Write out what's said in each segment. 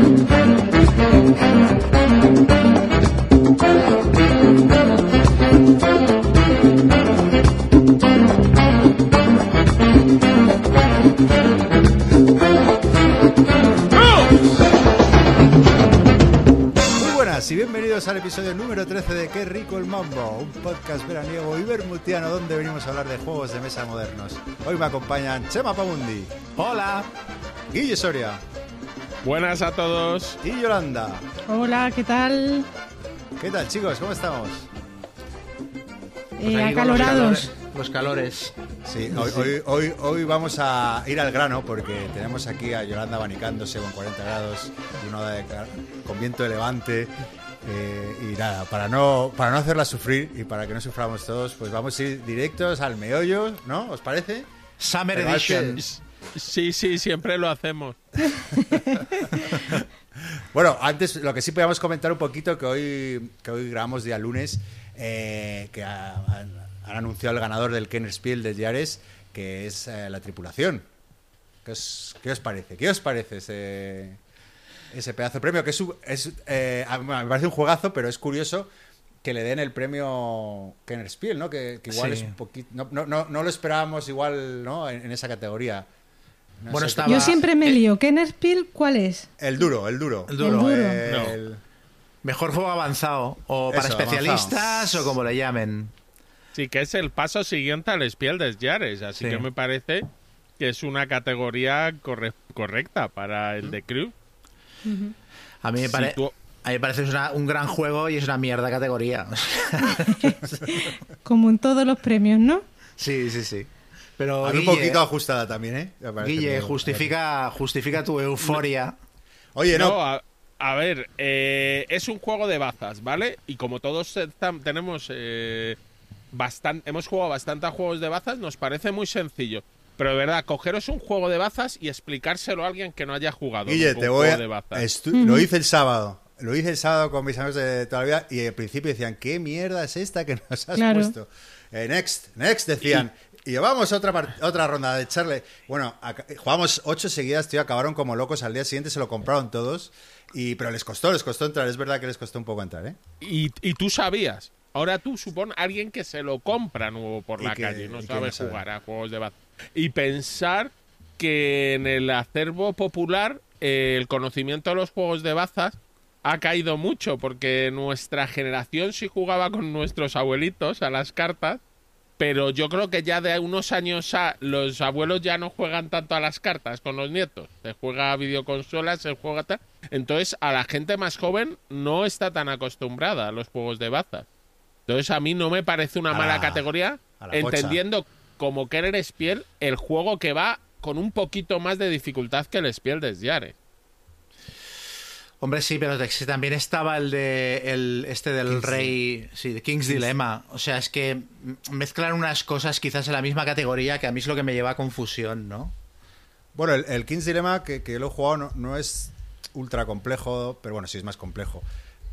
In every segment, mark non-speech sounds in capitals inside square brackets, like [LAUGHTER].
Muy buenas y bienvenidos al episodio número 13 de Qué rico el mambo, un podcast veraniego y bermutiano donde venimos a hablar de juegos de mesa modernos. Hoy me acompañan Chema Pamundi, Hola. Guille Soria Buenas a todos. y Yolanda. Hola, ¿qué tal? ¿Qué tal chicos? ¿Cómo estamos? Eh, Pues acalorados. calores- Los calores. Sí, hoy, hoy, hoy, hoy vamos a ir al grano porque tenemos aquí a Yolanda abanicándose con 40 grados y una ola de con viento de levante. eh, y nada, para no, para no hacerla sufrir y para que no suframos todos, pues vamos a ir directos al meollo, ¿no? ¿Os parece? Summer Edition. Sí, sí, siempre lo hacemos. [LAUGHS] Bueno, antes lo que sí podíamos comentar un poquito que hoy, que hoy grabamos día lunes, eh, que ha- han, han anunciado el ganador del Kenner Spiel de Yares, que es eh, la tripulación. ¿Qué os, qué os parece? ¿Qué os parece ese, ese pedazo de premio? Que es, eh, me parece un juegazo, pero es curioso que le den el premio Kenner Spiel, ¿no? Que, que igual Sí. es un poquito... No, no, no, no lo esperábamos igual, ¿no? En, en esa categoría. No Bueno, estaba- Yo siempre me eh, lío. ¿Kenner cuál es? El duro, el duro. El duro. El duro. El- Mejor juego avanzado. O para Eso, especialistas avanzado. o como le llamen. Sí, que es el paso siguiente al Spiel des Jahres, así Sí. que me parece que es una categoría corre- correcta para el de Crew. A mí me, Si pare- tú- a mí me parece es una- un gran juego y es una mierda categoría. [LAUGHS] Como en todos los premios, ¿no? sí, sí, sí. Pero A mí un Guille, poquito ajustada también, ¿eh? Guille, justifica, justifica tu euforia. Oye, no. No, a, a ver, eh, es un juego de bazas, ¿vale? Y como todos tenemos eh, bastan- hemos jugado bastante a juegos de bazas, nos parece muy sencillo. Pero de verdad, cogeros un juego de bazas y explicárselo a alguien que no haya jugado Guille, te un voy juego a. de bazas. Lo hice el sábado. Lo hice el sábado con mis amigos de toda la vida y al principio decían, ¿qué mierda es esta que nos has Claro. puesto? Eh, next, next, decían. Y vamos a otra, otra ronda de echarle. Bueno, jugamos ocho seguidas, tío, acabaron como locos. Al día siguiente se lo compraron todos. Y, pero les costó, les costó entrar. Es verdad que les costó un poco entrar, ¿eh? Y, y tú sabías. Ahora tú supón alguien que se lo compra nuevo por la que- calle no sabe no sabe. jugar a juegos de bazas. Y pensar que en el acervo popular eh, el conocimiento de los juegos de bazas ha caído mucho porque nuestra generación sí jugaba con nuestros abuelitos a las cartas, pero yo creo que ya de unos años a los abuelos ya no juegan tanto a las cartas con los nietos. Se juega a videoconsolas, se juega tal. Entonces a la gente más joven no está tan acostumbrada a los juegos de bazas. Entonces a mí no me parece una A mala la- categoría, pocha. entendiendo como Keller Spiel el juego que va con un poquito más de dificultad que el Spiel des Jahres. Hombre, sí, pero también estaba el de el, este del King's rey, sí, de King's Dilemma. O sea, es que mezclan unas cosas quizás en la misma categoría que a mí es lo que me lleva a confusión, ¿no? Bueno, el, el King's Dilemma, que, que lo he jugado, no, no es ultra complejo, pero bueno, sí es más complejo.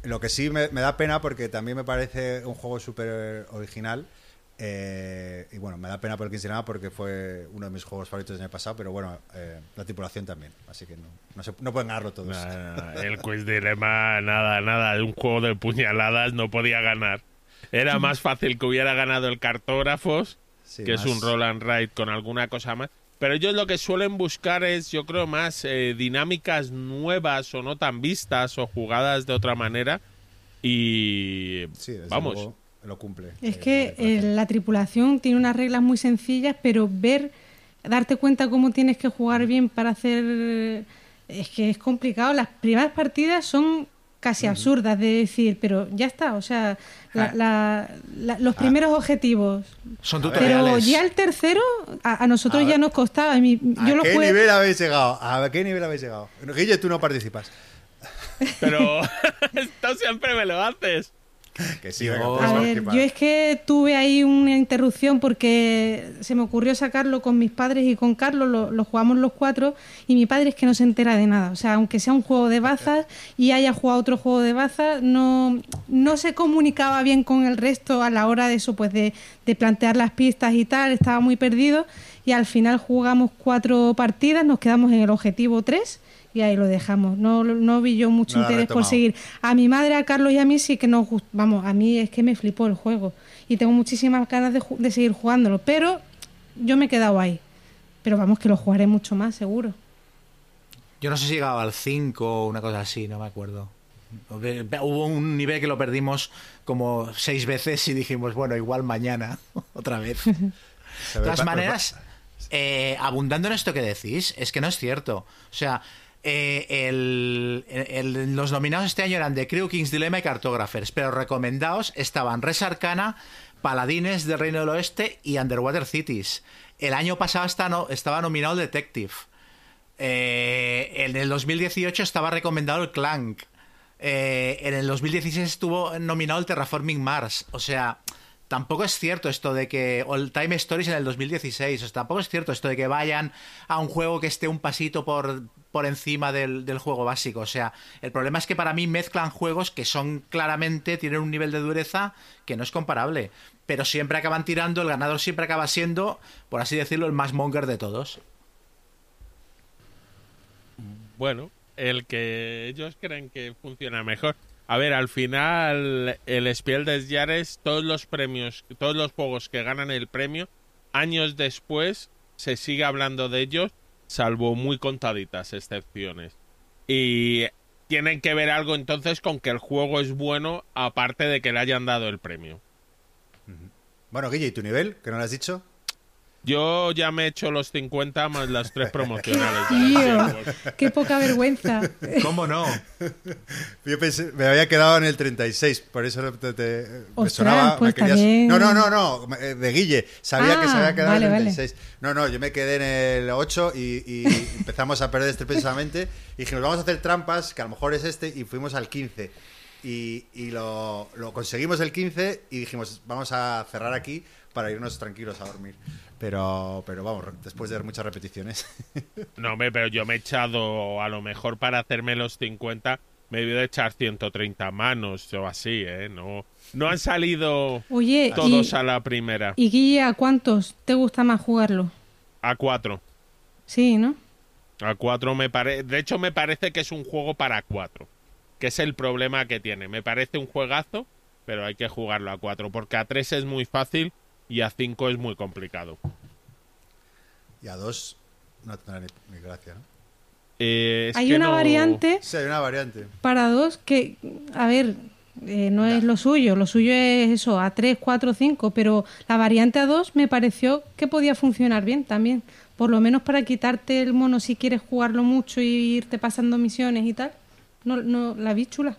Lo que sí me, me da pena porque también me parece un juego súper original. Eh, y bueno, me da pena por el Dilemma porque fue uno de mis juegos favoritos del año pasado, pero bueno, eh, la tripulación también. Así que no, no, se- no pueden ganarlo todos. el Quiz Dilema, nada, nada, un juego de puñaladas no podía ganar. Era [LAUGHS] más fácil que hubiera ganado el Cartógrafos, Sí, que es un roll and ride con alguna cosa más. Pero ellos lo que suelen buscar es, yo creo, más eh, dinámicas nuevas o no tan vistas o jugadas de otra manera. Y Sí, vamos, luego lo cumple. Es eh, que la tripulación. eh, la tripulación tiene unas reglas muy sencillas, pero ver, darte cuenta cómo tienes que jugar bien para hacer... Es que es complicado. Las primeras partidas son casi absurdas de decir, pero ya está, o sea, la- Ah. la- la- los primeros objetivos. Son ver. Pero tutoriales. ya el tercero, a, a nosotros A ya ver. nos costaba. a mí- ¿A yo lo qué jugué- nivel habéis llegado? ¿A qué nivel habéis llegado? Guille, tú no participas. pero [LAUGHS] [LAUGHS] esto siempre me lo haces. Que [LAUGHS] Yo- A ver, es que tuve ahí una interrupción porque se me ocurrió sacarlo con mis padres y con Carlos, lo, lo jugamos los cuatro y mi padre es que no se entera de nada. O sea, aunque sea un juego de bazas y haya jugado otro juego de bazas, no, no se comunicaba bien con el resto a la hora de eso, pues de, de plantear las pistas y tal, estaba muy perdido y al final jugamos cuatro partidas, nos quedamos en el objetivo 3 y ahí lo dejamos. No, no vi yo mucho No interés por seguir. A mi madre, a Carlos y a mí sí que nos gustó. Vamos, a mí es que me flipó el juego y tengo muchísimas ganas de, de seguir jugándolo, pero yo me he quedado ahí. Pero vamos, que lo jugaré mucho más, seguro. Yo no sé si llegaba al 5 o una cosa así, no me acuerdo. Hubo un nivel que lo perdimos como seis veces y dijimos, bueno, igual mañana, [LAUGHS] otra vez. [LAUGHS] De todas maneras, eh, abundando en esto que decís, es que no es cierto. O sea, eh, los nominados este año eran The Crew, King's Dilemma y Cartographers, pero recomendados estaban Res Arcana, Paladines del Reino del Oeste y Underwater Cities. El año pasado estaba nominado el Detective. Eh, en el 2018 estaba recomendado el Clank. Eh, en el 2016 estuvo nominado el Terraforming Mars. O sea, tampoco es cierto esto de que. El Time Stories en el 2016. O sea, tampoco es cierto esto de que vayan a un juego que esté un pasito por, por encima del, del juego básico. O sea, el problema es que para mí mezclan juegos que son claramente. tienen un nivel de dureza que no es comparable. Pero siempre acaban tirando, el ganador siempre acaba siendo, por así decirlo, el más monger de todos. Bueno, el que ellos creen que funciona mejor. A ver, al final, el Spiel des Jahres, todos los premios, todos los juegos que ganan el premio, años después se sigue hablando de ellos, salvo muy contaditas excepciones. Y tienen que ver algo entonces con que el juego es bueno, aparte de que le hayan dado el premio. Bueno, Guille, ¿y tu nivel? ¿Que no lo has dicho? Yo ya me he hecho los 50 más las tres promocionales. [LAUGHS] Tío, qué poca vergüenza. [LAUGHS] ¿Cómo no? Yo pensé, me había quedado en el 36, por eso te, te- me sonaba. me pues querías-. No, no, no, no, eh, de Guille. Sabía que se Ah, había quedado vale, en el vale. 36. No, no, yo me quedé en el 8 y, y [LAUGHS] empezamos a perder estrepitosamente. Y dijimos, vamos a hacer trampas, que a lo mejor es este, y fuimos al 15. Y, y lo, lo conseguimos el 15 y dijimos, vamos a cerrar aquí para irnos tranquilos a dormir. Pero, pero vamos, después de ver muchas repeticiones. [LAUGHS] No, hombre, pero yo me he echado, a lo mejor para hacerme los 50, me he debido de echar 130 manos o así, ¿eh? No, no han salido Oye, todos y, a la primera. y Guille, ¿a cuántos te gusta más jugarlo? A cuatro. Sí, ¿no? A cuatro me parece... De hecho, me parece que es un juego para cuatro. Que es el problema que tiene. Me parece un juegazo, pero hay que jugarlo a cuatro. Porque a tres es muy fácil y a cinco es muy complicado. y a 2 no tendrá ni, ni gracia, ¿no? Eh, es Hay que una no- variante Sí, hay una variante. para dos que, a ver, eh, no es lo suyo, lo suyo es eso, a 3, 4, 5, pero la variante a 2 me pareció que podía funcionar bien también. Por lo menos para quitarte el mono si quieres jugarlo mucho y irte pasando misiones y tal. No, no, la vi chula.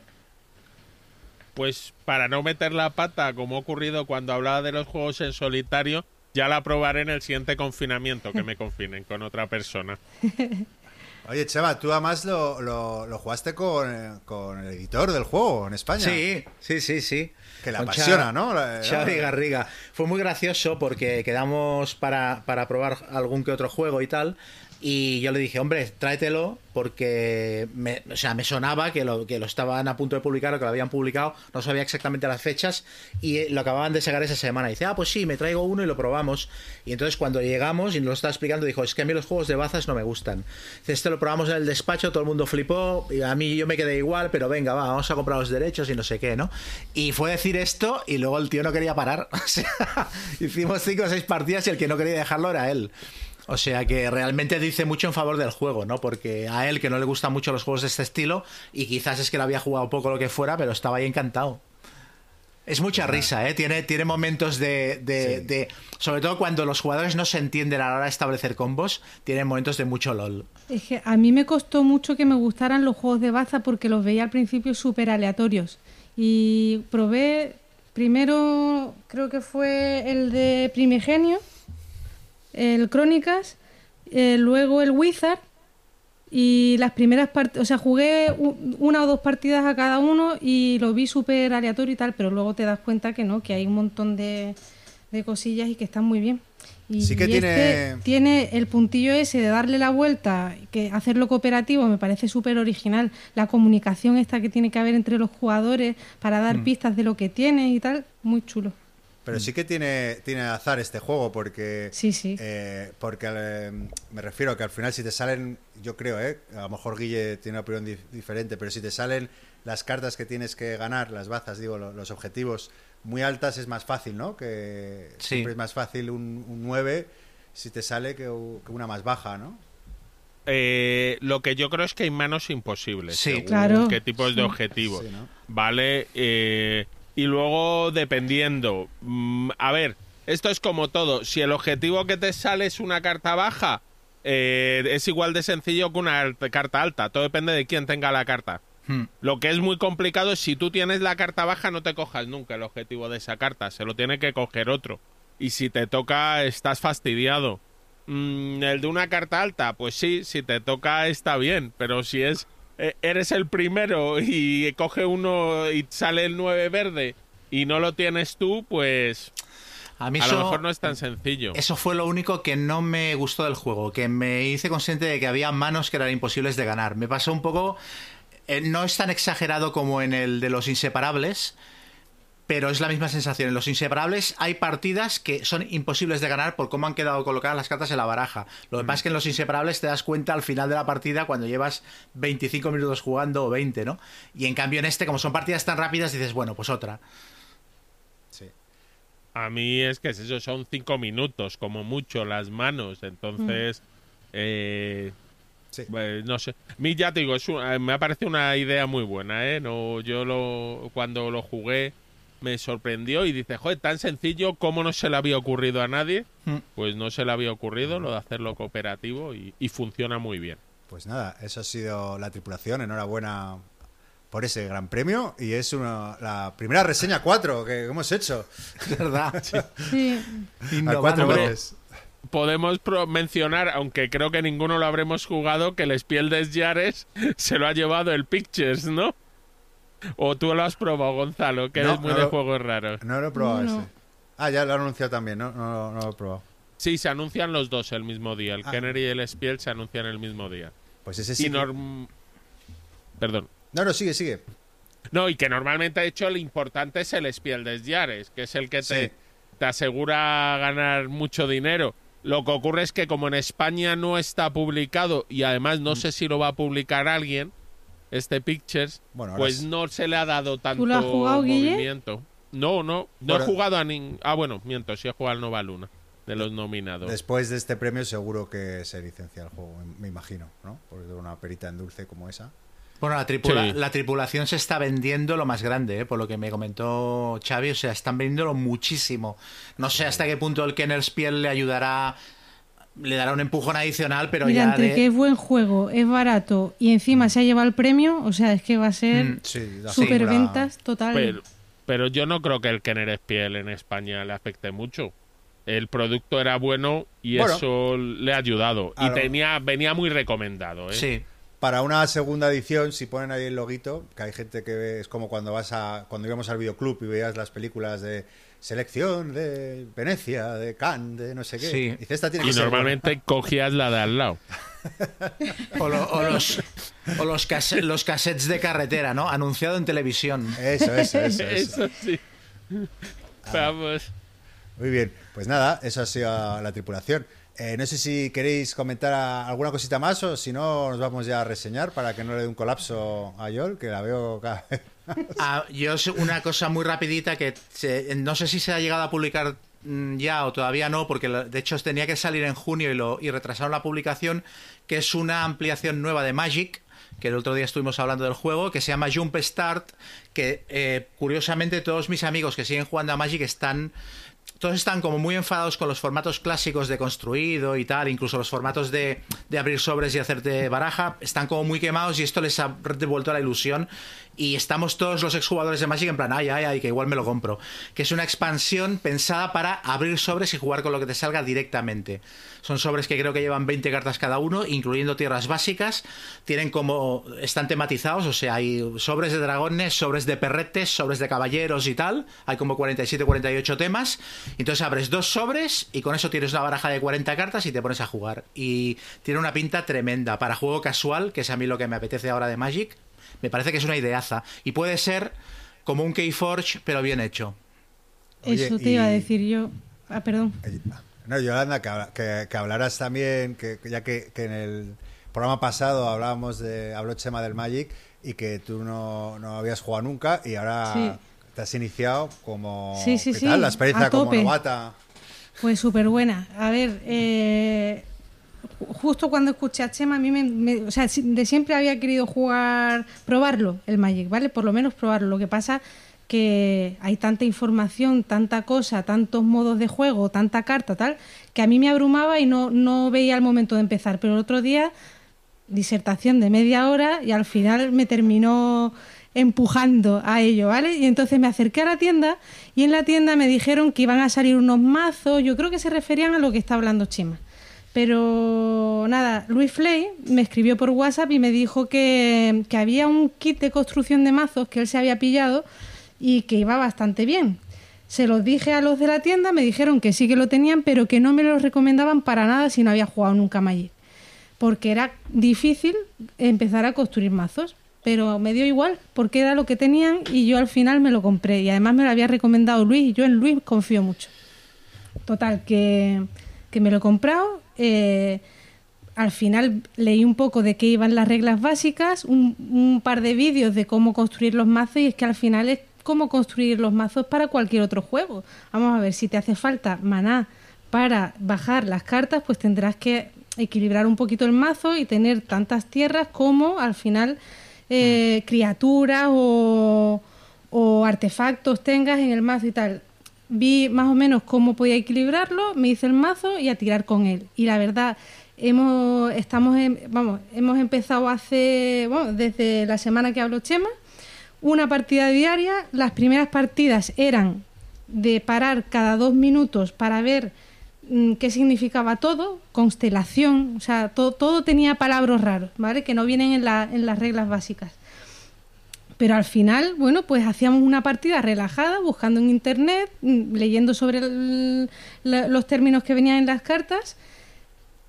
Pues para no meter la pata, como ha ocurrido cuando hablaba de los juegos en solitario, ya la probaré en el siguiente confinamiento que me confinen con otra persona. [LAUGHS] Oye, Cheva, tú además lo, lo, lo jugaste con, eh, con el editor del juego en España. Sí, sí, sí, sí. Que Con apasiona, ¿no? La- Xavi Garriga. Fue muy gracioso porque quedamos para, para probar algún que otro juego y tal. Y yo le dije, hombre, tráetelo porque me, o sea, me sonaba que lo, que lo estaban a punto de publicar o que lo habían publicado. No sabía exactamente las fechas y eh, lo acababan de sacar esa semana. Dice, ah, pues sí, me traigo uno y lo probamos. Y entonces cuando llegamos y nos lo estaba explicando, dijo, es que a mí los juegos de bazas no me gustan. Dice, este lo probamos en el despacho, todo el mundo flipó. Y a mí yo me quedé igual, pero venga, va, vamos a comprar los derechos y no sé qué, ¿no? Y fue decir esto y luego el tío no quería parar. [LAUGHS] O sea, hicimos cinco o seis partidas y el que no quería dejarlo era él. O sea que realmente dice mucho en favor del juego, ¿no? Porque a él que no le gustan mucho los juegos de este estilo y quizás es que lo había jugado poco lo que fuera, pero estaba ahí encantado. Es mucha risa, ¿eh? Tiene, tiene momentos de, de- Sí. de- Sobre todo cuando los jugadores no se entienden a la hora de establecer combos, tienen momentos de mucho LOL. Es que a mí me costó mucho que me gustaran los juegos de baza porque los veía al principio súper aleatorios. Y probé, primero creo que fue el de Primigenio, el Crónicas, eh, luego el Wizard y las primeras partidas, o sea, jugué una o dos partidas a cada uno y lo vi súper aleatorio y tal, pero luego te das cuenta que no, que hay un montón de, de cosillas y que están muy bien. Y, Sí que y tiene- este tiene el puntillo ese de darle la vuelta, que hacerlo cooperativo me parece súper original. La comunicación esta que tiene que haber entre los jugadores para Mm. dar pistas de lo que tienes y tal, muy chulo. Pero sí que tiene, tiene azar este juego, porque. Sí, sí. eh, porque eh, me refiero a que al final, si te salen. Yo creo, ¿eh? A lo mejor Guille tiene una opinión di- diferente, pero si te salen las cartas que tienes que ganar, las bazas, digo, lo- los objetivos muy altas, es más fácil, ¿no? Que Sí. siempre es más fácil un, un 9 si te sale que, una más baja, ¿no? Eh, lo que yo creo es que hay manos imposibles. Sí. según Claro. qué tipos de objetivos. Sí, ¿no? Vale. eh, y luego, dependiendo. mm, a ver, esto es como todo. Si el objetivo que te sale es una carta baja, eh, es igual de sencillo que una carta alta. Todo depende de quién tenga la carta. Hmm. Lo que es muy complicado es si tú tienes la carta baja, no te cojas nunca el objetivo de esa carta. Se lo tiene que coger otro. Y si te toca, estás fastidiado. Mm, el de una carta alta, pues sí, si te toca está bien. Pero si es eres el primero y coge uno y sale el 9 verde y no lo tienes tú, pues A mí a eso, lo mejor no es tan sencillo. eso fue lo único que no me gustó del juego, que me hice consciente de que había manos que eran imposibles de ganar. Me pasó un poco... eh, no es tan exagerado como en el de los inseparables, pero es la misma sensación. En los inseparables hay partidas que son imposibles de ganar por cómo han quedado colocadas las cartas en la baraja. Lo que pasa es que en los inseparables te das cuenta al final de la partida cuando llevas 25 minutos jugando o 20, ¿no? Y en cambio en este, como son partidas tan rápidas, dices, bueno, pues otra. Sí. A mí es que es eso, son cinco minutos, como mucho, las manos. Entonces, eh, Sí. pues, no sé. A mí ya te digo, es un- me ha parecido una idea muy buena, ¿eh? No, yo lo, cuando lo jugué me sorprendió y dice, joder, tan sencillo, ¿cómo no se le había ocurrido a nadie? Mm. Pues no se le había ocurrido lo de hacerlo cooperativo y, y funciona muy bien. Pues nada, eso ha sido la tripulación. Enhorabuena por ese gran premio. Y es una, la primera reseña 4 que hemos hecho. [LAUGHS] ¿Verdad? [LAUGHS] Sí. A cuatro veces. Podemos pro- mencionar, aunque creo que ninguno lo habremos jugado, que el Spiel des Jahres [LAUGHS] se lo ha llevado el Pictures, ¿no? O tú lo has probado, Gonzalo, que No, eres muy no de lo- juegos raros. No lo he probado No. ese. Ah, ya lo han anunciado también, ¿no? No, no lo he probado. Sí, se anuncian los dos el mismo día. El Ah. Kenner y el Spiel se anuncian el mismo día. Pues ese sí. y que- norm- Perdón. No, no, sigue, sigue. No, y que normalmente, de hecho, lo importante es el Spiel des Jahres, que es el que te, Sí. te asegura ganar mucho dinero. Lo que ocurre es que como en España no está publicado y además Mm. no sé si lo va a publicar alguien, este Pictures, Bueno, pues no se le ha dado tanto lo has jugado, Guille? movimiento. No, no, no Bueno. he jugado a ningún... Ah, bueno, miento, sí he jugado al Nova Luna, de los nominados. Después de este premio seguro que se licencia el juego, me imagino, ¿no? Porque una perita en dulce como esa. Bueno, la, tripula- Sí. la tripulación se está vendiendo lo más grande, ¿eh? por lo que me comentó Xavi, o sea, están vendiéndolo muchísimo. No sé hasta qué punto el Kenner Spiel le ayudará, le dará un empujón adicional, pero Mira, ya entre de- que es buen juego, es barato y encima se ha llevado el premio, o sea, es que va a ser Mm, Sí, super ventas total. Pero, pero yo no creo que el Kenner Spiel en España le afecte mucho. El producto era bueno y Bueno. eso le ha ayudado. Y lo- tenía, venía muy recomendado, ¿eh? Sí, Para una segunda edición, si ponen ahí el loguito, que hay gente que ve, es como cuando vas a cuando íbamos al videoclub y veías las películas de selección de Venecia, de Cannes, de no sé qué. Sí. Dice, esta tiene Y que ser normalmente cogías la de al lado. o, lo- o los, o los, case- los cassettes de carretera, ¿no? Anunciado en televisión. Eso, eso, eso, eso. Eso sí. Vamos. Muy bien, pues nada, eso ha sido la tripulación. Eh, no sé si queréis comentar alguna cosita más o si no nos vamos ya a reseñar para que no le dé un colapso a Yol, que la veo cada vez. Ah, yo una cosa muy rapidita que no sé si se ha llegado a publicar mm, ya o todavía no, porque de hecho tenía que salir en junio y, lo, y retrasaron la publicación, que es una ampliación nueva de Magic, que el otro día estuvimos hablando del juego, que se llama Jump Start, que eh, curiosamente todos mis amigos que siguen jugando a Magic están todos están como muy enfadados con los formatos clásicos de construido y tal, incluso los formatos de, de abrir sobres y hacerte baraja, están como muy quemados y esto les ha devuelto la ilusión. Y estamos todos los exjugadores de Magic en plan, ay, ay, ay, que igual me lo compro. Que es una expansión pensada para abrir sobres y jugar con lo que te salga directamente. Son sobres que creo que llevan 20 cartas cada uno, incluyendo tierras básicas. Tienen como. están tematizados, o sea, hay sobres de dragones, sobres de perretes, sobres de caballeros y tal. Hay como 47, 48 temas. Entonces abres dos sobres y con eso tienes una baraja de 40 cartas y te pones a jugar. Y tiene una pinta tremenda para juego casual, que es a mí lo que me apetece ahora de Magic. Me parece que es una ideaza. Y puede ser como un Keyforge, pero bien hecho. Oye, Eso te iba a decir yo. Ah, perdón. Eh, No, Yolanda, que, que, que hablaras también, que ya que, que en el programa pasado hablábamos de, habló Chema del Magic y que tú no, no habías jugado nunca y ahora Sí. te has iniciado como... Sí, sí, ¿qué sí, tal? La experiencia a como novata. Pues súper buena. A ver, eh, justo cuando escuché a Chema, a mí me, O sea, de siempre había querido jugar, probarlo, el Magic, ¿vale? Por lo menos probarlo. Lo que pasa que hay tanta información, tanta cosa, tantos modos de juego, tanta carta, tal, que a mí me abrumaba y no, no veía el momento de empezar. Pero el otro día, disertación de media hora y al final me terminó empujando a ello, ¿vale? Y entonces me acerqué a la tienda y en la tienda me dijeron que iban a salir unos mazos, yo creo que se referían a lo que está hablando Chema. Pero nada, Luis Flay me escribió por WhatsApp y me dijo que, que había un kit de construcción de mazos que él se había pillado y que iba bastante bien. Se los dije a los de la tienda, me dijeron que sí que lo tenían, pero que no me lo recomendaban para nada si no había jugado nunca Magic porque era difícil empezar a construir mazos, pero me dio igual, porque era lo que tenían y yo al final me lo compré y además me lo había recomendado Luis y yo en Luis confío mucho. Total, que, que me lo he comprado. Eh, al final leí un poco de qué iban las reglas básicas, un, un par de vídeos de cómo construir los mazos y es que al final es cómo construir los mazos para cualquier otro juego. Vamos a ver, si te hace falta maná para bajar las cartas, pues tendrás que equilibrar un poquito el mazo y tener tantas tierras como al final eh, criaturas o, o artefactos tengas en el mazo y tal. Vi más o menos cómo podía equilibrarlo, me hice el mazo y a tirar con él. Y la verdad, hemos, estamos en- vamos, hemos empezado hace, bueno, desde la semana que habló Chema, una partida diaria. Las primeras partidas eran de parar cada dos minutos para ver mm, qué significaba todo, constelación, o sea, todo, todo tenía palabras raros, ¿vale? Que no vienen en, la- en las reglas básicas. Pero al final, bueno, pues hacíamos una partida relajada, buscando en internet, mm, leyendo sobre los términos que venían en las cartas,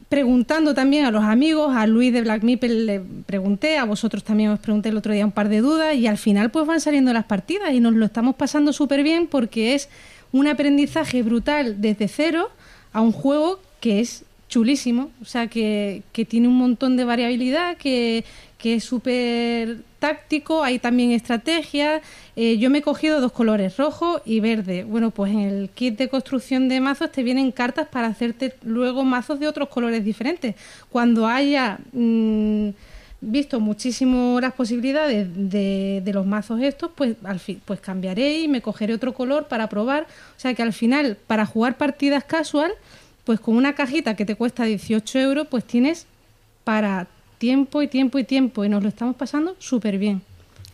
preguntando también a los amigos, a Luis de Black Meeple le pregunté, a vosotros también os pregunté el otro día un par de dudas y al final pues van saliendo las partidas y nos lo estamos pasando súper bien porque es un aprendizaje brutal desde cero a un juego que es chulísimo, o sea, que, que tiene un montón de variabilidad, que, que es súper táctico, hay también estrategias. Eh, yo me he cogido dos colores, rojo y verde. Bueno, pues en el kit de construcción de mazos te vienen cartas para hacerte luego mazos de otros colores diferentes. Cuando haya mm, visto muchísimo las posibilidades de, de los mazos estos, pues al fin, pues cambiaré y me cogeré otro color para probar. O sea que al final, para jugar partidas casual, pues con una cajita que te cuesta 18 euros, pues tienes para tiempo y tiempo y tiempo y nos lo estamos pasando súper bien.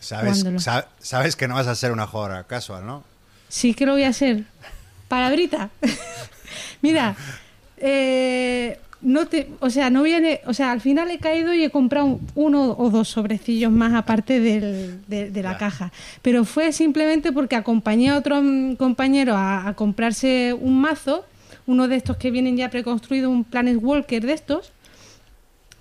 Sabes, sabes que no vas a ser una jugadora casual, ¿no? Sí que lo voy a hacer. Palabrita. [LAUGHS] Mira, eh, no te, o sea, no viene, o sea, al final he caído y he comprado uno o dos sobrecillos más aparte del- de, de la Ya. caja. Pero fue simplemente porque acompañé a otro mm, compañero a, a comprarse un mazo, uno de estos que vienen ya preconstruido, un Planet Walker de estos,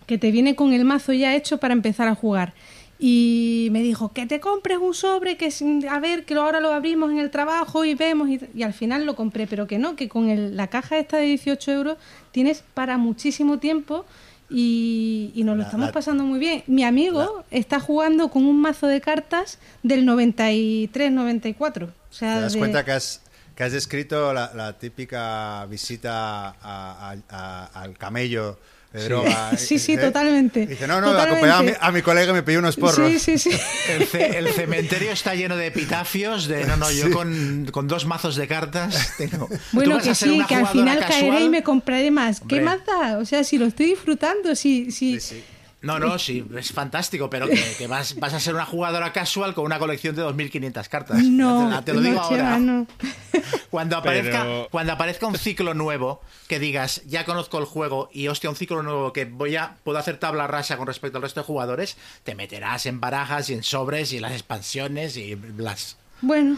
que te viene con el mazo ya hecho para empezar a jugar. Y me dijo, que te compres un sobre, que a ver, que ahora lo abrimos en el trabajo y vemos. Y, y al final lo compré, pero que no, que con el- la caja esta de 18 euros tienes para muchísimo tiempo y, y nos lo estamos la- pasando muy bien. Mi amigo está jugando con un mazo de cartas del 93-94. O sea, Te das de- cuenta que has, que has descrito la, la típica visita a- a- a- al camello de droga. [LAUGHS] Sí, sí, ¿eh? totalmente. Dice, no, no, Totalmente. acompañaba a mi, a mi colega y me pidió unos porros. Sí, sí, sí. [LAUGHS] El, ce- el cementerio está lleno de epitafios de no, no, yo con, con dos mazos de cartas [LAUGHS] tengo. ¿Tú Bueno, que sí, que al final caeré y me compraré más. ¿Qué Hombre. más da? O sea, si lo estoy disfrutando, si, si, Sí, sí. No, no, sí, es fantástico, pero que, que vas, vas a ser una jugadora casual con una colección de 2.500 cartas. No, te, te lo digo no, ahora. Chema, no. [LAUGHS] Cuando aparezca, Pero- cuando aparezca un ciclo nuevo, que digas, ya conozco el juego y hostia, un ciclo nuevo que voy a, puedo hacer tabla rasa con respecto al resto de jugadores, te meterás en barajas y en sobres y en las expansiones y blas. Bueno,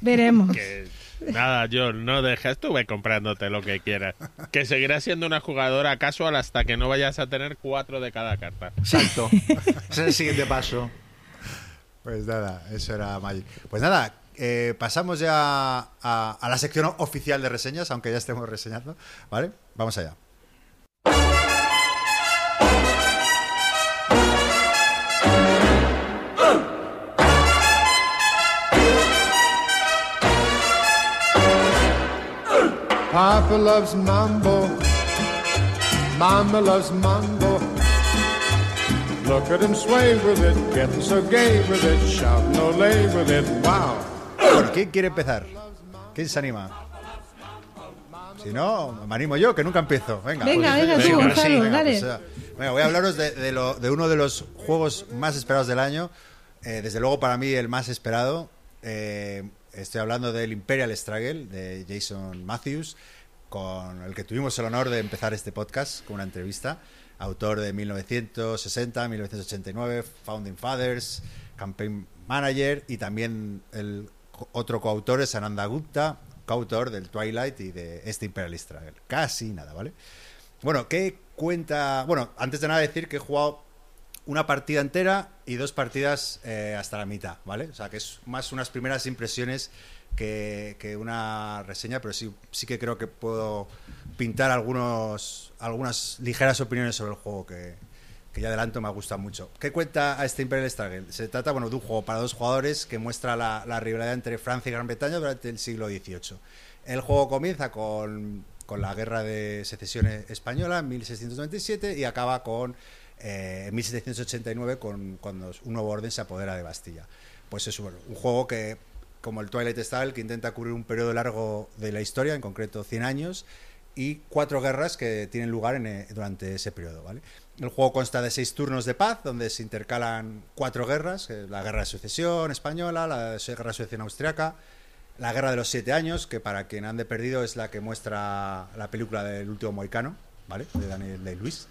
veremos. Que, nada, yo no dejes, tú ve comprándote lo que quieras. Que seguirás siendo una jugadora casual hasta que no vayas a tener cuatro de cada carta. Exacto. Ese es el siguiente paso. Pues nada, eso era Magic. Pues nada, eh, pasamos ya a, a la sección oficial de reseñas, aunque ya estemos reseñando, ¿vale? Vamos allá. Papa loves mambo. Mama loves mambo. Look at him sway with it, getting so gay with it, shout no lay with it. Wow. Bueno, ¿quién quiere empezar? ¿Quién se anima? Si no, me animo yo, que nunca empiezo. Venga, Venga, pues, venga, tú, pues, Gonzalo, venga, dale. pues, venga, voy a hablaros de, de lo- de uno de los juegos más esperados del año. Eh, desde luego, para mí, el más esperado. Eh, estoy hablando del Imperial Struggle de Jason Matthews, con el que tuvimos el honor de empezar este podcast con una entrevista. Autor de 1960, 1989, Founding Fathers, Campaign Manager y también el otro coautor es Ananda Gupta, coautor del Twilight y de este Imperial Struggle. Casi nada, ¿vale? Bueno, ¿qué cuenta? Bueno, antes de nada decir que he jugado una partida entera y dos partidas eh, hasta la mitad, ¿vale? O sea, que es más unas primeras impresiones que, una reseña, pero sí, sí que creo que puedo pintar algunos, algunas ligeras opiniones sobre el juego que, ya adelanto me gusta mucho. ¿Qué cuenta a este Imperial Struggle? Se trata, bueno, de un juego para dos jugadores que muestra la, la rivalidad entre Francia y Gran Bretaña durante el siglo XVIII. El juego comienza con, con la guerra de secesión española en 1697 y acaba con eh, en 1789 con, cuando un nuevo orden se apodera de Bastilla. Pues es bueno, un juego que, como el Twilight Style, que intenta cubrir un periodo largo de la historia, en concreto 100 años, y cuatro guerras que tienen lugar en, eh, durante ese periodo. ¿vale? El juego consta de seis turnos de paz, donde se intercalan cuatro guerras, eh, la guerra de sucesión española, la guerra de sucesión austriaca, la guerra de los siete años, que para quien ande perdido es la que muestra la película del último moicano, ¿vale? de Daniel Day-Lewis,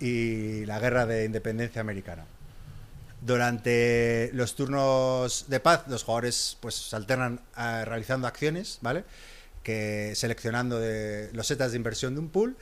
y la guerra de independencia americana. Durante los turnos de paz, los jugadores pues se alternan eh, realizando acciones, ¿vale? Que seleccionando los setas de inversión de un pool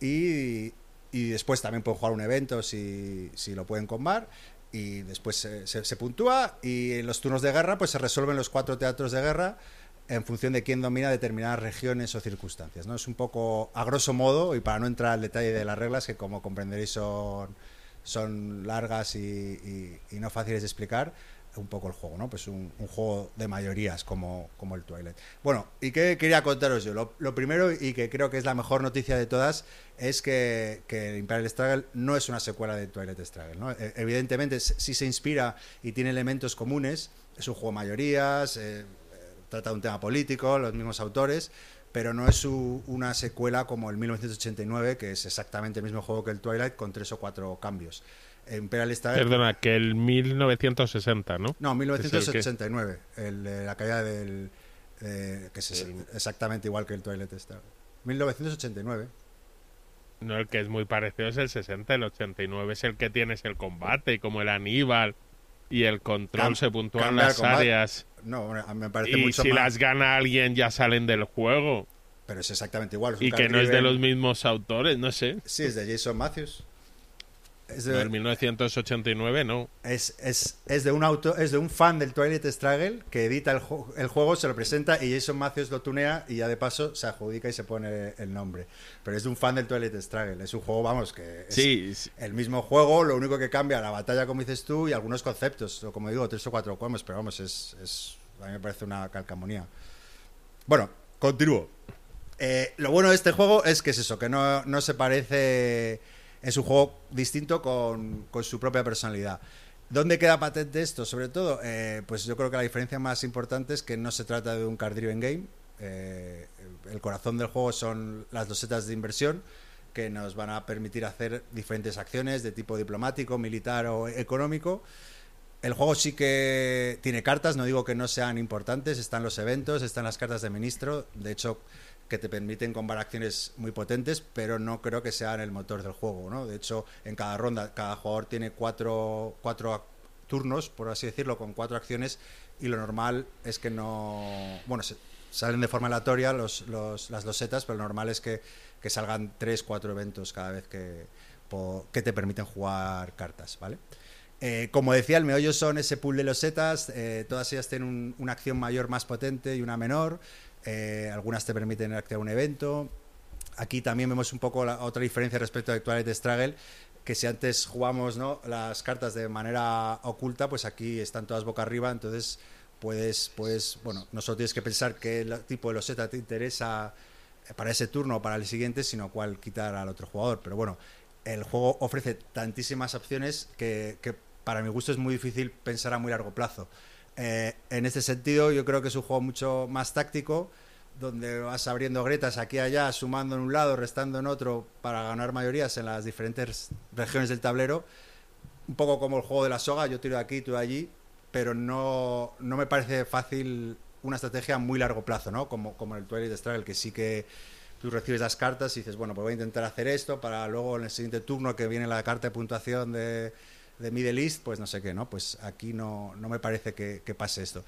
y, y después también pueden jugar un evento si, si lo pueden combar y después se, se- se puntúa y en los turnos de guerra pues se resuelven los cuatro teatros de guerra en función de quién domina determinadas regiones o circunstancias. ¿no? Es un poco a grosso modo y para no entrar al detalle de las reglas que como comprenderéis son, son largas y, no fáciles de explicar un poco el juego, ¿no? Pues un, juego de mayorías como, como el Twilight. Bueno, ¿y qué quería contaros yo? Lo, primero, y que creo que es la mejor noticia de todas, es que, que Imperial Struggle no es una secuela de Twilight Struggle, ¿no? E- Evidentemente, sí se inspira y tiene elementos comunes, es un juego de mayorías, eh, trata de un tema político, los mismos autores, pero no es una secuela como el 1989, que es exactamente el mismo juego que el Twilight, con tres o cuatro cambios. Imperial. Perdona, que el 1960, ¿no? No, Es el que- 1989, el de la caída del... eh, que es exactamente igual que el Twilight Struggle. 1989. No, el que es muy parecido es el 60, el 89 es el que tienes el combate, y como el Aníbal y el control Cam- se puntúan las áreas. No, me parece Y mucho si más... las gana alguien ya salen del juego. Pero es exactamente igual. es Y que no es de los mismos autores, no sé. Sí, es de Jason Matthews. Es No, de, el 1989 no. es, es, es de un auto, es de un fan del Twilight Struggle que edita el, el juego, se lo presenta y Jason Matthews lo tunea y ya de paso se adjudica y se pone el nombre. Pero es de un fan del Twilight Struggle. Es un juego, vamos, que es Sí, sí. el mismo juego, lo único que cambia la batalla, como dices tú, y algunos conceptos, o como digo, tres o cuatro combos, pero vamos, es, es a mí me parece una calcamonía. Bueno, continúo. Eh, lo bueno de este juego es que es eso, que no, no se parece. Es un juego distinto con, su propia personalidad. ¿Dónde queda patente esto? Sobre todo, eh, pues yo creo que la diferencia más importante es que no se trata de un card driven game. Eh, el corazón del juego son las dosetas de inversión que nos van a permitir hacer diferentes acciones de tipo diplomático, militar o económico. El juego sí que tiene cartas, no digo que no sean importantes, están los eventos, están las cartas de ministro, de hecho que te permiten combar acciones muy potentes, pero no creo que sean el motor del juego, ¿no? De hecho, en cada ronda, cada jugador tiene cuatro, cuatro turnos, por así decirlo, con cuatro acciones, y lo normal es que no... Bueno, se- salen de forma aleatoria los, los- las losetas, pero lo normal es que, que salgan tres, cuatro eventos cada vez que, que te permiten jugar cartas, ¿vale? Eh, como decía, el meollo son ese pool de losetas, eh, todas ellas tienen un- una acción mayor más potente y una menor, eh, algunas te permiten activar un evento. Aquí también vemos un poco la otra diferencia respecto a Twilight Struggle, que si antes jugamos ¿no? las cartas de manera oculta, pues aquí están todas boca arriba, entonces puedes, puedes, bueno, no solo tienes que pensar qué tipo de loseta te interesa eh, para ese turno o para el siguiente, sino cuál quitar al otro jugador. Pero bueno, el juego ofrece tantísimas opciones que para mi gusto es muy difícil pensar a muy largo plazo. Eh, en este sentido, yo creo que es un juego mucho más táctico, donde vas abriendo grietas aquí y allá, sumando en un lado, restando en otro, para ganar mayorías en las diferentes regiones del tablero. Un poco como el juego de la soga, yo tiro de aquí, tú de allí, pero no, no me parece fácil una estrategia a muy largo plazo, ¿no? Como, como el Twilight Struggle, que sí que tú recibes las cartas y dices, bueno, pues voy a intentar hacer esto para luego en el siguiente turno que viene la carta de puntuación de, de Middle East, pues no sé qué, ¿no? Pues aquí no, no me parece que, pase esto.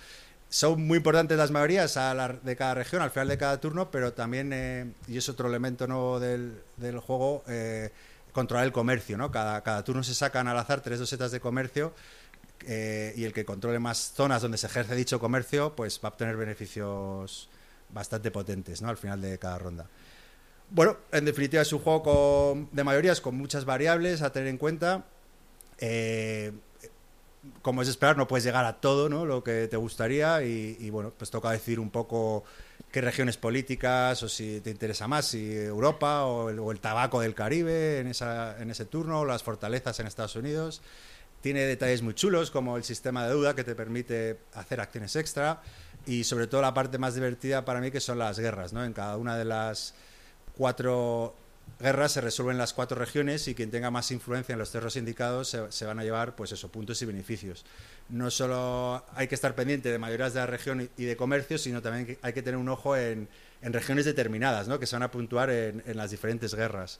Son muy importantes las mayorías a la- de cada región, al final de cada turno, pero también, eh, y es otro elemento nuevo del, del juego, eh, controlar el comercio, ¿no? Cada, cada turno se sacan al azar tres dosetas de comercio eh, y el que controle más zonas donde se ejerce dicho comercio, pues va a obtener beneficios bastante potentes, ¿no? Al final de cada ronda. Bueno, en definitiva es un juego con- de mayorías con muchas variables a tener en cuenta. Eh, como es esperar, no puedes llegar a todo ¿no? lo que te gustaría y, y, bueno, pues toca decidir un poco qué regiones políticas o si te interesa más, si Europa o el, o el tabaco del Caribe en, esa, en ese turno, o las fortalezas en Estados Unidos. Tiene detalles muy chulos como el sistema de deuda que te permite hacer acciones extra y sobre todo la parte más divertida para mí que son las guerras. ¿no? En cada una de las cuatro guerras se resuelven las cuatro regiones y quien tenga más influencia en los cerros indicados se, van a llevar pues eso, puntos y beneficios. No solo hay que estar pendiente de mayorías de la región y- de comercio, sino también hay que tener un ojo en, en regiones determinadas, ¿no? que se van a puntuar en, las diferentes guerras.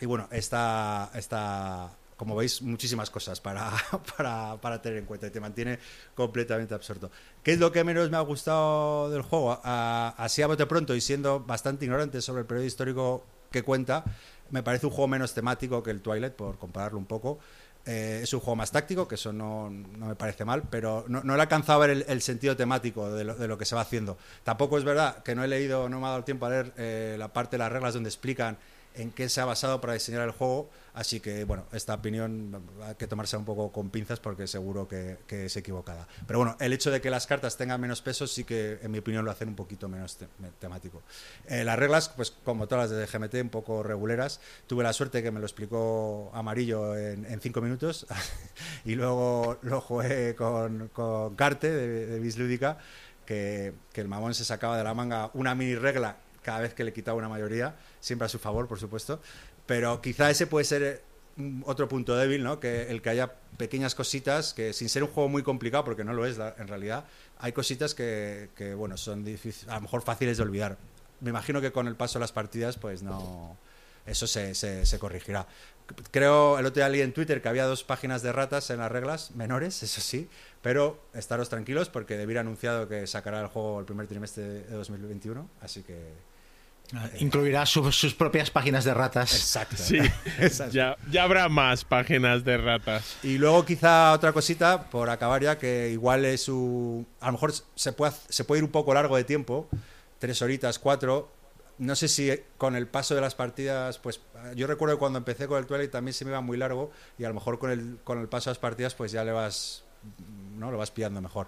Y bueno, está, está, como veis, muchísimas cosas para, [LAUGHS] para, para tener en cuenta y te mantiene completamente absorto. ¿Qué es lo que menos me ha gustado del juego? A- así a bote pronto y siendo bastante ignorante sobre el periodo histórico que cuenta, me parece un juego menos temático que el Twilight, por compararlo un poco. Eh, es un juego más táctico, que eso no, no me parece mal, pero no, no le he alcanzado a ver el, sentido temático de lo, de lo que se va haciendo. Tampoco es verdad que no he leído, no me ha dado tiempo a leer eh, la parte de las reglas donde explican en qué se ha basado para diseñar el juego, así que bueno, esta opinión hay que tomarse un poco con pinzas porque seguro que, es equivocada. Pero bueno, el hecho de que las cartas tengan menos peso sí que en mi opinión lo hacen un poquito menos te- temático. Eh, las reglas, pues como todas las de GMT, un poco reguleras. Tuve la suerte que me lo explicó Amarillo en, en cinco minutos [LAUGHS] y luego lo jugué con, con Carte de, de Bislúdica, que, que el mamón se sacaba de la manga una mini regla cada vez que le quitaba una mayoría, siempre a su favor, por supuesto. Pero quizá ese puede ser un- otro punto débil, ¿no? Que el que haya pequeñas cositas que, sin ser un juego muy complicado, porque no lo es en realidad, hay cositas que, que, bueno, son difíciles, a lo mejor fáciles de olvidar. Me imagino que con el paso de las partidas, pues no. Eso se, se, se corregirá. Creo, el otro día leí en Twitter que había dos páginas de ratas en las reglas, menores, [LAUGHS] eso sí, pero estaros tranquilos porque debiera anunciado que sacará el juego el primer trimestre de 2021, así que Incluirá su- sus propias páginas de ratas. Exacto. Sí, [LAUGHS] Exacto. ya, ya habrá más páginas de ratas. Y luego quizá otra cosita, por acabar ya, que igual es un... A lo mejor se puede, se puede ir un poco largo de tiempo, tres horitas, cuatro. No sé si con el paso de las partidas, pues yo recuerdo que cuando empecé con el Twilight también se me iba muy largo y a lo mejor con el, con el paso de las partidas pues ya le vas, ¿no? Lo vas pillando mejor.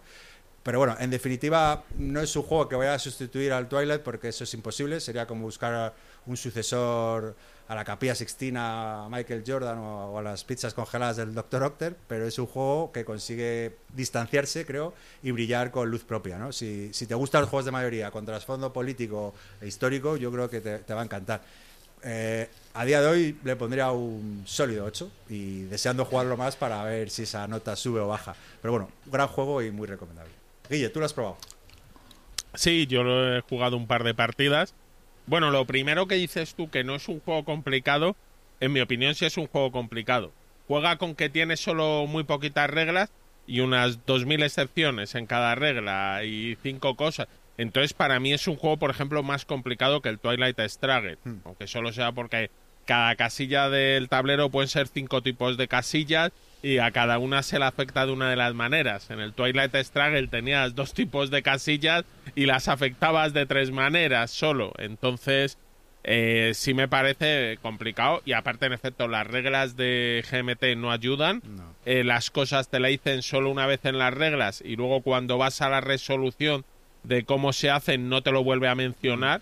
Pero bueno, en definitiva, no es un juego que vaya a sustituir al Twilight porque eso es imposible. Sería como buscar un sucesor a la Capilla Sixtina, a Michael Jordan o, a las pizzas congeladas del Dr. Octer, pero es un juego que consigue distanciarse, creo, y brillar con luz propia. ¿no? Si, si te gustan los juegos de mayoría con trasfondo político e histórico, yo creo que te, te va a encantar. Eh, a día de hoy le pondría un sólido 8 y deseando jugarlo más para ver si esa nota sube o baja. Pero bueno, gran juego y muy recomendable. Guille, ¿tú lo has probado? Sí, yo lo he jugado un par de partidas. Bueno, lo primero que dices tú que no es un juego complicado, en mi opinión sí es un juego complicado. Juega con que tiene solo muy poquitas reglas y unas 2.000 excepciones en cada regla y cinco cosas. Entonces para mí es un juego, por ejemplo, más complicado que el Twilight Struggle, Hmm. aunque solo sea porque cada casilla del tablero pueden ser cinco tipos de casillas y a cada una se le afecta de una de las maneras. En el Twilight Struggle tenías dos tipos de casillas y las afectabas de tres maneras solo. Entonces, eh, sí me parece complicado. Y aparte, en efecto, las reglas de GMT no ayudan. Eh, las cosas te la dicen solo una vez en las reglas y luego cuando vas a la resolución de cómo se hacen no te lo vuelve a mencionar.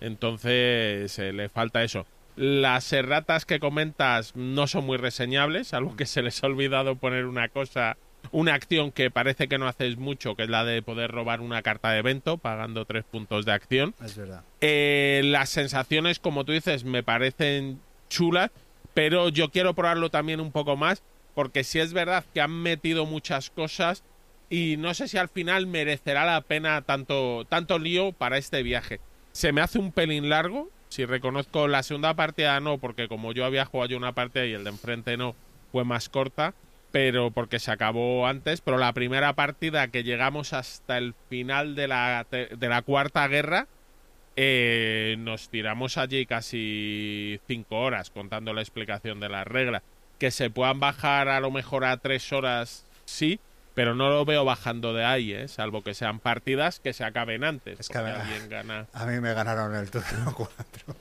Entonces, eh, le falta eso. Las erratas que comentas no son muy reseñables, algo que se les ha olvidado poner una cosa, una acción que parece que no haces mucho, que es la de poder robar una carta de evento pagando tres puntos de acción. Es verdad. Eh, las sensaciones, como tú dices, me parecen chulas, pero yo quiero probarlo también un poco más, porque si es verdad que han metido muchas cosas y no sé si al final merecerá la pena tanto, tanto lío para este viaje. Se me hace un pelín largo, si reconozco la segunda partida no, porque como yo había jugado una partida y el de enfrente no, fue más corta, pero porque se acabó antes, pero la primera partida que llegamos hasta el final de la, de la cuarta guerra, eh, nos tiramos allí casi cinco horas contando la explicación de las reglas. Que se puedan bajar a lo mejor a tres horas, sí, pero no lo veo bajando de ahí, ¿eh? salvo que sean partidas que se acaben antes. Es que a, alguien gana. a mí me ganaron el turno [LAUGHS] 4.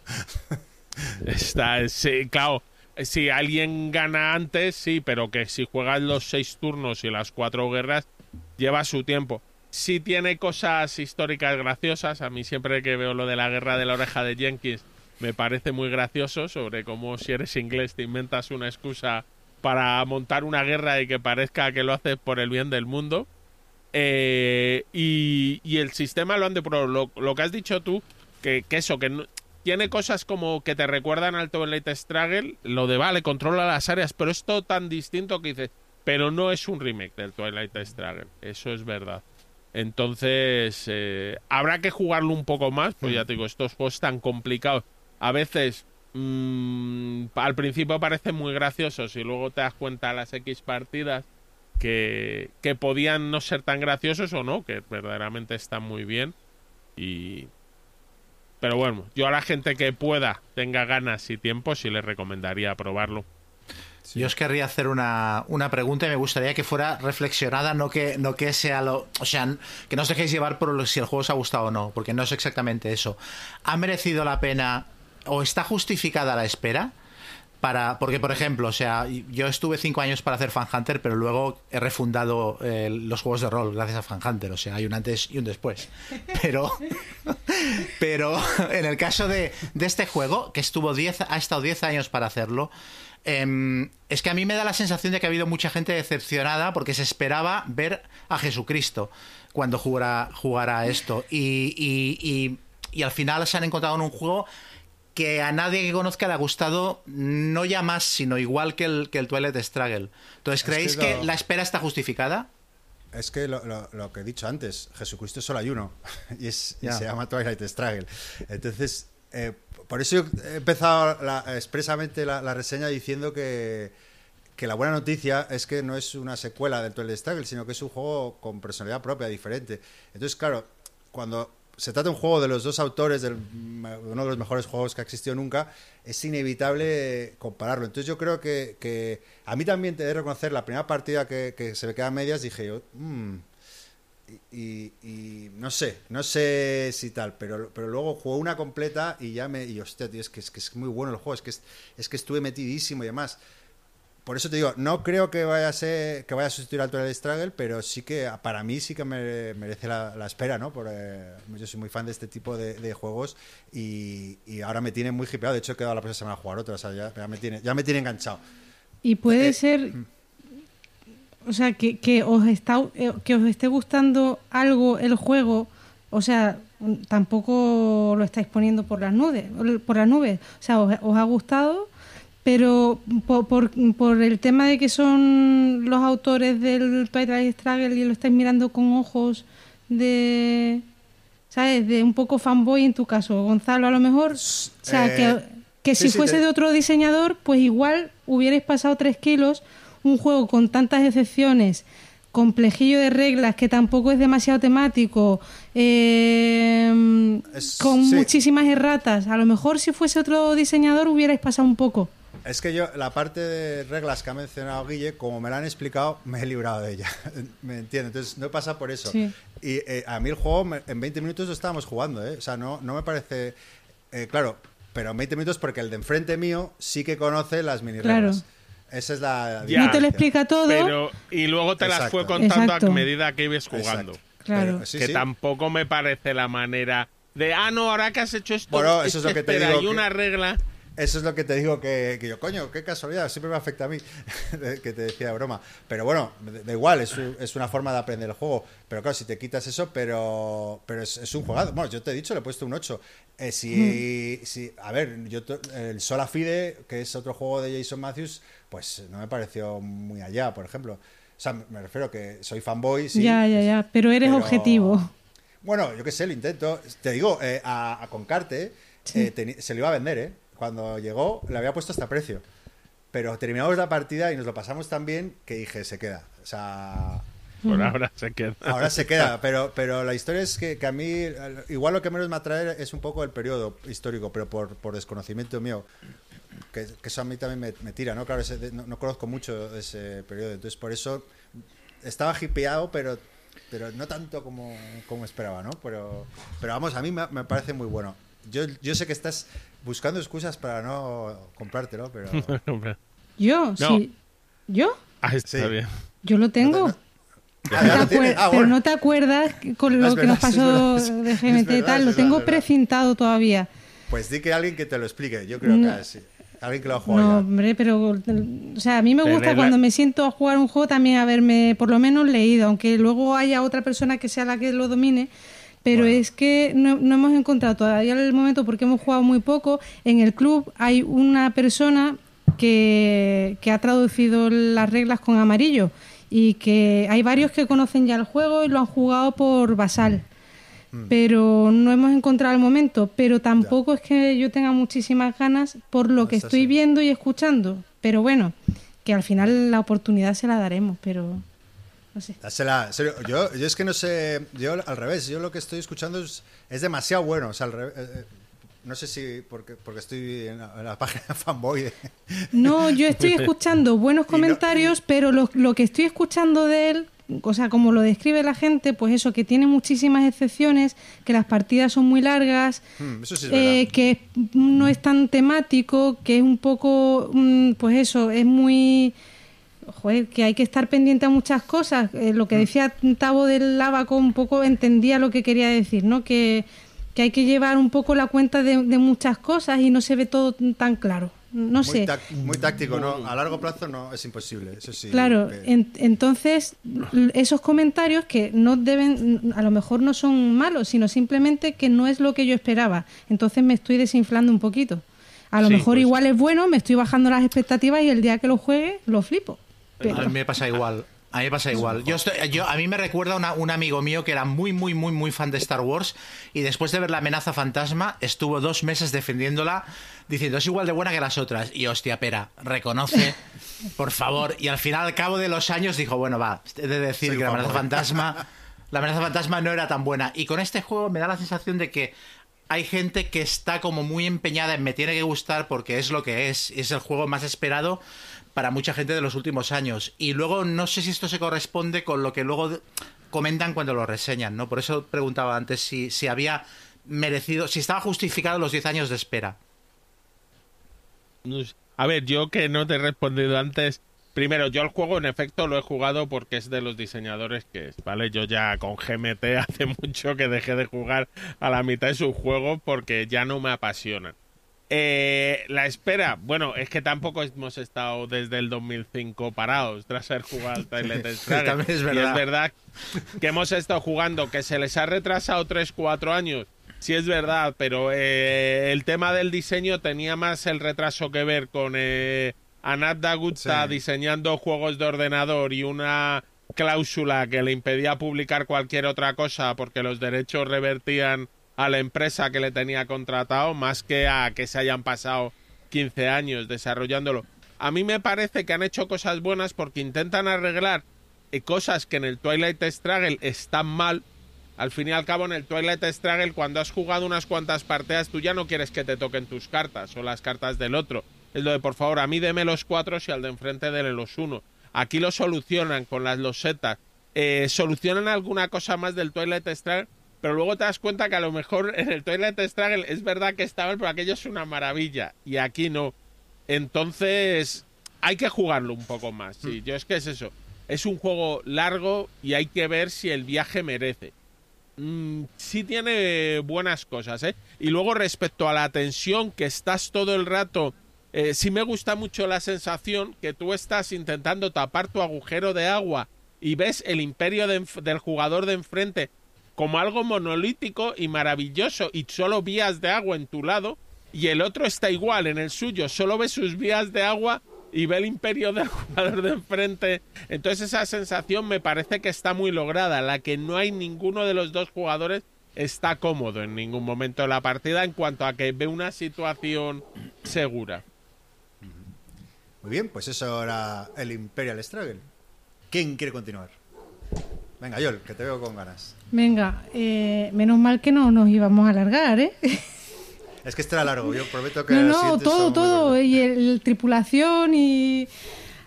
Está, sí, claro, si alguien gana antes, sí, pero que si juegas los seis turnos y las cuatro guerras, lleva su tiempo. Sí tiene cosas históricas graciosas. A mí siempre que veo lo de la guerra de la oreja de Jenkins me parece muy gracioso sobre cómo si eres inglés te inventas una excusa para montar una guerra y que parezca que lo haces por el bien del mundo. Eh, y, y el sistema lo han de. Lo, lo que has dicho tú, que, que eso, que no- tiene cosas como que te recuerdan al Twilight Struggle, lo de vale, controla las áreas, pero es todo tan distinto que dices, pero no es un remake del Twilight Struggle, eso es verdad. Entonces, eh, habrá que jugarlo un poco más, pues ya te digo, estos juegos tan complicados, a veces mm, al principio parecen muy graciosos y luego te das cuenta las X partidas que, que podían no ser tan graciosos o no, que verdaderamente están muy bien. Y. Pero bueno, yo a la gente que pueda, tenga ganas y tiempo, sí les recomendaría probarlo. Yo os querría hacer una, una pregunta y me gustaría que fuera reflexionada, no que, no que sea lo. O sea, que no os dejéis llevar por si el juego os ha gustado o no, porque no es exactamente eso. ¿Ha merecido la pena o está justificada la espera? Para, porque, por ejemplo, o sea, yo estuve cinco años para hacer Fan Hunter, pero luego he refundado eh, los juegos de rol gracias a Fan Hunter. O sea, hay un antes y un después. [LAUGHS] Pero, pero en el caso de, de este juego, que estuvo 10, ha estado 10 años para hacerlo, em, es que a mí me da la sensación de que ha habido mucha gente decepcionada porque se esperaba ver a Jesucristo cuando jugara, jugara esto. Y, y, y- y al final se han encontrado en un juego que a nadie que conozca le ha gustado, no ya más, sino igual que el, que el Twilight Struggle. Entonces, ¿creéis es que lo- la espera está justificada? Es que lo, lo- lo que he dicho antes, Jesucristo solo hay uno [LAUGHS] y, es, y se llama Twilight Struggle. Entonces, eh, por eso yo he empezado la- expresamente la, la reseña diciendo que, que la buena noticia es que no es una secuela del Twilight Struggle, sino que es un juego con personalidad propia, diferente. Entonces, claro, cuando se trata de un juego de los dos autores, de uno de los mejores juegos que ha existido nunca, es inevitable compararlo. Entonces yo creo que, que a mí también te de reconocer, la primera partida que, se me queda a medias, dije yo, "Mm", y, y- y no sé, no sé si tal, pero, pero luego jugué una completa y ya me, y hostia, tío, es que, es que es muy bueno el juego, es que, es, es que estuve metidísimo y demás. Por eso te digo, no creo que vaya a ser que vaya a sustituir al Twilight Struggle, pero sí que para mí sí que me- merece la, la espera, ¿no? Porque yo soy muy fan de este tipo de, de juegos y, y ahora me tiene muy hipeado. De hecho, he quedado la próxima semana a jugar otro, o sea, ya, ya me tiene, ya me tiene enganchado. Y puede Eh, ser, o sea, que, que os está, eh, que os esté gustando algo el juego, o sea, mm, tampoco lo estáis poniendo por las nubes, por las nubes. O sea, os, os ha gustado, pero por, por, por el tema de que son los autores del Twilight Struggle y lo estáis mirando con ojos de, ¿sabes? De un poco fanboy en tu caso, Gonzalo, a lo mejor. O sea, Eh, que, que sí, si sí, fuese te- de otro diseñador, pues igual hubierais pasado tres kilos, un juego con tantas excepciones, complejillo de reglas, que tampoco es demasiado temático, eh, Es- con sí. muchísimas erratas. A lo mejor si fuese otro diseñador hubierais pasado un poco. Es que yo, la parte de reglas que ha mencionado Guille, como me la han explicado, me he librado de ella. [LAUGHS] ¿Me entiendes? Entonces, no pasa por eso. Sí. Y eh, a mí el juego, me- en 20 minutos lo estábamos jugando, ¿eh? O sea, no, no me parece. eh, claro, pero en 20 minutos porque el de enfrente mío sí que conoce las mini reglas. Esa es la. Ya. no te lo explica todo, Pero, y luego te las fue contando Exacto. a medida que ibas jugando. Exacto. Claro. Pero, sí, que sí. tampoco me parece la manera de, ah, no, ahora que has hecho esto, Bueno, eso es lo que te espera, digo hay que- una regla. Eso es lo que te digo que, que yo, coño, qué casualidad, siempre me afecta a mí, [LAUGHS] que te decía de broma. Pero bueno, da igual, es, es una forma de aprender el juego. Pero claro, si te quitas eso, pero pero es, es un jugado. Bueno, yo te he dicho, le he puesto un 8. Eh, si, si, a ver, yo el Sola Fide, que es otro juego de Jason Matthews, pues no me pareció muy allá, por ejemplo. O sea, me refiero que soy fanboy, sí. ya, ya, ya. Pero eres pero- objetivo. Bueno, yo qué sé, lo intento. Te digo, eh, a, a Concarte eh, se lo iba a vender, ¿eh? Cuando llegó, le había puesto hasta precio. Pero terminamos la partida y nos lo pasamos tan bien que dije, se queda. O sea, Por ahora se queda. ahora se queda. [LAUGHS] Pero, pero la historia es que, que a mí, igual lo que menos me atrae es un poco el periodo histórico, pero por, por desconocimiento mío. Que, que eso a mí también me, me tira, ¿no? Claro, ese no, no conozco mucho ese periodo. Entonces, por eso estaba hipeado, pero, pero no tanto como, como esperaba, ¿no? Pero, pero vamos, a mí me, me parece muy bueno. Yo, yo sé que estás buscando excusas para no comprártelo, pero... [LAUGHS] Yo, sí. ¿Yo? Ah, está Sí. bien. Yo lo tengo. Ah, ¿Te ya lo acuer- tienes. Ah, Pero no te acuerdas con Ah, lo que verdad, nos pasó verdad, de GMT y tal. Lo tengo verdad. precintado todavía. Pues di que alguien que te lo explique. Yo creo No. que sí. Alguien que lo ha jugado No, ya. hombre, pero. O sea, a mí me gusta Tenerla- cuando me siento a jugar un juego también haberme por lo menos leído, aunque luego haya otra persona que sea la que lo domine. Pero Bueno. es que no, no hemos encontrado todavía el momento porque hemos jugado muy poco. En el club hay una persona que, que ha traducido las reglas con amarillo y que hay varios que conocen ya el juego y lo han jugado por basal. Mm. Pero no hemos encontrado el momento. Pero tampoco es que yo tenga muchísimas ganas por lo que estoy viendo y escuchando. Pero bueno, que al final la oportunidad se la daremos, pero no sé. Dásela, en serio, yo, yo es que no sé, yo al revés, yo lo que estoy escuchando es, es demasiado bueno, o sea, al revés, eh, eh, no sé si porque, porque estoy en la, en la [LAUGHS] página fanboy de- No, yo estoy [LAUGHS] escuchando buenos no- comentarios, pero lo, lo que estoy escuchando de él, o sea, como lo describe la gente, pues eso, que tiene muchísimas excepciones, que las partidas son muy largas, Hmm, sí es eh, que no es tan temático, que es un poco, mm, pues eso, es muy... Joder, que hay que estar pendiente a muchas cosas. Eh, lo que Mm. decía Tavo del Abaco un poco entendía lo que quería decir, ¿no? Que, que hay que llevar un poco la cuenta de, de muchas cosas y no se ve todo tan claro. No muy, sé. muy táctico, ¿no? A largo plazo no, es imposible, eso sí. Claro, que- en- entonces esos comentarios que no deben, a lo mejor no son malos, sino simplemente que no es lo que yo esperaba. Entonces me estoy desinflando un poquito. A lo Sí, mejor pues- igual es bueno, me estoy bajando las expectativas y el día que lo juegue lo flipo. Pero- A mí me pasa igual. A mí me pasa igual. Yo estoy, yo, a mí me recuerda una- un amigo mío que era muy, muy, muy, muy fan de Star Wars y después de ver la amenaza fantasma estuvo dos meses defendiéndola diciendo es igual de buena que las otras. Y hostia, pera, reconoce, por favor. Y al final, al cabo de los años, dijo, bueno, va, he de decir Soy que la amenaza fantasma, la amenaza fantasma no era tan buena. Y con este juego me da la sensación de que hay gente que está como muy empeñada en me tiene que gustar porque es lo que es. Es el juego más esperado para mucha gente de los últimos años. Y luego no sé si esto se corresponde con lo que luego comentan cuando lo reseñan, ¿no? Por eso preguntaba antes si, si había merecido, si estaba justificado los 10 años de espera. A ver, yo que no te he respondido antes. Primero, yo el juego en efecto lo he jugado porque es de los diseñadores que es, ¿vale? Yo ya con GMT [LAUGHS] hace mucho que dejé de jugar a la mitad de su juego porque ya no me apasionan. Eh, la espera, bueno, es que tampoco hemos estado desde el 2005 parados tras haber jugado al Twilight Struggle. También es Y verdad. es verdad que hemos estado jugando, que se les ha retrasado 3-4 años. Sí es verdad, pero eh, el tema del diseño tenía más el retraso que ver con eh, Anat Dagutta Sí. diseñando juegos de ordenador y una cláusula que le impedía publicar cualquier otra cosa porque los derechos revertían a la empresa que le tenía contratado, más que a que se hayan pasado 15 años desarrollándolo. A mí me parece que han hecho cosas buenas porque intentan arreglar eh, cosas que en el Twilight Struggle están mal. Al fin y al cabo, en el Twilight Struggle, cuando has jugado unas cuantas partidas, tú ya no quieres que te toquen tus cartas o las cartas del otro. es lo de por favor, a mí deme los cuatro y al de enfrente dele los uno. Aquí lo solucionan con las losetas. Eh, solucionan alguna cosa más del Toilet Struggle, pero luego te das cuenta que a lo mejor en el Toilet Struggle es verdad que estaba, pero aquello es una maravilla. Y aquí no. Entonces, hay que jugarlo un poco más. Sí, yo es que es eso. Es un juego largo y hay que ver si el viaje merece. Mm, sí tiene buenas cosas, ¿eh? Y luego respecto a la tensión, que estás todo el rato... Eh, sí me gusta mucho la sensación que tú estás intentando tapar tu agujero de agua y ves el imperio de del jugador de enfrente como algo monolítico y maravilloso y solo vías de agua en tu lado y el otro está igual en el suyo, solo ve sus vías de agua y ve el imperio del jugador de enfrente. Entonces esa sensación me parece que está muy lograda, la que no hay ninguno de los dos jugadores está cómodo en ningún momento de la partida en cuanto a que ve una situación segura. Muy bien, pues eso era el Imperial Struggle. ¿Quién quiere continuar? Venga, Yol, que te veo con ganas. Venga, eh, menos mal que no nos íbamos a alargar, ¿eh? [LAUGHS] Es que este era largo, yo prometo que No, no, todo, todo. Y el, tripulación y...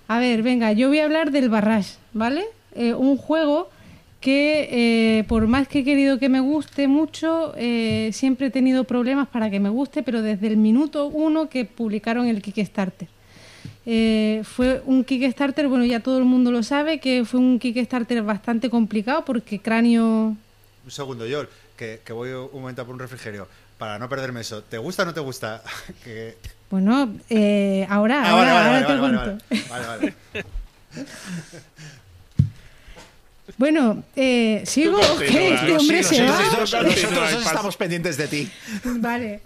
A ver, venga, yo voy a hablar del Barrage, ¿vale? Eh, un juego que eh, por más que he querido que me guste mucho, eh, siempre he tenido problemas para que me guste, pero desde el minuto uno que publicaron el Kickstarter. Eh, fue un Kickstarter, bueno, ya todo el mundo lo sabe, que fue un Kickstarter bastante complicado porque Cráneo... Un segundo, Yol, que, que voy un momento a por un refrigerio. Para no perderme eso, ¿te gusta o no te gusta? que... Bueno, eh, ahora, Ah, ahora, vale, ahora vale, te vale, cuento. vale, vale, vale. Bueno, eh, sigo. ¿Qué? Este hombre Sí, se sí, va. sí. Nosotros, estamos pendientes de ti. Vale.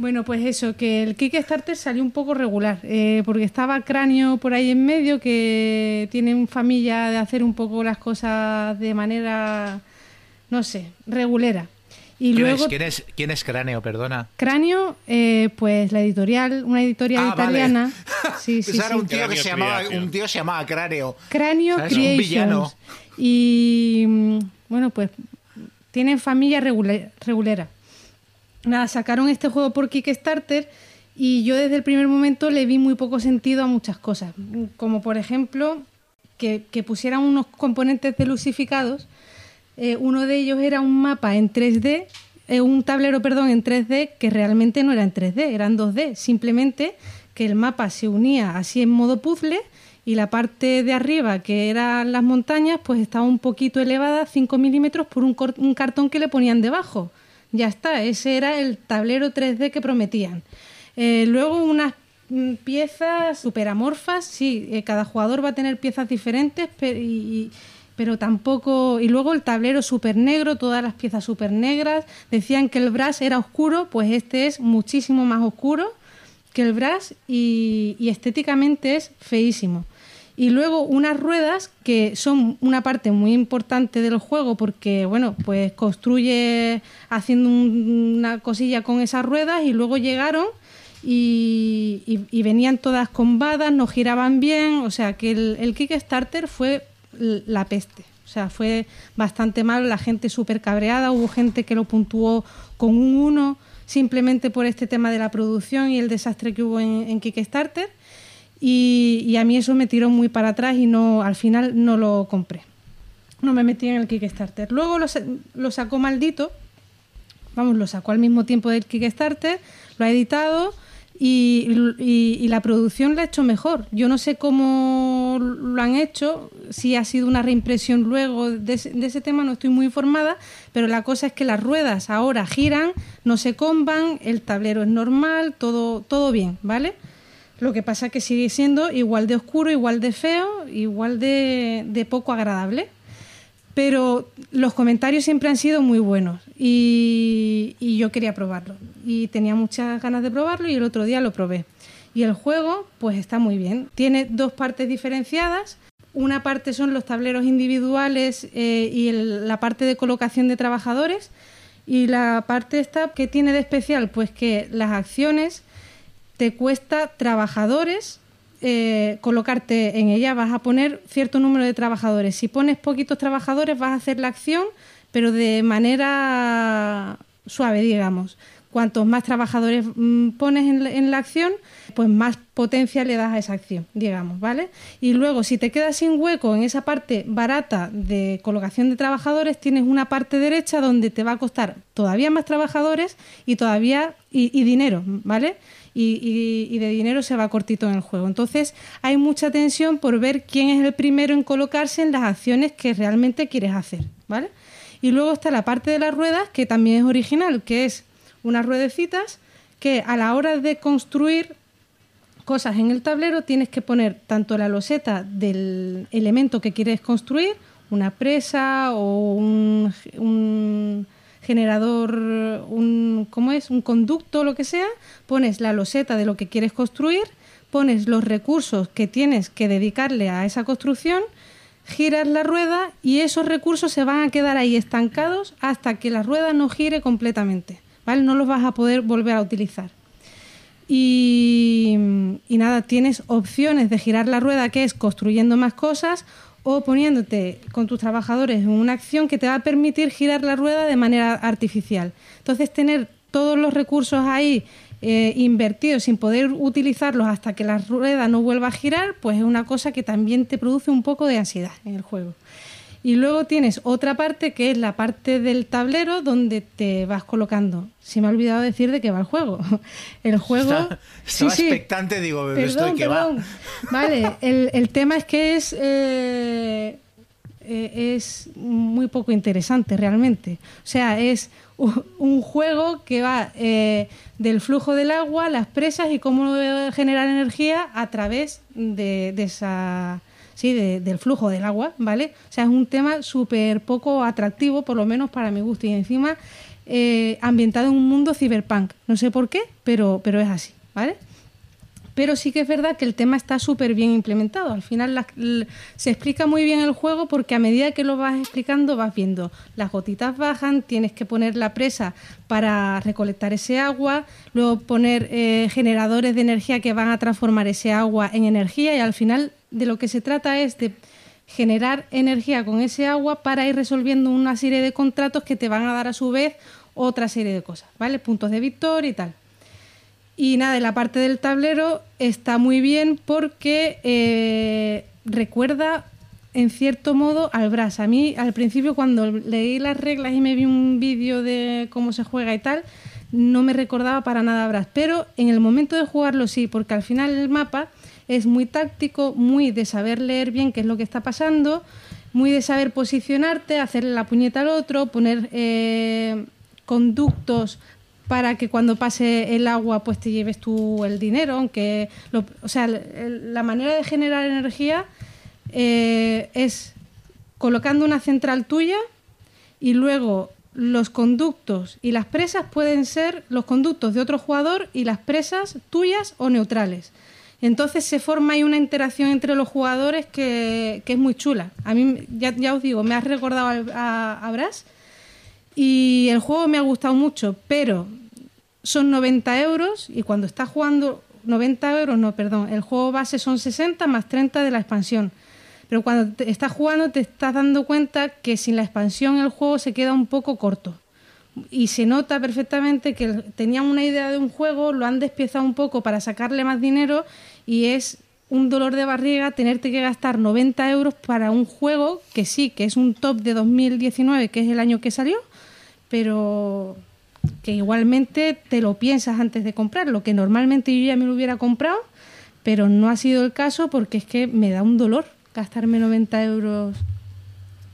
Bueno, pues eso, que el Kickstarter salió un poco regular, eh, porque estaba Cráneo por ahí en medio, que tiene familia de hacer un poco las cosas de manera, no sé, regulera. Y ¿Quién, luego es, quién, es, quién es Cráneo? Perdona. Cráneo, eh, pues la editorial, una editorial Ah, vale. italiana. [LAUGHS] Sí, sí, era sí. un tío que se llamaba, un tío se llamaba Cráneo. Cráneo ¿Sabes? Un Creations. villano. Y mm, bueno, pues tienen familia regulera. Nada, sacaron este juego por Kickstarter y yo desde el primer momento le vi muy poco sentido a muchas cosas. Como por ejemplo que, pusieran unos componentes delusificados. Eh, uno de ellos era un mapa en 3D, eh, un tablero, perdón, en 3D que realmente no era en 3D, eran 2D. Simplemente que el mapa se unía así en modo puzzle y la parte de arriba, que eran las montañas, pues estaba un poquito elevada, 5 milímetros, por un, un cartón que le ponían debajo. Ya está, ese era el tablero 3D que prometían. Eh, luego unas mm, piezas superamorfas, sí, eh, cada jugador va a tener piezas diferentes, pero, y- tampoco... Y luego el tablero súper negro, todas las piezas súper negras. Decían que el brass era oscuro, pues este es muchísimo más oscuro que el brass y estéticamente es feísimo. Y luego unas ruedas que son una parte muy importante del juego porque, bueno, pues construye haciendo un- una cosilla con esas ruedas y luego llegaron y, venían todas combadas, no giraban bien, o sea que el, Kickstarter fue la peste. O sea, fue bastante mal, la gente súper cabreada, hubo gente que lo puntuó con un 1 simplemente por este tema de la producción y el desastre que hubo en Kickstarter. Y, a mí eso me tiró muy para atrás y no al final no lo compré. No me metí en el Kickstarter. Luego lo, lo sacó maldito. Vamos, lo sacó al mismo tiempo del Kickstarter, lo ha editado y, y- la producción la ha hecho mejor. Yo no sé cómo lo han hecho, si ha sido una reimpresión luego de de ese tema, no estoy muy informada, pero la cosa es que las ruedas ahora giran, no se comban, el tablero es normal, todo, todo bien, ¿vale? Lo que pasa es que sigue siendo igual de oscuro, igual de feo, igual de, poco agradable. Pero los comentarios siempre han sido muy buenos y, yo quería probarlo. Y tenía muchas ganas de probarlo y el otro día lo probé. Y el juego, pues está muy bien. Tiene dos partes diferenciadas. Una parte son los tableros individuales eh, y la parte de colocación de trabajadores. Y la parte esta, que tiene de especial? Pues que las acciones te cuesta trabajadores eh, colocarte en ella, vas a poner cierto número de trabajadores. Si pones poquitos trabajadores vas a hacer la acción, pero de manera suave, digamos. Cuantos más trabajadores mm, pones en la, en la acción, pues más potencia le das a esa acción, digamos, ¿vale? Y luego, si te quedas sin hueco en esa parte barata de colocación de trabajadores, tienes una parte derecha donde te va a costar todavía más trabajadores y todavía y, dinero, ¿vale? Y- y de dinero se va cortito en el juego. Entonces hay mucha tensión por ver quién es el primero en colocarse en las acciones que realmente quieres hacer, ¿vale? Y luego está la parte de las ruedas, que también es original, que es unas ruedecitas que a la hora de construir cosas en el tablero tienes que poner tanto la loseta del elemento que quieres construir, una presa o un, generador, un, ¿cómo es? Un conducto, lo que sea, pones la loseta de lo que quieres construir, pones los recursos que tienes que dedicarle a esa construcción, giras la rueda y esos recursos se van a quedar ahí estancados hasta que la rueda no gire completamente, ¿vale? No los vas a poder volver a utilizar. Y, nada, tienes opciones de girar la rueda, que es construyendo más cosas o poniéndote con tus trabajadores en una acción que te va a permitir girar la rueda de manera artificial. Entonces, tener todos los recursos ahí eh, invertidos sin poder utilizarlos hasta que la rueda no vuelva a girar, pues es una cosa que también te produce un poco de ansiedad en el juego. Y luego tienes otra parte que es la parte del tablero donde te vas colocando. Se me ha olvidado decir de qué va el juego. [LAUGHS] El juego. Está- estaba expectante, digo, ¿esto de qué va? Vale, el, el tema es que es. eh, eh, es muy poco interesante realmente. O sea, es un juego que va eh, del flujo del agua, las presas y cómo generar energía a través de, de esa sí, de- del flujo del agua, ¿vale? O sea, es un tema súper poco atractivo, por lo menos para mi gusto, y encima eh, ambientado en un mundo cyberpunk. No sé por qué, pero, pero es así, ¿vale? Pero sí que es verdad que el tema está súper bien implementado. Al final se explica muy bien el juego porque a medida que lo vas explicando vas viendo las gotitas bajan, tienes que poner la presa para recolectar ese agua, luego poner eh, generadores de energía que van a transformar ese agua en energía y al final de lo que se trata es de generar energía con ese agua para ir resolviendo una serie de contratos que te van a dar a su vez otra serie de cosas, ¿vale? Puntos de victoria y tal. Y nada, la parte del tablero está muy bien porque eh, recuerda en cierto modo al Brass. A mí al principio cuando leí las reglas y me vi un vídeo de cómo se juega y tal, no me recordaba para nada a Brass. Pero en el momento de jugarlo sí, porque al final el mapa es muy táctico, muy de saber leer bien qué es lo que está pasando, muy de saber posicionarte, hacerle la puñeta al otro, poner eh, conductos para que cuando pase el agua pues te lleves tú el dinero, aunque lo- o sea, la manera de generar energía eh, es colocando una central tuya y luego los conductos y las presas pueden ser los conductos de otro jugador y las presas tuyas o neutrales. Entonces se forma ahí una interacción entre los jugadores que, que es muy chula. A mí, ya, ya os digo, me has recordado a, a Brass y el juego me ha gustado mucho, pero son 90 euros y cuando estás jugando 90 euros, no, perdón, el juego base son 60 más 30 de la expansión. Pero cuando te estás jugando te estás dando cuenta que sin la expansión el juego se queda un poco corto. Y se nota perfectamente que tenían una idea de un juego, lo han despiezado un poco para sacarle más dinero y es un dolor de barriga tenerte que gastar 90 euros para un juego que sí, que es un top de 2019, que es el año que salió, pero que igualmente te lo piensas antes de comprarlo, que normalmente yo ya me lo hubiera comprado, pero no ha sido el caso porque es que me da un dolor gastarme 90 euros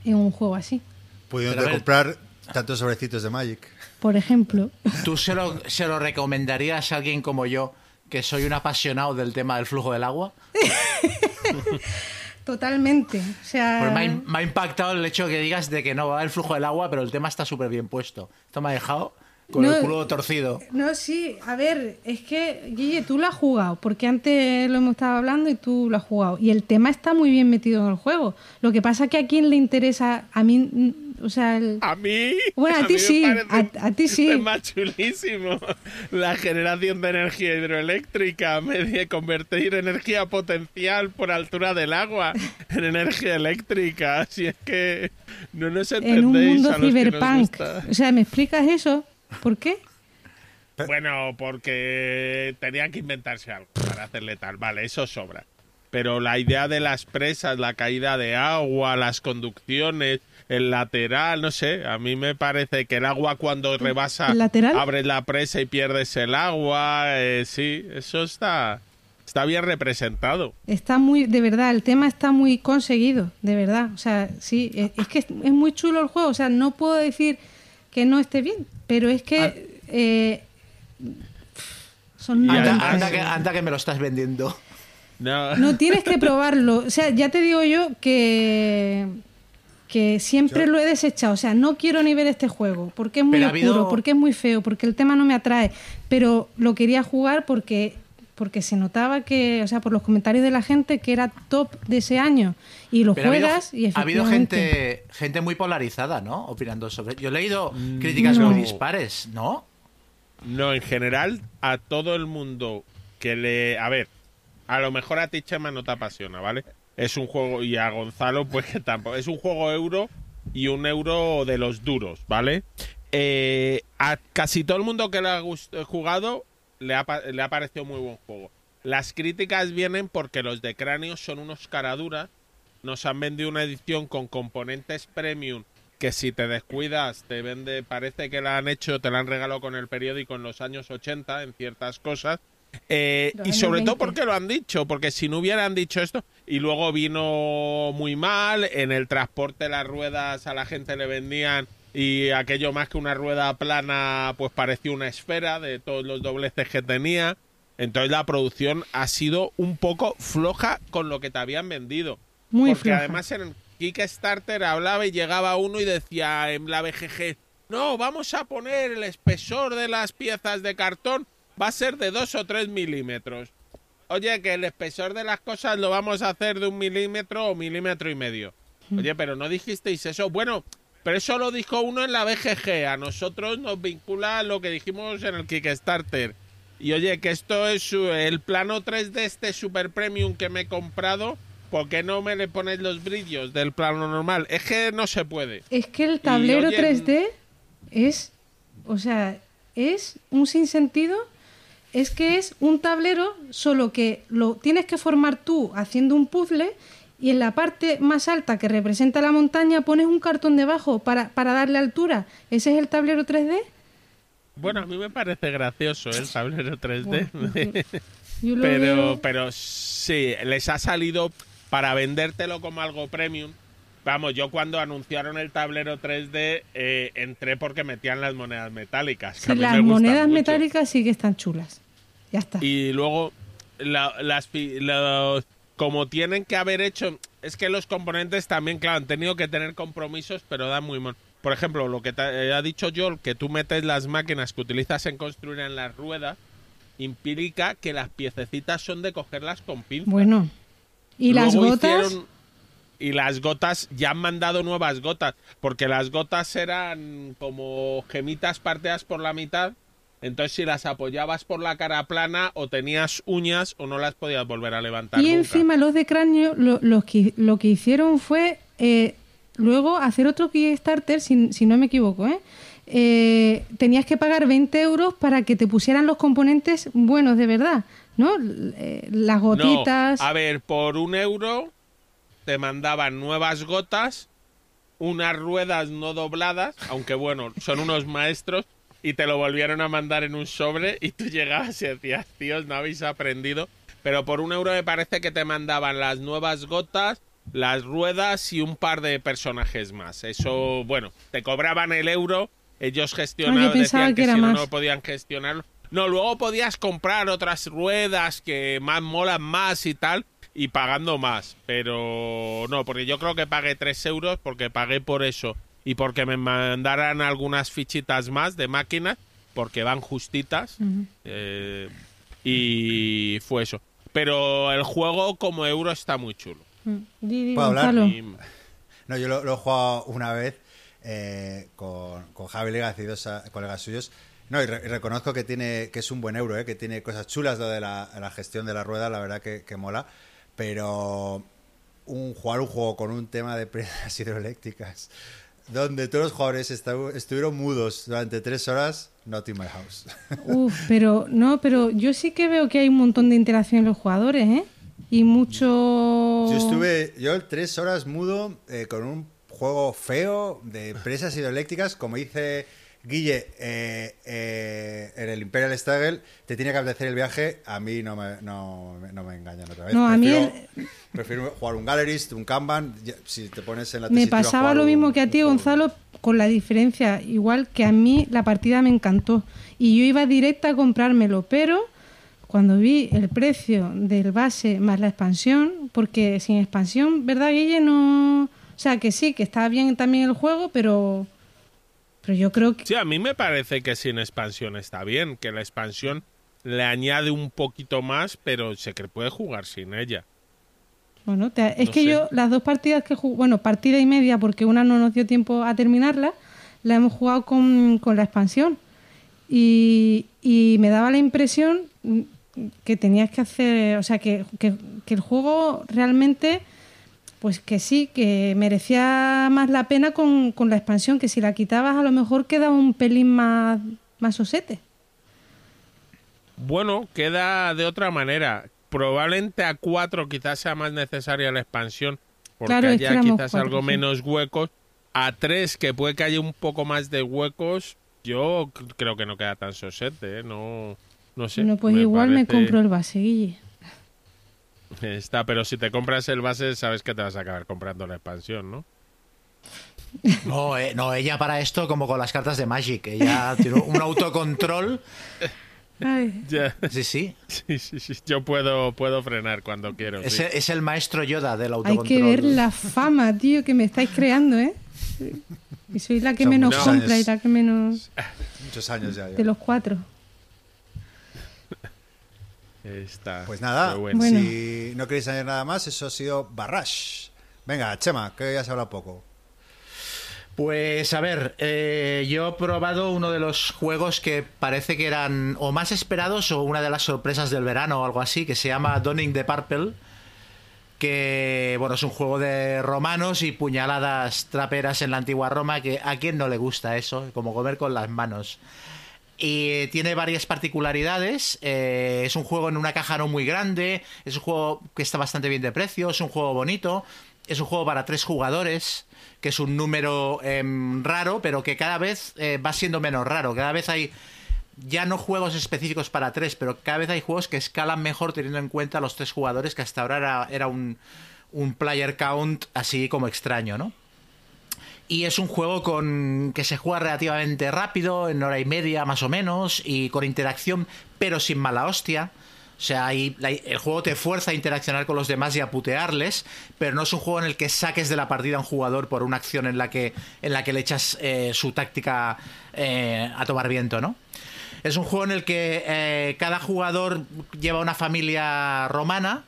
en un juego así, Pudiendo comprar tantos sobrecitos de Magic. por ejemplo. ¿Tú se lo, se lo recomendarías a alguien como yo, que soy un apasionado del tema del flujo del agua? [LAUGHS] Totalmente. O sea, Pues me, ha, me ha impactado el hecho de que digas de que no va el flujo del agua, pero el tema está súper bien puesto. Esto me ha dejado con No, el culo torcido. No, sí, a ver, es que, Guille, tú lo has jugado, porque antes lo hemos estado hablando y tú lo has jugado. Y el tema está muy bien metido en el juego. Lo que pasa es que a quién le interesa, a mí, o sea, el- A mí. Bueno, a ti sí, parece a- a ti sí. un tema chulísimo. La generación de energía hidroeléctrica, media convertir energía potencial por altura del agua en energía eléctrica. Si es que no nos entendéis en un mundo a los cyberpunk. O sea, ¿me explicas eso? ¿Por qué? Bueno, porque tenía que inventarse algo. para hacerle tal. Vale, eso sobra. Pero la idea de las presas, la caída de agua, las conducciones, el lateral, no sé, a mí me parece que el agua cuando rebasa ¿El lateral? abres la presa y pierdes el agua, eh, sí, eso está está bien representado. Está muy, de verdad, el tema está muy conseguido, de verdad. O sea, sí, es, es que es, es muy chulo el juego. O sea, no puedo decir que no esté bien, pero es que Ah. eh, son Anda, anda que, anda que me lo estás vendiendo. No, No tienes que [LAUGHS] probarlo. O sea, ya te digo yo que que siempre Yo- lo he desechado. O sea, no quiero ni ver este juego porque es muy Pero ha oscuro, habido- porque es muy feo, porque el tema no me atrae. Pero lo quería jugar porque porque se notaba que, o sea, por los comentarios de la gente que era top de ese año y lo Pero ha habido- juegas y ha habido gente, gente muy polarizada, ¿no? Opinando sobre. Yo he leído críticas No. muy dispares, ¿no? no, en general, a todo el mundo que le. A ver, a lo mejor a ti, Chema, no te apasiona, ¿vale? Es un juego, y a Gonzalo, pues que tampoco. Es un juego euro y un euro de los duros, ¿vale? Eh, a casi todo el mundo que le ha jugado le ha, le ha parecido muy buen juego. Las críticas vienen porque los de Cráneo son unos caraduras. Nos han vendido una edición con componentes premium que si te descuidas te vende, parece que la han hecho, te la han regalado con el periódico en los años 80 en ciertas cosas. Eh, y sobre todo 20. porque lo han dicho, porque si no hubieran dicho esto, y luego vino muy mal, en el transporte las ruedas a la gente le vendían y aquello más que una rueda plana pues parecía una esfera de todos los dobleces que tenía. Entonces la producción ha sido un poco floja con lo que te habían vendido. muy Porque floja. además en Kickstarter hablaba y llegaba uno y decía en la BGG, no, vamos a poner el espesor de las piezas de cartón, va a ser de 2 o 3 milímetros. Oye, que el espesor de las cosas lo vamos a hacer de un milímetro o milímetro y medio. Oye, pero no dijisteis eso. Bueno, pero eso lo dijo uno en la BGG. A nosotros nos vincula lo que dijimos en el Kickstarter. Y oye, que esto es el plano 3D este super premium que me he comprado. ¿Por qué no me le ponéis los brillos del plano normal? Es que no se puede. Es que el tablero oye, 3D es, o sea, es un sinsentido. Es que es un tablero, solo que lo tienes que formar tú haciendo un puzzle y en la parte más alta que representa la montaña pones un cartón debajo para, para darle altura. ¿Ese es el tablero 3D? Bueno, a mí me parece gracioso el tablero 3D. [LAUGHS] Yo lo pero, pero sí, les ha salido para vendértelo como algo premium. Vamos, yo cuando anunciaron el tablero 3D eh, entré porque metían las monedas metálicas. Sí, las me monedas metálicas sí que están chulas. Ya está. Y luego, la- las, los- como tienen que haber hecho, es que los componentes también, claro, han tenido que tener compromisos, pero dan muy mal. Por ejemplo, lo que te eh, ha dicho Joel, que tú metes las máquinas que utilizas en construir en las ruedas, implica que las piececitas son de cogerlas con pinzas. Bueno. ¿Y las gotas? hicieron- y las gotas, ya han mandado nuevas gotas, porque las gotas eran como gemitas parteadas por la mitad. Entonces, si las apoyabas por la cara plana, o tenías uñas o no las podías volver a levantar. Y nunca. encima los de cráneo lo, los que, lo que hicieron fue eh, luego hacer otro Kickstarter, si, si no me equivoco, ¿eh? Eh, tenías que pagar 20 euros para que te pusieran los componentes buenos de verdad, ¿no? Eh, las gotitas. No, a ver, por un euro te mandaban nuevas gotas, unas ruedas no dobladas, aunque bueno, son unos maestros, y te lo volvieron a mandar en un sobre y tú llegabas y decías, tíos, no habéis aprendido. Pero por un euro me parece que te mandaban las nuevas gotas, las ruedas y un par de personajes más. Eso, bueno, te cobraban el euro, ellos gestionaban, decían que que, era si no, no podían gestionarlo. No, luego podías comprar otras ruedas que más molan más y tal, y pagando más. Pero no, porque yo creo que pagué 3 euros porque pagué por eso y porque me mandaran algunas fichitas más de máquinas, porque van justitas. Eh, y fue eso. Pero el juego como euro está muy chulo. Mm. ¿Puedo hablar? Y- No, yo lo, lo he jugado una vez eh, con, con Javi Legas y dos colegas suyos. No, y, re- y reconozco que tiene que es un buen euro, eh, que tiene cosas chulas lo de la, la gestión de la rueda, la verdad que, que mola. Pero un, jugar un juego con un tema de presas [LAUGHS] hidroeléctricas donde todos los jugadores estuvieron mudos durante tres horas, not in my house. [LAUGHS] Uf, pero no, pero yo sí que veo que hay un montón de interacción en los jugadores, ¿eh? Y mucho. Yo estuve, yo tres horas mudo eh, con un juego feo de empresas hidroeléctricas, como dice Guille eh, eh, en el Imperial Struggle, te tiene que apetecer el viaje, a mí no me, no, me- no me engañan otra vez. No, a mí prefiero, prefiero jugar un Gallerist, un Kanban, si te pones en la Me pasaba lo un- mismo que a ti, Gonzalo, con la diferencia. Igual que a mí la partida me encantó. Y yo iba directa a comprármelo, pero cuando vi el precio del base más la expansión, porque sin expansión, ¿verdad, Guille? No. O sea, que sí, que está bien también el juego, pero. Pero yo creo que. Sí, a mí me parece que sin expansión está bien, que la expansión le añade un poquito más, pero se que puede jugar sin ella. Bueno, te- es que sé. yo, las dos partidas que jugué, bueno, partida y media, porque una no nos dio tiempo a terminarla, la hemos jugado con, con la expansión. Y, y me daba la impresión mm, que tenías que hacer, o sea, que, que- que el juego realmente, pues que sí, que merecía más la pena con, con la expansión, que si la quitabas a lo mejor quedaba un pelín más, más osete. Bueno, queda de otra manera. Probablemente a cuatro quizás sea más necesaria la expansión, porque Claro, es que quizás cuatro, algo sí. menos huecos. A tres, que puede que haya un poco más de huecos, yo creo que no queda tan sosete, ¿eh? No, no sé. bueno, pues igual me compro el base, Guille. Está, pero si te compras el base, sabes que te vas a acabar comprando la expansión, ¿no? No, eh, no, ella para esto como con las cartas de Magic. Ella tiene un autocontrol. Ay. Ya, Sí, sí. sí, sí, sí, Yo puedo, puedo frenar cuando quiero. Es, sí. el- es el maestro Yoda del Hay autocontrol. que ver la fama, tío, que me estáis creando, ¿eh? Y soy la que Son menos compra años. y la que menos Muchos años ya. ya. de los cuatro. Está, Pues nada. Bueno. si no queréis añadir nada más, eso ha sido Barrash. Venga, Chema, que ya se habla poco. Pues a ver, eh, yo he probado uno de los juegos que parece que eran o más esperados o una de las sorpresas del verano o algo así, que se llama Donning the Purple, que bueno, es un juego de romanos y puñaladas traperas en la antigua Roma, que a quien no le gusta eso, como comer con las manos. Y tiene varias particularidades. eh, es un juego en una caja no muy grande. Es un juego que está bastante bien de precio. Es un juego bonito. Es un juego para tres jugadores. Que es un número em, raro, pero que cada vez eh, va siendo menos raro. Cada vez hay ya no juegos específicos para tres, pero cada vez hay juegos que escalan mejor teniendo en cuenta los tres jugadores, que hasta ahora era, un player count así como extraño, ¿no? Y es un juego con que se juega relativamente rápido, en hora y media más o menos, y con interacción, pero sin mala hostia. O sea, ahí, el juego te fuerza a interaccionar con los demás y a putearles, pero no es un juego en el que saques de la partida a un jugador por una acción en la que, en la que le echas eh, su táctica eh, a tomar viento, ¿no? Es un juego en el que eh, cada jugador lleva una familia romana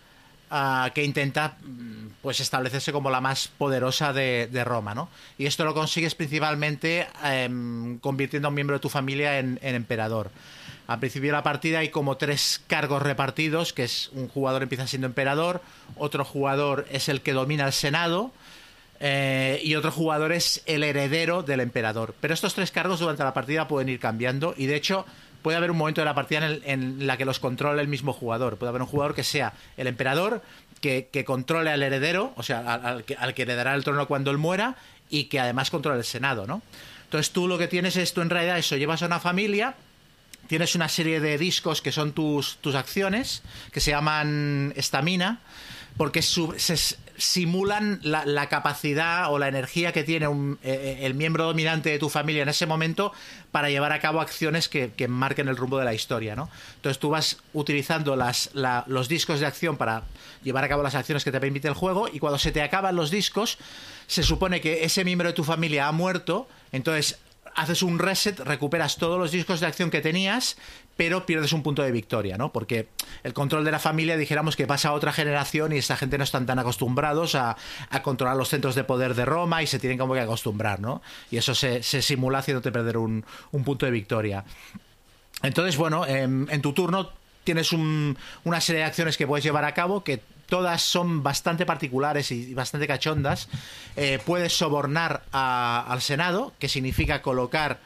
ah, que intenta mm, pues establecerse como la más poderosa de, de Roma, ¿no? Y esto lo consigues principalmente em, convirtiendo a un miembro de tu familia en, emperador. Al principio de la partida hay como tres cargos repartidos, que es un jugador empieza siendo emperador, otro jugador es el que domina el senado, eh, y otro jugador es el heredero del emperador. Pero estos tres cargos durante la partida pueden ir cambiando y de hecho puede haber un momento de la partida en, el- en la que los controle el mismo jugador. Puede haber un jugador que sea el emperador, que, que controle al heredero, o sea, al, que, al que heredará el trono cuando él muera y que además controle el senado, ¿no? Entonces tú lo que tienes es, tú en realidad eso, llevas a una familia tienes una serie de discos que son tus, tus acciones, que se llaman estamina, porque su- se simulan la, la capacidad o la energía que tiene un- eh, el miembro dominante de tu familia en ese momento para llevar a cabo acciones que, que marquen el rumbo de la historia. ¿no? Entonces tú vas utilizando las, la- los discos de acción para llevar a cabo las acciones que te permite el juego y cuando se te acaban los discos, se supone que ese miembro de tu familia ha muerto, entonces haces un reset, recuperas todos los discos de acción que tenías, pero pierdes un punto de victoria, ¿no? Porque el control de la familia, dijéramos que pasa a otra generación y esta gente no están tan acostumbrados a, controlar los centros de poder de Roma y se tienen como que acostumbrar, ¿no? Y eso se, simula haciéndote perder un, un punto de victoria. Entonces, bueno, en, en tu turno tienes un- una serie de acciones que puedes llevar a cabo que todas son bastante particulares y bastante cachondas. Eh, puedes sobornar al Senado, que significa colocar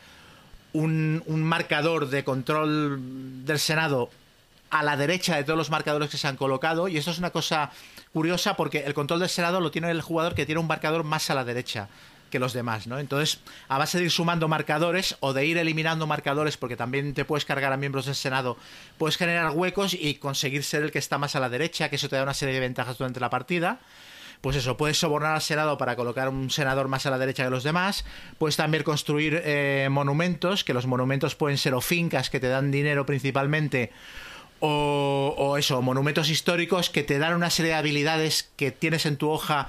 un, un marcador de control del Senado a la derecha de todos los marcadores que se han colocado. Y esto es una cosa curiosa porque el control del Senado lo tiene el jugador que tiene un marcador más a la derecha que los demás, ¿no? Entonces, a base de ir sumando marcadores o de ir eliminando marcadores, porque también te puedes cargar a miembros del Senado, puedes generar huecos y conseguir ser el que está más a la derecha, que eso te da una serie de ventajas durante la partida. Pues eso, puedes sobornar al Senado para colocar un senador más a la derecha que los demás. Puedes también construir eh, monumentos, que los monumentos pueden ser o fincas que te dan dinero principalmente, o, o, eso, monumentos históricos que te dan una serie de habilidades que tienes en tu hoja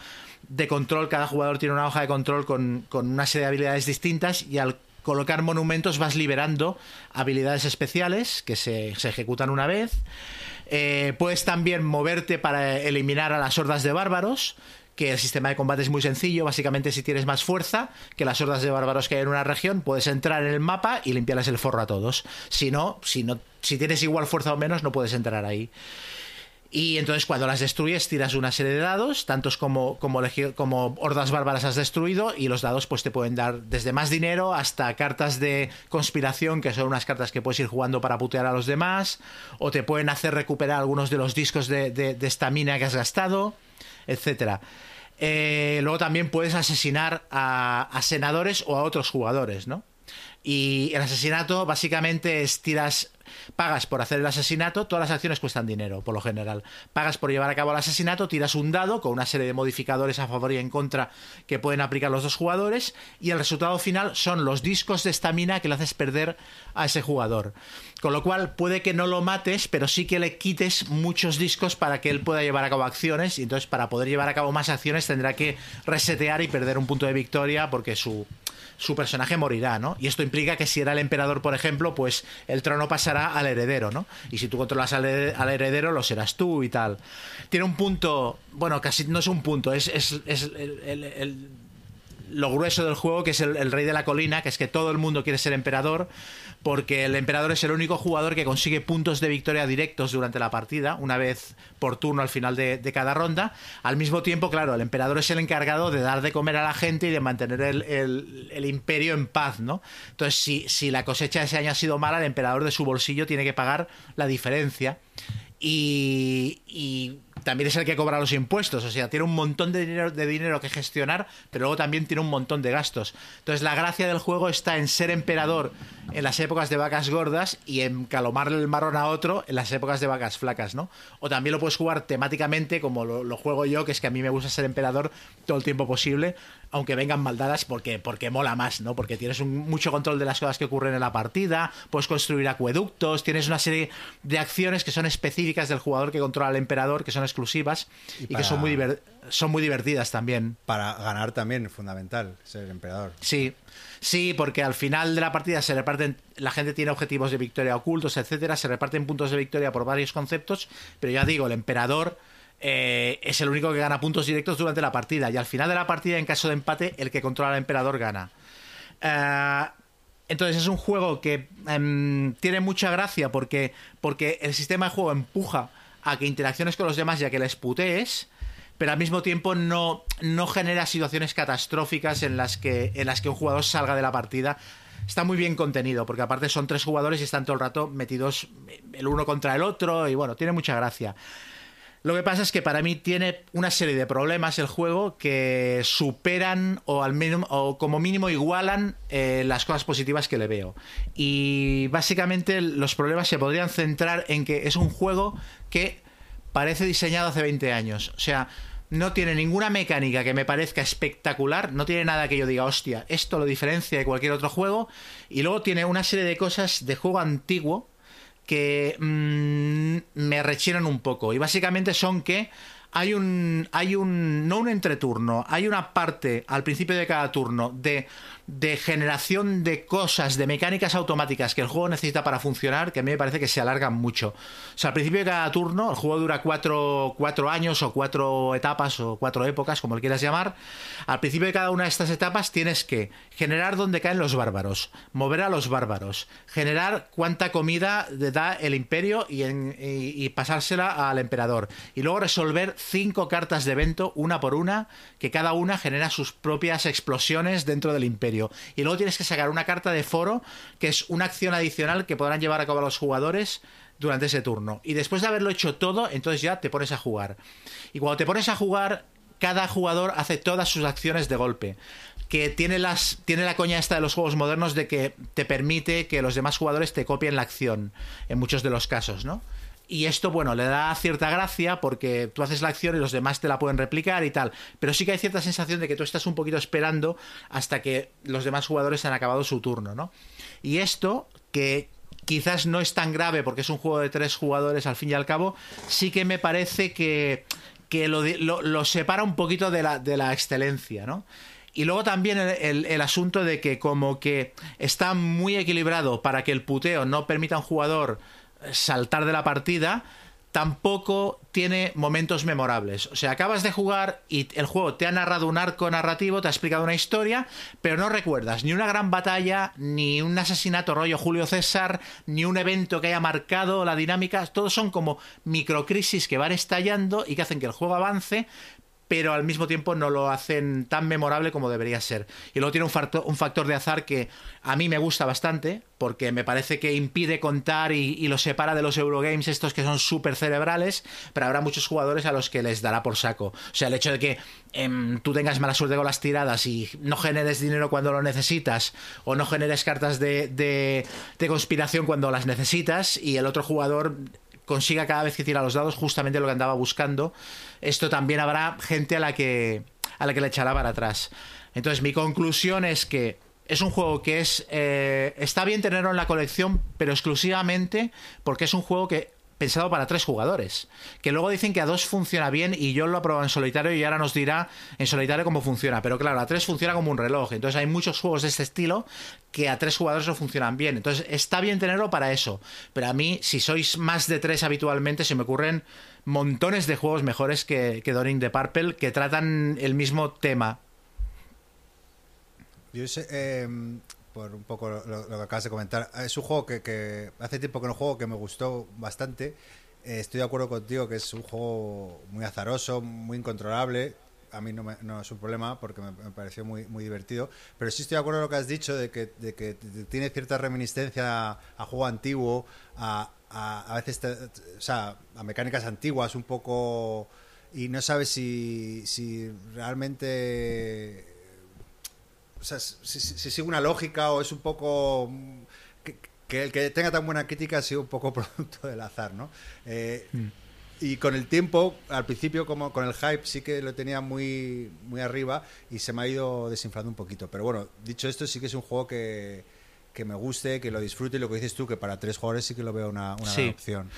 de control, cada jugador tiene una hoja de control con, una serie de habilidades distintas y al colocar monumentos vas liberando habilidades especiales que se, ejecutan una vez. Eh, puedes también moverte para eliminar a las hordas de bárbaros, que el sistema de combate es muy sencillo. Básicamente, si tienes más fuerza que las hordas de bárbaros que hay en una región, puedes entrar en el mapa y limpiarles el forro a todos. Si no, si no, si tienes igual fuerza o menos, no puedes entrar ahí. Y entonces cuando las destruyes tiras una serie de dados, tantos como, como, como hordas bárbaras has destruido, y los dados pues te pueden dar desde más dinero hasta cartas de conspiración, que son unas cartas que puedes ir jugando para putear a los demás, o te pueden hacer recuperar algunos de los discos de estamina que has gastado, etcétera. Eh, luego también puedes asesinar a, a senadores o a otros jugadores, ¿no? Y el asesinato básicamente es tiras pagas por hacer el asesinato, todas las acciones cuestan dinero, por lo general. Pagas por llevar a cabo el asesinato, tiras un dado con una serie de modificadores a favor y en contra que pueden aplicar los dos jugadores, y el resultado final son los discos de estamina que le haces perder a ese jugador. Con lo cual puede que no lo mates, pero sí que le quites muchos discos para que él pueda llevar a cabo acciones, y entonces para poder llevar a cabo más acciones tendrá que resetear y perder un punto de victoria porque su su personaje morirá, ¿no? Y esto implica que si era el emperador, por ejemplo, pues el trono pasará al heredero, ¿no? Y si tú controlas al, heredero, lo serás tú y tal. Tiene un punto, bueno, casi no es un punto, es, es, el, lo grueso del juego, que es el, rey de la colina, que es que todo el mundo quiere ser emperador, porque el emperador es el único jugador que consigue puntos de victoria directos durante la partida, una vez por turno al final de, cada ronda. Al mismo tiempo, claro, el emperador es el encargado de dar de comer a la gente y de mantener el, imperio en paz, ¿no? Entonces, si, si la cosecha ese año ha sido mala, el emperador de su bolsillo tiene que pagar la diferencia. y también es el que cobra los impuestos, o sea, tiene un montón de dinero, de dinero que gestionar, pero luego también tiene un montón de gastos. Entonces, la gracia del juego está en ser emperador en las épocas de vacas gordas y en calomarle el marrón a otro en las épocas de vacas flacas, ¿no? O también lo puedes jugar temáticamente, como lo, lo juego yo, que es que a mí me gusta ser emperador todo el tiempo posible, aunque vengan maldadas porque, porque mola más, ¿no? Porque tienes un, mucho control de las cosas que ocurren en la partida, puedes construir acueductos, tienes una serie de acciones que son específicas del jugador que controla al emperador, que son exclusivas y, que son muy, son muy divertidas también. Para ganar también, fundamental, ser emperador. Sí, sí, porque al final de la partida se reparten, la gente tiene objetivos de victoria ocultos, etcétera, se reparten puntos de victoria por varios conceptos, pero ya digo, el emperador eh, es el único que gana puntos directos durante la partida. Y al final de la partida, en caso de empate, el que controla al emperador gana. Eh, entonces es un juego que em, tiene mucha gracia porque, porque el sistema de juego empuja a que interacciones con los demás y a que les putees, pero al mismo tiempo no, no genera situaciones catastróficas en las, que, en las que un jugador salga de la partida. Está muy bien contenido, porque aparte son tres jugadores y están todo el rato metidos el uno contra el otro, y bueno, tiene mucha gracia. Lo que pasa es que para mí tiene una serie de problemas el juego que superan o al menos o como mínimo igualan eh, las cosas positivas que le veo. Y básicamente los problemas se podrían centrar en que es un juego que parece diseñado hace 20 años. O sea, no tiene ninguna mecánica que me parezca espectacular, no tiene nada que yo diga, hostia, esto lo diferencia de cualquier otro juego. Y luego tiene una serie de cosas de juego antiguo que mm, me rechinan un poco. Y básicamente son que hay un, hay un, no un entreturno, hay una parte al principio de cada turno de de generación de cosas, de mecánicas automáticas que el juego necesita para funcionar, que a mí me parece que se alargan mucho. O sea, al principio de cada turno, el juego dura cuatro, cuatro años o cuatro etapas o cuatro épocas, como lo quieras llamar. Al principio de cada una de estas etapas tienes que generar donde caen los bárbaros, mover a los bárbaros, generar cuánta comida da el imperio y, y pasársela al emperador. Y luego resolver cinco cartas de evento, una por una, que cada una genera sus propias explosiones dentro del imperio. Y luego tienes que sacar una carta de foro, que es una acción adicional que podrán llevar a cabo los jugadores durante ese turno. Y después de haberlo hecho todo, entonces ya te pones a jugar. Y cuando te pones a jugar, cada jugador hace todas sus acciones de golpe. Que tiene, las, tiene la coña esta de los juegos modernos de que te permite que los demás jugadores te copien la acción, en muchos de los casos, ¿no? Y esto, bueno, le da cierta gracia porque tú haces la acción y los demás te la pueden replicar y tal. Pero sí que hay cierta sensación de que tú estás un poquito esperando hasta que los demás jugadores han acabado su turno, ¿no? Y esto, que quizás no es tan grave porque es un juego de tres jugadores al fin y al cabo, sí que me parece que, que lo, lo, separa un poquito de la, de la excelencia, ¿no? Y luego también el, el, el, asunto de que como que está muy equilibrado para que el puteo no permita a un jugador saltar de la partida, tampoco tiene momentos memorables. O sea, acabas de jugar y el juego te ha narrado un arco narrativo, te ha explicado una historia, pero no recuerdas ni una gran batalla, ni un asesinato rollo Julio César, ni un evento que haya marcado la dinámica. Todos son como microcrisis que van estallando y que hacen que el juego avance, pero al mismo tiempo no lo hacen tan memorable como debería ser. Y luego tiene un factor, de azar que a mí me gusta bastante, porque me parece que impide contar y, y lo separa de los Eurogames estos que son súper cerebrales, pero habrá muchos jugadores a los que les dará por saco. O sea, el hecho de que eh, tú tengas mala suerte con las tiradas y no generes dinero cuando lo necesitas, o no generes cartas de, de, de conspiración cuando las necesitas, y el otro jugador consiga cada vez que tira los dados justamente lo que andaba buscando, esto también habrá gente a la que, a la que le echará para atrás. Entonces, mi conclusión es que es un juego que es. Eh, está bien tenerlo en la colección, pero exclusivamente porque es un juego que pensado para tres jugadores. Que luego dicen que a dos funciona bien y yo lo he probado en solitario y ahora nos dirá en solitario cómo funciona. Pero claro, a tres funciona como un reloj. Entonces hay muchos juegos de este estilo que a tres jugadores no funcionan bien. Entonces está bien tenerlo para eso. Pero a mí, si sois más de tres habitualmente, se me ocurren montones de juegos mejores que, que Doring de Purple que tratan el mismo tema. Yo sé, eh, por un poco lo, que acabas de comentar. Es un juego que, que, hace tiempo que no juego, que me gustó bastante. Eh, estoy de acuerdo contigo que es un juego muy azaroso, muy incontrolable. A mí no, me, no es un problema porque me, pareció muy, muy divertido. Pero sí estoy de acuerdo con lo que has dicho de que, de que tiene cierta reminiscencia a, juego antiguo, a, a, a veces, o sea, a mecánicas antiguas un poco... Y no sabes si, si realmente o sea, si, si, si, sigue una lógica o es un poco que, que, el que tenga tan buena crítica ha sido un poco [LAUGHS] producto del azar, ¿no? Eh, mm. Y con el tiempo, al principio como con el hype sí que lo tenía muy, muy arriba y se me ha ido desinflando un poquito. Pero bueno, dicho esto, sí que es un juego que, que me guste, que lo disfrute y lo que dices tú, que para tres jugadores sí que lo veo una, una sí. opción.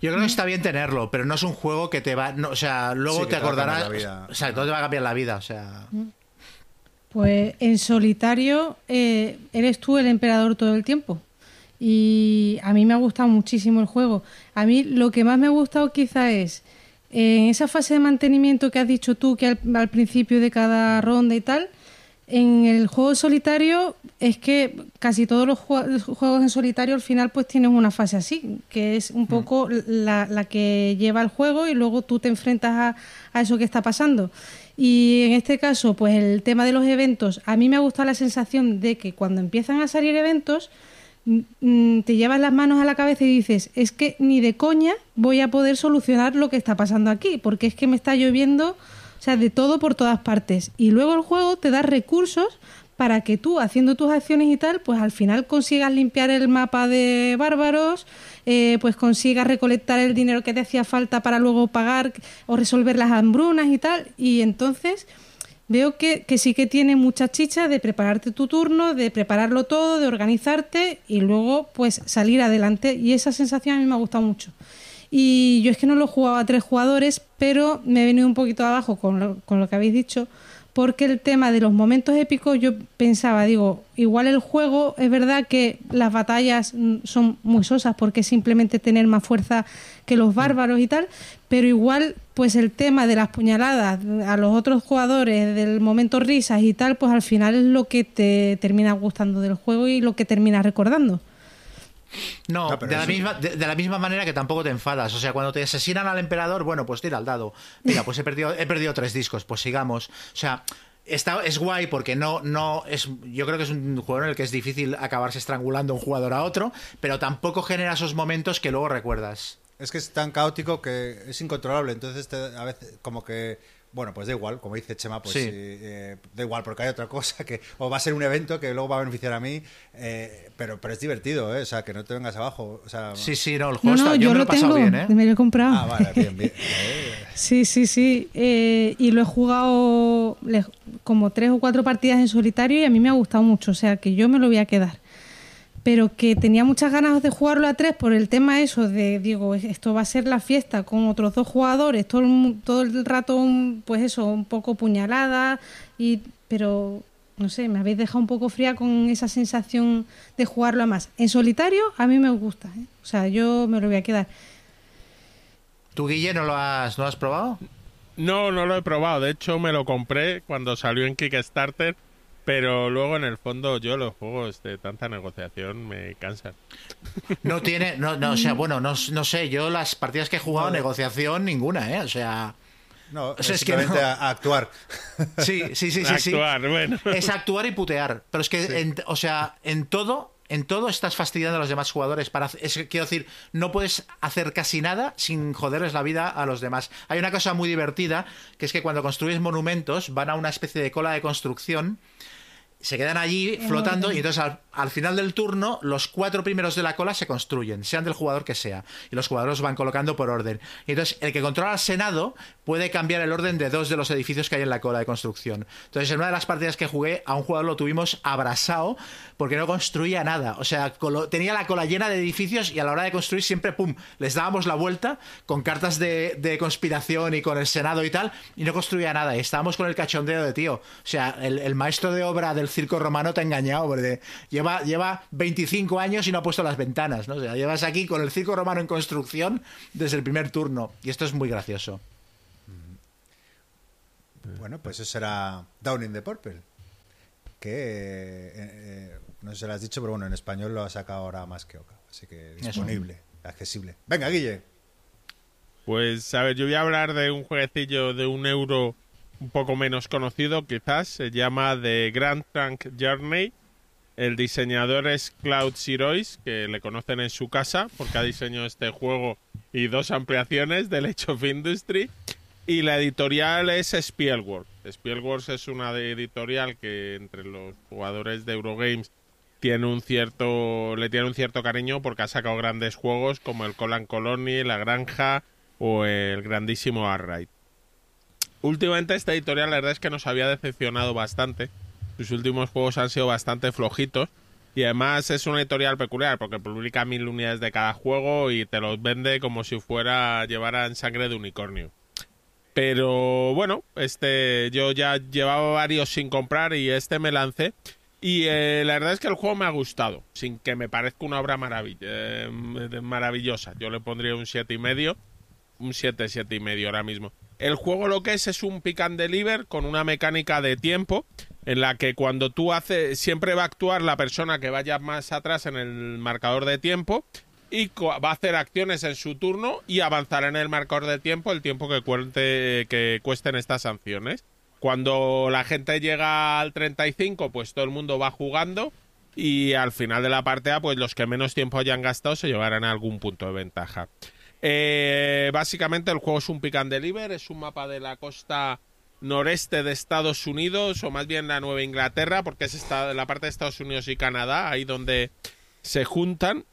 Yo creo que está bien tenerlo, pero no es un juego que te va, no, o sea, luego Sí, te te va a cambiar acordarás, la vida. o sea, todo te va a cambiar la vida, o sea, Pues en solitario eh, eres tú el emperador todo el tiempo. Y a mí me ha gustado muchísimo el juego. A mí lo que más me ha gustado quizá es en esa fase de mantenimiento que has dicho tú, que al, al principio de cada ronda y tal, en el juego solitario es que casi todos los juegos en solitario al final pues tienen una fase así, que es un poco la, la que lleva el juego y luego tú te enfrentas a, a, eso que está pasando. Y en este caso, pues el tema de los eventos, a mí me ha gustado la sensación de que cuando empiezan a salir eventos, te llevas las manos a la cabeza y dices, es que ni de coña voy a poder solucionar lo que está pasando aquí, porque es que me está lloviendo, o sea, de todo por todas partes. Y luego el juego te da recursos para que tú, haciendo tus acciones y tal, pues al final consigas limpiar el mapa de bárbaros, eh, pues consigas recolectar el dinero que te hacía falta para luego pagar o resolver las hambrunas y tal. Y entonces veo que, que, sí que tiene mucha chicha de prepararte tu turno, de prepararlo todo, de organizarte y luego pues salir adelante. Y esa sensación a mí me ha gustado mucho. Y yo es que no lo jugaba a tres jugadores, pero me he venido un poquito abajo con lo, con lo que habéis dicho, porque el tema de los momentos épicos yo pensaba, digo, igual el juego es verdad que las batallas son muy sosas porque simplemente tener más fuerza que los bárbaros y tal, pero igual pues el tema de las puñaladas a los otros jugadores, del momento risas y tal, pues al final es lo que te termina gustando del juego y lo que terminas recordando. No, de, la misma, de, de la misma manera que tampoco te enfadas. O sea, cuando te asesinan al emperador, bueno, pues tira al dado. Mira, pues he perdido, he perdido tres discos, pues sigamos. O sea, está, es guay porque no, no es. Yo creo que es un juego en el que es difícil acabarse estrangulando un jugador a otro, pero tampoco genera esos momentos que luego recuerdas. Es que es tan caótico que es incontrolable. Entonces, te- a veces, como que. Bueno, pues da igual, como dice Chema, pues Sí. eh, da igual, porque hay otra cosa que. O va a ser un evento que luego va a beneficiar a mí, eh, pero, pero es divertido, ¿eh? O sea, que no te vengas abajo. O sea, Sí, sí, no, el juego no, está. yo, Yo, me lo he pasado tengo, bien, ¿eh? me lo he comprado. Ah, vale, bien, bien. Eh, [LAUGHS] Sí, sí, sí. Eh, y lo he jugado como tres o cuatro partidas en solitario y a mí me ha gustado mucho. O sea, que yo me lo voy a quedar. Pero que tenía muchas ganas de jugarlo a tres por el tema eso de, digo, esto va a ser la fiesta con otros dos jugadores, todo el, mu- todo el rato, un- pues eso, un poco puñalada, y, pero no sé, me habéis dejado un poco fría con esa sensación de jugarlo a más. En solitario a mí me gusta, ¿eh? o sea, yo me lo voy a quedar. ¿Tú, Guille, no lo has, no lo has probado? No, no lo he probado. De hecho, me lo compré cuando salió en Kickstarter. Pero luego, en el fondo, yo los juegos de tanta negociación me cansan. No tiene, no, no, o sea, bueno, no, no sé, yo las partidas que he jugado, negociación, ninguna, ¿eh? O sea, no, O sea, es que simplemente no. a, a actuar. sí, sí, sí, sí. sí. Actuar, bueno. Es actuar y putear. Pero es que, en- o sea, en todo, en todo estás fastidiando a los demás jugadores. Para, es, quiero decir, no puedes hacer casi nada sin joderles la vida a los demás. Hay una cosa muy divertida, que es que cuando construyes monumentos, van a una especie de cola de construcción se quedan allí flotando y entonces al, al final del turno los cuatro primeros de la cola se construyen, sean del jugador que sea, y los jugadores van colocando por orden. Y entonces el que controla el Senado puede cambiar el orden de dos de los edificios que hay en la cola de construcción. Entonces en una de las partidas que jugué a un jugador lo tuvimos abrasado porque no construía nada. O sea, colo- tenía la cola llena de edificios y a la hora de construir siempre, ¡pum!, les dábamos la vuelta con cartas de, de conspiración y con el Senado y tal, y no construía nada. Y estábamos con el cachondeo de tío. O sea, el, el maestro de obra del circo romano te ha engañado, porque lleva, lleva 25 años y no ha puesto las ventanas, ¿no? O sea, llevas aquí con el circo romano en construcción desde el primer turno. Y esto es muy gracioso. Bueno, pues eso será Down in the Purple. Que eh, eh, no se lo has dicho, pero bueno, en español lo ha sacado ahora más que Oca. Así que disponible, accesible. Venga, Guille. Pues, a ver, yo voy a hablar de un jueguecillo de un euro un poco menos conocido, quizás. Se llama The Grand Trunk Journey. El diseñador es Cloud Zerois, que le conocen en su casa porque ha diseñado este juego y dos ampliaciones del Age of Industry. Y la editorial es Spielworks. Spielworks es una editorial que entre los jugadores de Eurogames tiene un cierto le tiene un cierto cariño porque ha sacado grandes juegos como el Colan Colony, La Granja o el grandísimo Arride. Últimamente esta editorial la verdad es que nos había decepcionado bastante. Sus últimos juegos han sido bastante flojitos y además es una editorial peculiar porque publica mil unidades de cada juego y te los vende como si fuera llevaran sangre de unicornio. Pero bueno, este yo ya llevaba varios sin comprar y este me lancé. Y eh, la verdad es que el juego me ha gustado, sin que me parezca una obra maravill- eh, maravillosa. Yo le pondría un siete y medio, un 7, siete y medio ahora mismo. El juego lo que es es un pick and deliver con una mecánica de tiempo en la que cuando tú haces siempre va a actuar la persona que vaya más atrás en el marcador de tiempo y va a hacer acciones en su turno y avanzará en el marcador de tiempo el tiempo que cuente que cuesten estas sanciones. Cuando la gente llega al 35, pues todo el mundo va jugando y al final de la partida, pues los que menos tiempo hayan gastado se llevarán algún punto de ventaja. Eh, básicamente el juego es un pick and deliver, es un mapa de la costa noreste de Estados Unidos, o más bien la Nueva Inglaterra, porque es la parte de Estados Unidos y Canadá, ahí donde se juntan.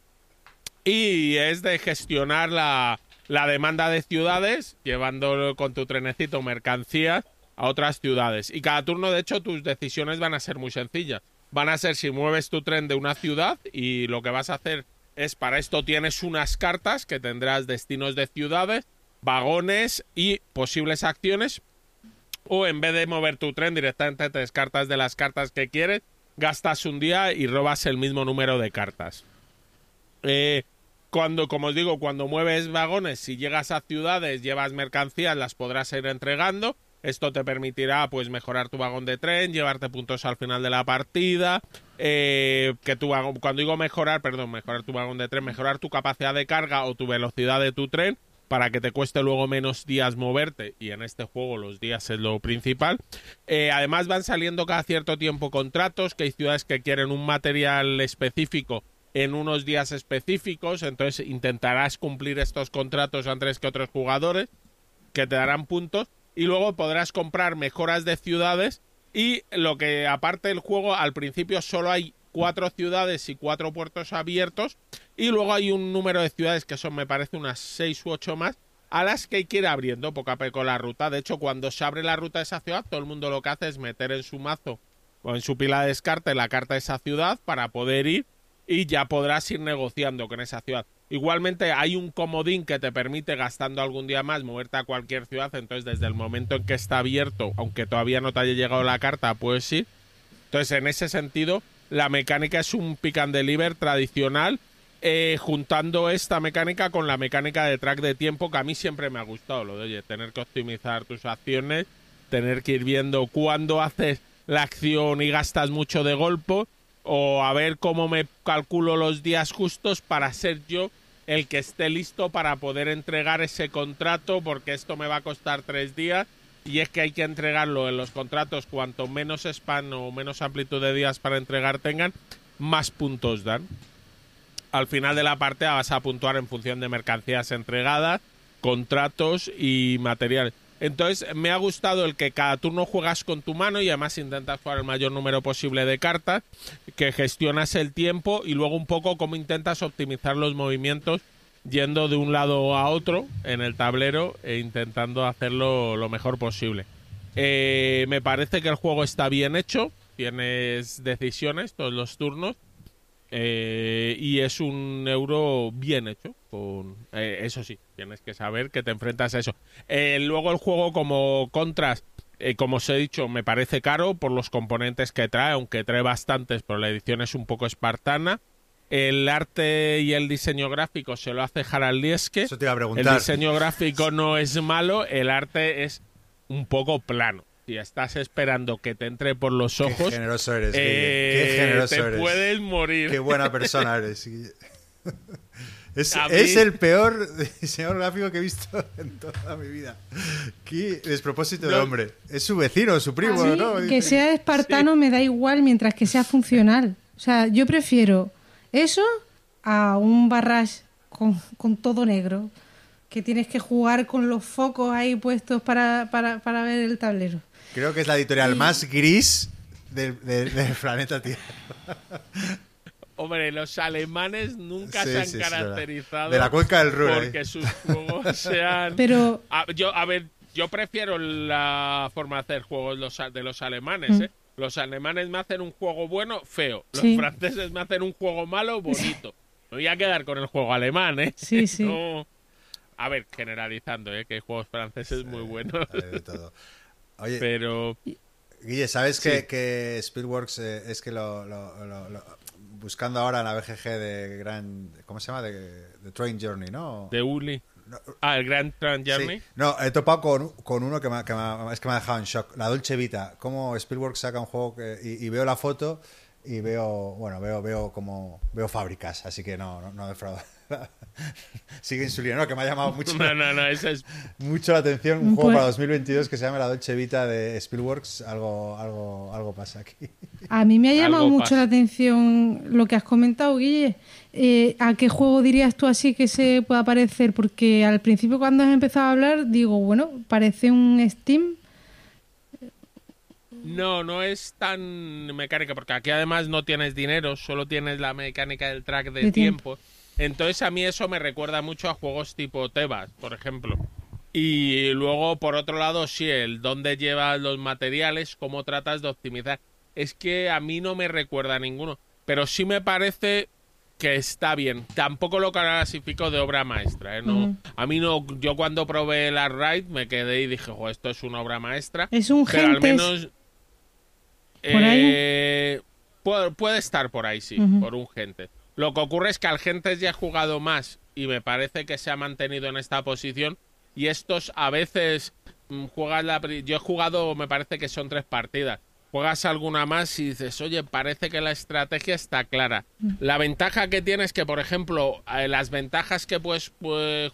Y es de gestionar la, la demanda de ciudades, llevando con tu trenecito mercancías a otras ciudades. Y cada turno, de hecho, tus decisiones van a ser muy sencillas. Van a ser si mueves tu tren de una ciudad y lo que vas a hacer es para esto tienes unas cartas que tendrás destinos de ciudades, vagones y posibles acciones. O en vez de mover tu tren directamente te descartas de las cartas que quieres, gastas un día y robas el mismo número de cartas. Eh, cuando, como os digo, cuando mueves vagones, si llegas a ciudades, llevas mercancías, las podrás ir entregando. Esto te permitirá pues mejorar tu vagón de tren, llevarte puntos al final de la partida, eh, que tu vagón, cuando digo mejorar, perdón, mejorar tu vagón de tren, mejorar tu capacidad de carga o tu velocidad de tu tren para que te cueste luego menos días moverte y en este juego los días es lo principal. Eh, además van saliendo cada cierto tiempo contratos, que hay ciudades que quieren un material específico en unos días específicos, entonces intentarás cumplir estos contratos antes que otros jugadores que te darán puntos y luego podrás comprar mejoras de ciudades y lo que aparte del juego al principio solo hay cuatro ciudades y cuatro puertos abiertos y luego hay un número de ciudades que son me parece unas seis u ocho más a las que hay que ir abriendo poco a poco la ruta. De hecho, cuando se abre la ruta de esa ciudad, todo el mundo lo que hace es meter en su mazo o en su pila de descarte la carta de esa ciudad para poder ir y ya podrás ir negociando con esa ciudad. Igualmente hay un comodín que te permite gastando algún día más moverte a cualquier ciudad, entonces desde el momento en que está abierto, aunque todavía no te haya llegado la carta, puedes ir. Entonces en ese sentido la mecánica es un pick and deliver tradicional, eh, juntando esta mecánica con la mecánica de track de tiempo que a mí siempre me ha gustado, lo de oye, tener que optimizar tus acciones, tener que ir viendo cuándo haces la acción y gastas mucho de golpe, o a ver cómo me calculo los días justos para ser yo el que esté listo para poder entregar ese contrato, porque esto me va a costar tres días y es que hay que entregarlo en los contratos cuanto menos span o menos amplitud de días para entregar tengan, más puntos dan. Al final de la parte vas a puntuar en función de mercancías entregadas, contratos y materiales. Entonces me ha gustado el que cada turno juegas con tu mano y además intentas jugar el mayor número posible de cartas, que gestionas el tiempo y luego un poco cómo intentas optimizar los movimientos yendo de un lado a otro en el tablero e intentando hacerlo lo mejor posible. Eh, me parece que el juego está bien hecho, tienes decisiones todos los turnos eh, y es un euro bien hecho. Con, eh, eso sí, tienes que saber que te enfrentas a eso. luego el juego como contras, como os he dicho, me parece caro por los componentes que trae, aunque trae bastantes, pero la edición es un poco espartana. El arte y el diseño gráfico se lo hace Harald Lieske. Eso te iba a preguntar. El diseño gráfico no es malo, el arte es un poco plano. Si estás esperando que te entre por los ojos, Qué generoso eres, eh, Qué generoso te eres. puedes morir. Qué buena persona [LAUGHS] eres. [LAUGHS] Es, mí- es el peor [LAUGHS] diseñador gráfico que he visto en toda mi vida. Qué despropósito de hombre. Es su vecino, su primo, ¿no? que sea espartano me da igual mientras que sea funcional. O sea, yo prefiero eso a un barrage con, con todo negro, que tienes que jugar con los focos ahí puestos para, para, para ver el tablero. Creo que es la editorial más gris del, del- del [LAUGHS] planeta Tierra. Hombre, los alemanes nunca Sí, se han sí, caracterizado De la cuenca del Ruhr, porque ahí. sus juegos [LAUGHS] sean Pero A, yo, a ver, yo prefiero la forma de hacer juegos los a- de los alemanes, ¿eh? Los alemanes me hacen un juego bueno, feo. Los Sí. franceses me hacen un juego malo, bonito. Me voy a quedar con el juego alemán, ¿eh? Sí, sí. [LAUGHS] No- A ver, generalizando, ¿eh? Que hay juegos franceses muy buenos. De todo. Oye, Pero Guille, ¿sabes que, Sí. que Speedworks eh, es que lo, lo- lo- lo- buscando ahora en la BGG de Gran... ¿Cómo se llama? De, de Train Journey, ¿no? de Uli. Ah, el Grand Trans Journey. Sí. No, he topado con, con uno que, me, que es que me ha dejado en shock. La Dolce Vita. Cómo Spielberg saca un juego que, y, y veo la foto y veo, bueno, veo, veo como veo fábricas, así que no, no, no defrauda. [LAUGHS] Sigue insulina, no, que me ha llamado [LAUGHS] mucho, No, no, no, ese es mucho la atención. Un juego Pues- para 2022 que se llama La Dolce Vita de Spielworks. Algo, algo, algo pasa aquí. a mí me ha llamado Algo mucho pasa. la atención lo que has comentado, Guille. Eh, ¿A qué juego dirías tú así que se pueda parecer? Porque al principio cuando has empezado a hablar, digo, bueno, parece un Steam. No, no es tan mecánica, porque aquí además no tienes dinero, solo tienes la mecánica del track de, De tiempo. tiempo. Entonces a mí eso me recuerda mucho a juegos tipo Tebas, por ejemplo. Y luego, por otro lado, sí, el dónde llevas los materiales, cómo tratas de optimizar. Es que a mí no me recuerda a ninguno, pero sí me parece que está bien. Tampoco lo clasifico de obra maestra, ¿eh? No. A mí no, yo cuando probé la Ride me quedé y dije, jo, esto es una obra maestra. Es un Pero al menos. ¿Por ahí? eh, puede, puede estar por ahí, sí, por un gente. Lo que ocurre es que al Gentes ya he jugado más y me parece que se ha mantenido en esta posición. Y estos a veces mm, juegas la, yo he jugado, me parece que son tres partidas. Juegas alguna más y dices, oye, parece que la estrategia está clara. La ventaja que tienes es que, por ejemplo, eh, las ventajas que puedes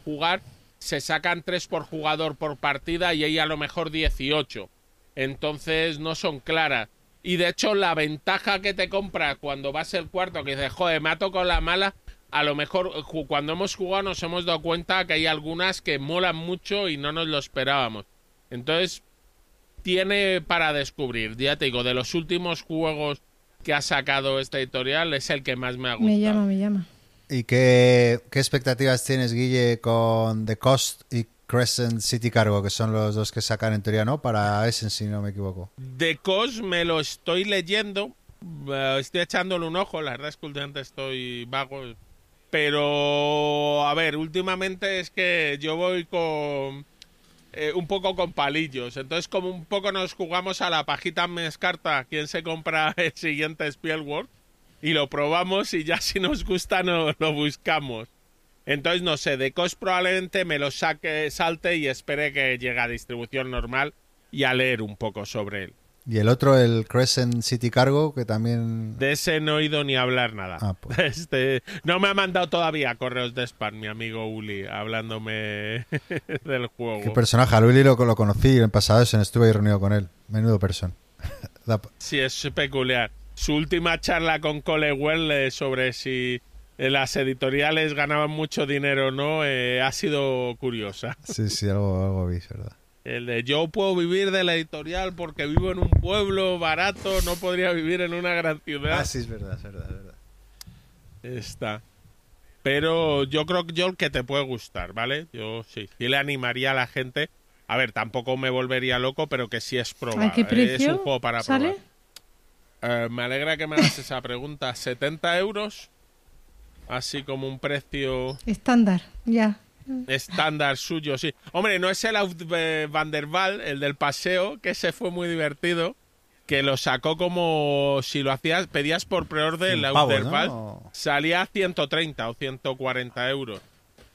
jugar se sacan tres por jugador por partida y hay a lo mejor 18. Entonces no son claras. Y de hecho, la ventaja que te compras cuando vas el cuarto, que dices, joder, me ha tocado la mala, a lo mejor cuando hemos jugado nos hemos dado cuenta que hay algunas que molan mucho y no nos lo esperábamos. Entonces, tiene para descubrir. Ya te digo, de los últimos juegos que ha sacado esta editorial, es el que más me ha gustado. Me llama, me llama. ¿Y qué, qué expectativas tienes, Guille, con The Cost y Crescent City Cargo, que son los dos que sacan en teoría, ¿no? Para Essen, si no me equivoco. De Cos me lo estoy leyendo. eh, Estoy echándole un ojo. La verdad es que últimamente estoy vago. Pero, a ver, últimamente es que yo voy con. eh, un poco con palillos. Entonces, como un poco nos jugamos a la pajita me descarta quién se compra [LAUGHS] el siguiente Spielworld. Y lo probamos y ya si nos gusta no, lo buscamos. Entonces, no sé, de COS probablemente me lo saque, salte y espere que llegue a distribución normal y a leer un poco sobre él. Y el otro, el Crescent City Cargo, que también... De ese no he oído ni hablar nada. Ah, [LAUGHS] pues. Este, no me ha mandado todavía correos de spam mi amigo Uli hablándome [LAUGHS] del ¿Qué juego. personaje? A Luili lo, lo conocí en pasado, estuve ahí reunido con él. Menudo persona. [LAUGHS] Da- Sí, es peculiar. Su última charla con Cole Well eh, sobre si las editoriales ganaban mucho dinero no eh, ha sido curiosa. sí, sí, algo, algo vi, es verdad. El de yo puedo vivir de la editorial porque vivo en un pueblo barato, no podría vivir en una gran ciudad. Ah, sí, es verdad, es verdad, es verdad. Está. Pero yo creo que yo que te puede gustar, ¿vale? Yo sí. Y le animaría a la gente. A ver, tampoco me volvería loco, pero que sí es probable. ¿A qué precio Es un juego para sale? probar. Eh, me alegra que me hagas esa pregunta. 70 euros. Así como un precio Estándar, ya. estándar suyo, sí. Hombre, no es el Out eh, Van der Waal, el del paseo, que ese fue muy divertido. Que lo sacó como si lo hacías, pedías por preorden el Out der ¿no? Waal, O- salía a 130 o 140 euros.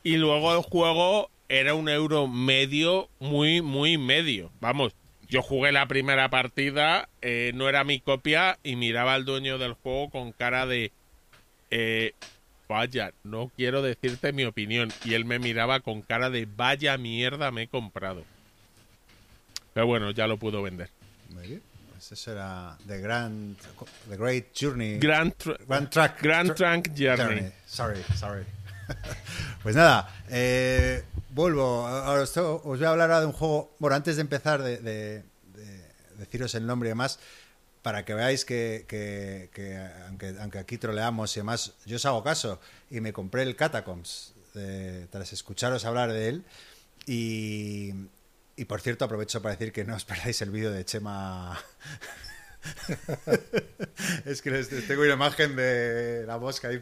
Y luego el juego era un euro medio, muy, muy medio. Vamos, yo jugué la primera partida, eh, no era mi copia y miraba al dueño del juego con cara de... eh, vaya, no quiero decirte mi opinión. Y él me miraba con cara de vaya mierda me he comprado. Pero bueno, ya lo pudo vender. Muy bien. Pues eso era The Grand... The Great Journey. Grand, Tr- Grand Track. Grand Journey. Sorry, sorry. [LAUGHS] pues nada, eh, vuelvo. Ahora os, voy a hablar ahora de un juego. Bueno, antes de empezar, de, de- de deciros el nombre y demás, para que veáis que, que- que aunque, aunque aquí troleamos y demás, yo os hago caso y me compré el Catacombs tras escucharos hablar de él. Y, y por cierto, aprovecho para decir que no os perdáis el vídeo de Chema. [LAUGHS] es que les, tengo una imagen de la mosca ahí.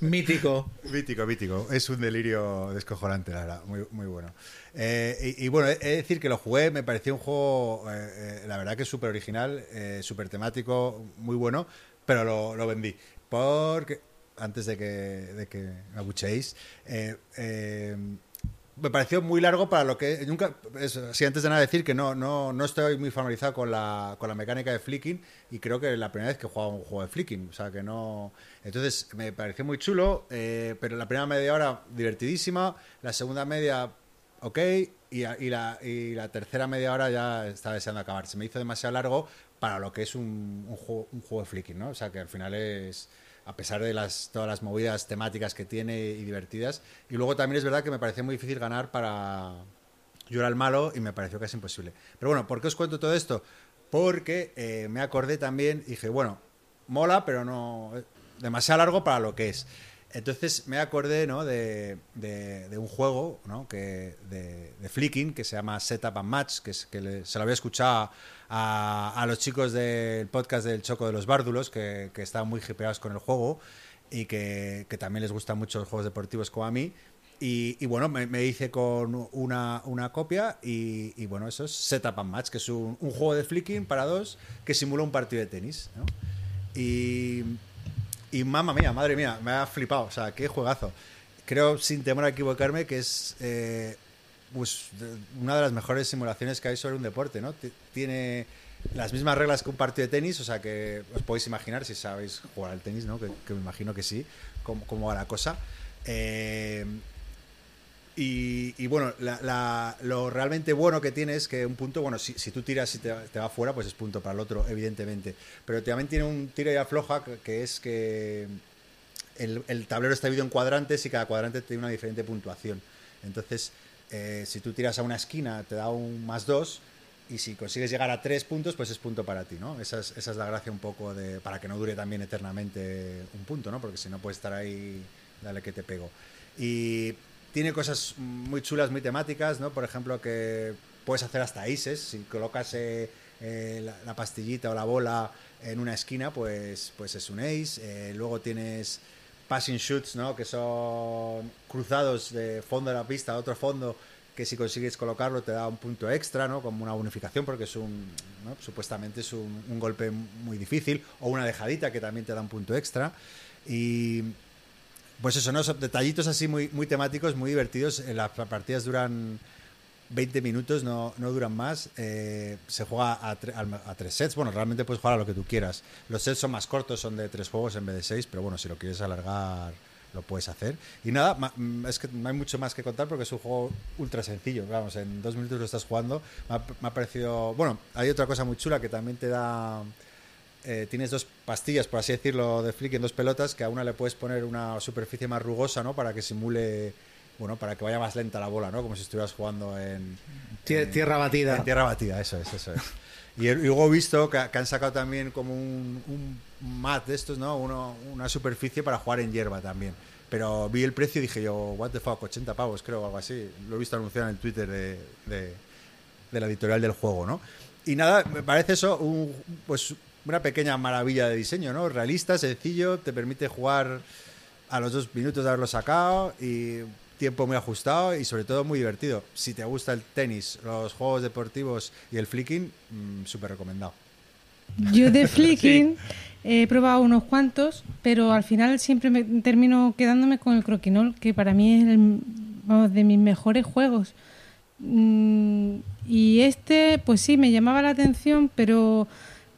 Mítico. Mítico, mítico. Es un delirio descojonante, la verdad. Muy, muy bueno. Eh, y, bueno, he de decir que lo jugué, me pareció un juego, eh, eh, la verdad que es súper original, súper temático, muy bueno, pero lo, lo vendí. Porque, antes de que, de que me eh, me pareció muy largo para lo que nunca sí antes de nada decir que no no no estoy muy familiarizado con la con la mecánica de flicking y creo que es la primera vez que he jugado un juego de flicking o sea que no entonces me pareció muy chulo eh, pero la primera media hora divertidísima la segunda media ok y, y la y la tercera media hora ya estaba deseando acabar. Se me hizo demasiado largo para lo que es un, un juego un juego de flicking no o sea que al final es a pesar de todas las movidas temáticas que tiene y divertidas. Y luego también es verdad que me pareció muy difícil ganar para... Yo era el malo y me pareció casi imposible. Pero bueno, ¿por qué os cuento todo esto? Porque eh, me acordé también dije, bueno, mola, pero no... eh, demasiado largo para lo que es. Entonces me acordé ¿no? de, de- de un juego ¿no? que, de, de flicking que se llama Setup and Match, que, es, que le- se lo había escuchado a, a los chicos del podcast del Choco de los Bárdulos, que, que estaban muy hipeados con el juego y que, que también les gustan mucho los juegos deportivos como a mí. Y, y bueno, me, me hice con una, una copia y, y bueno, eso es Setup and Match, que es un, un juego de flicking para dos que simula un partido de tenis. ¿no? Y, y mamma mía, madre mía, me ha flipado. O sea, qué juegazo. Creo, sin temor a equivocarme, que es eh, pues, una de las mejores simulaciones que hay sobre un deporte, ¿no? Ti- Tiene las mismas reglas que un partido de tenis, o sea que os podéis imaginar si sabéis jugar al tenis, ¿no? Que, me imagino que sí, cómo va la cosa. Eh, y, bueno, lo realmente bueno que tiene es que un punto, bueno, si, tú tiras y te, te va fuera, pues es punto para el otro, evidentemente. Pero también tiene un tiro y afloja que, es que el, el tablero está dividido en cuadrantes y cada cuadrante tiene una diferente puntuación. Entonces, eh, si tú tiras a una esquina, te da un más dos. Y si consigues llegar a tres puntos, pues es punto para ti, ¿no? Esa es, esa es la gracia un poco de. para que no dure también eternamente un punto, ¿no? Porque si no puedes estar ahí, dale que te pego. Y tiene cosas muy chulas, muy temáticas, ¿no? Por ejemplo, que puedes hacer hasta aces. Si colocas eh, eh, la, pastillita o la bola en una esquina, pues, pues es un ace. Eh, luego tienes passing shoots, ¿no? Que son cruzados de fondo de la pista a otro fondo que si consigues colocarlo te da un punto extra, ¿no? Como una bonificación, porque es un, supuestamente es un, un golpe muy difícil, o una dejadita que también te da un punto extra. Y pues eso, ¿no? Son detallitos así muy, muy temáticos, muy divertidos. Eh, Las partidas duran 20 minutos, no, no duran más. Eh, se juega a, tre- a tres sets. Bueno, realmente puedes jugar a lo que tú quieras. Los sets son más cortos, son de tres juegos en vez de seis, pero bueno, si lo quieres alargar, lo puedes hacer. Y nada, mm, es que no hay mucho más que contar porque es un juego ultra sencillo. Vamos, en dos minutos lo estás jugando. Me ha parecido. Bueno, hay otra cosa muy chula que también te da. Eh, tienes dos pastillas, por así decirlo, de flick en dos pelotas, que a una le puedes poner una superficie más rugosa, ¿no? Para que simule. Bueno, para que vaya más lenta la bola, ¿no? Como si estuvieras jugando en. En- tierra batida. en tierra batida, eso es, eso es. Y y luego he visto que, que han sacado también como un, un mat de estos, ¿no? Uno, una superficie para jugar en hierba también. Pero vi el precio y dije yo, what the fuck, 80 pavos creo, o algo así. Lo he visto anunciado en el Twitter de, de- de la editorial del juego, ¿no? Y nada, me parece eso un, pues una pequeña maravilla de diseño, ¿no? Realista, sencillo, te permite jugar a los dos minutos de haberlo sacado y tiempo muy ajustado y sobre todo muy divertido. Si te gusta el tenis, los juegos deportivos y el flicking, mm, súper recomendado. Yo de [LAUGHS] flicking he probado unos cuantos, pero al final siempre me termino quedándome con el croquinol, que para mí es el, vamos, de mis mejores juegos. Mm, y este, pues sí, me llamaba la atención, pero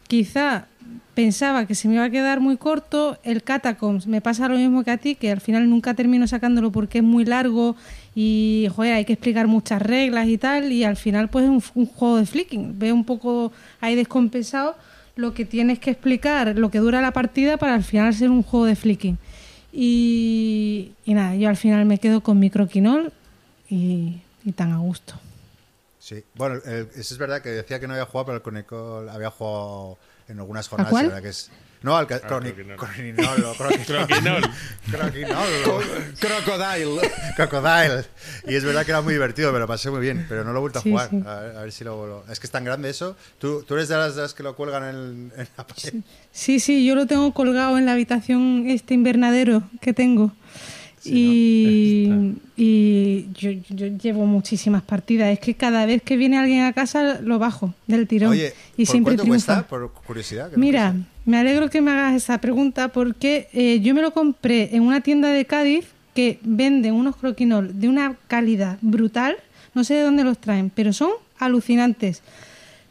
quizá pensaba que se me iba a quedar muy corto. El Catacombs me pasa lo mismo que a ti, que al final nunca termino sacándolo porque es muy largo y joder, hay que explicar muchas reglas y tal. Y al final, pues es un, juego de flicking. Veo un poco ahí descompensado lo que tienes que explicar, lo que dura la partida para al final ser un juego de flicking. Y, nada, yo al final me quedo con mi croquinol y, y tan a gusto. Sí, bueno, el- eso es verdad que decía que no había jugado, pero el Chronicle había jugado en algunas jornadas. cuál? y la verdad que es, no, al croni- [LAUGHS] Croquinol. croquinol, Crocodile. Crocodile. Y es verdad que era muy divertido, me lo pasé muy bien, pero no lo he vuelto a jugar. sí. A, ver, a ver si lo, lo- Es que es tan grande eso. ¿Tú, tú eres de las, de las que lo cuelgan en, en la pared. Sí, sí, yo lo tengo colgado en la habitación, este invernadero que tengo. Y y yo, yo llevo muchísimas partidas. Es que cada vez que viene alguien a casa lo bajo del tirón. Oye, y ¿por siempre cuánto triunfa. cuesta? Por curiosidad. que Mira, me alegro que me hagas esa pregunta porque eh, yo me lo compré en una tienda de Cádiz que venden unos croquinol de una calidad brutal. No sé de dónde los traen, pero son alucinantes.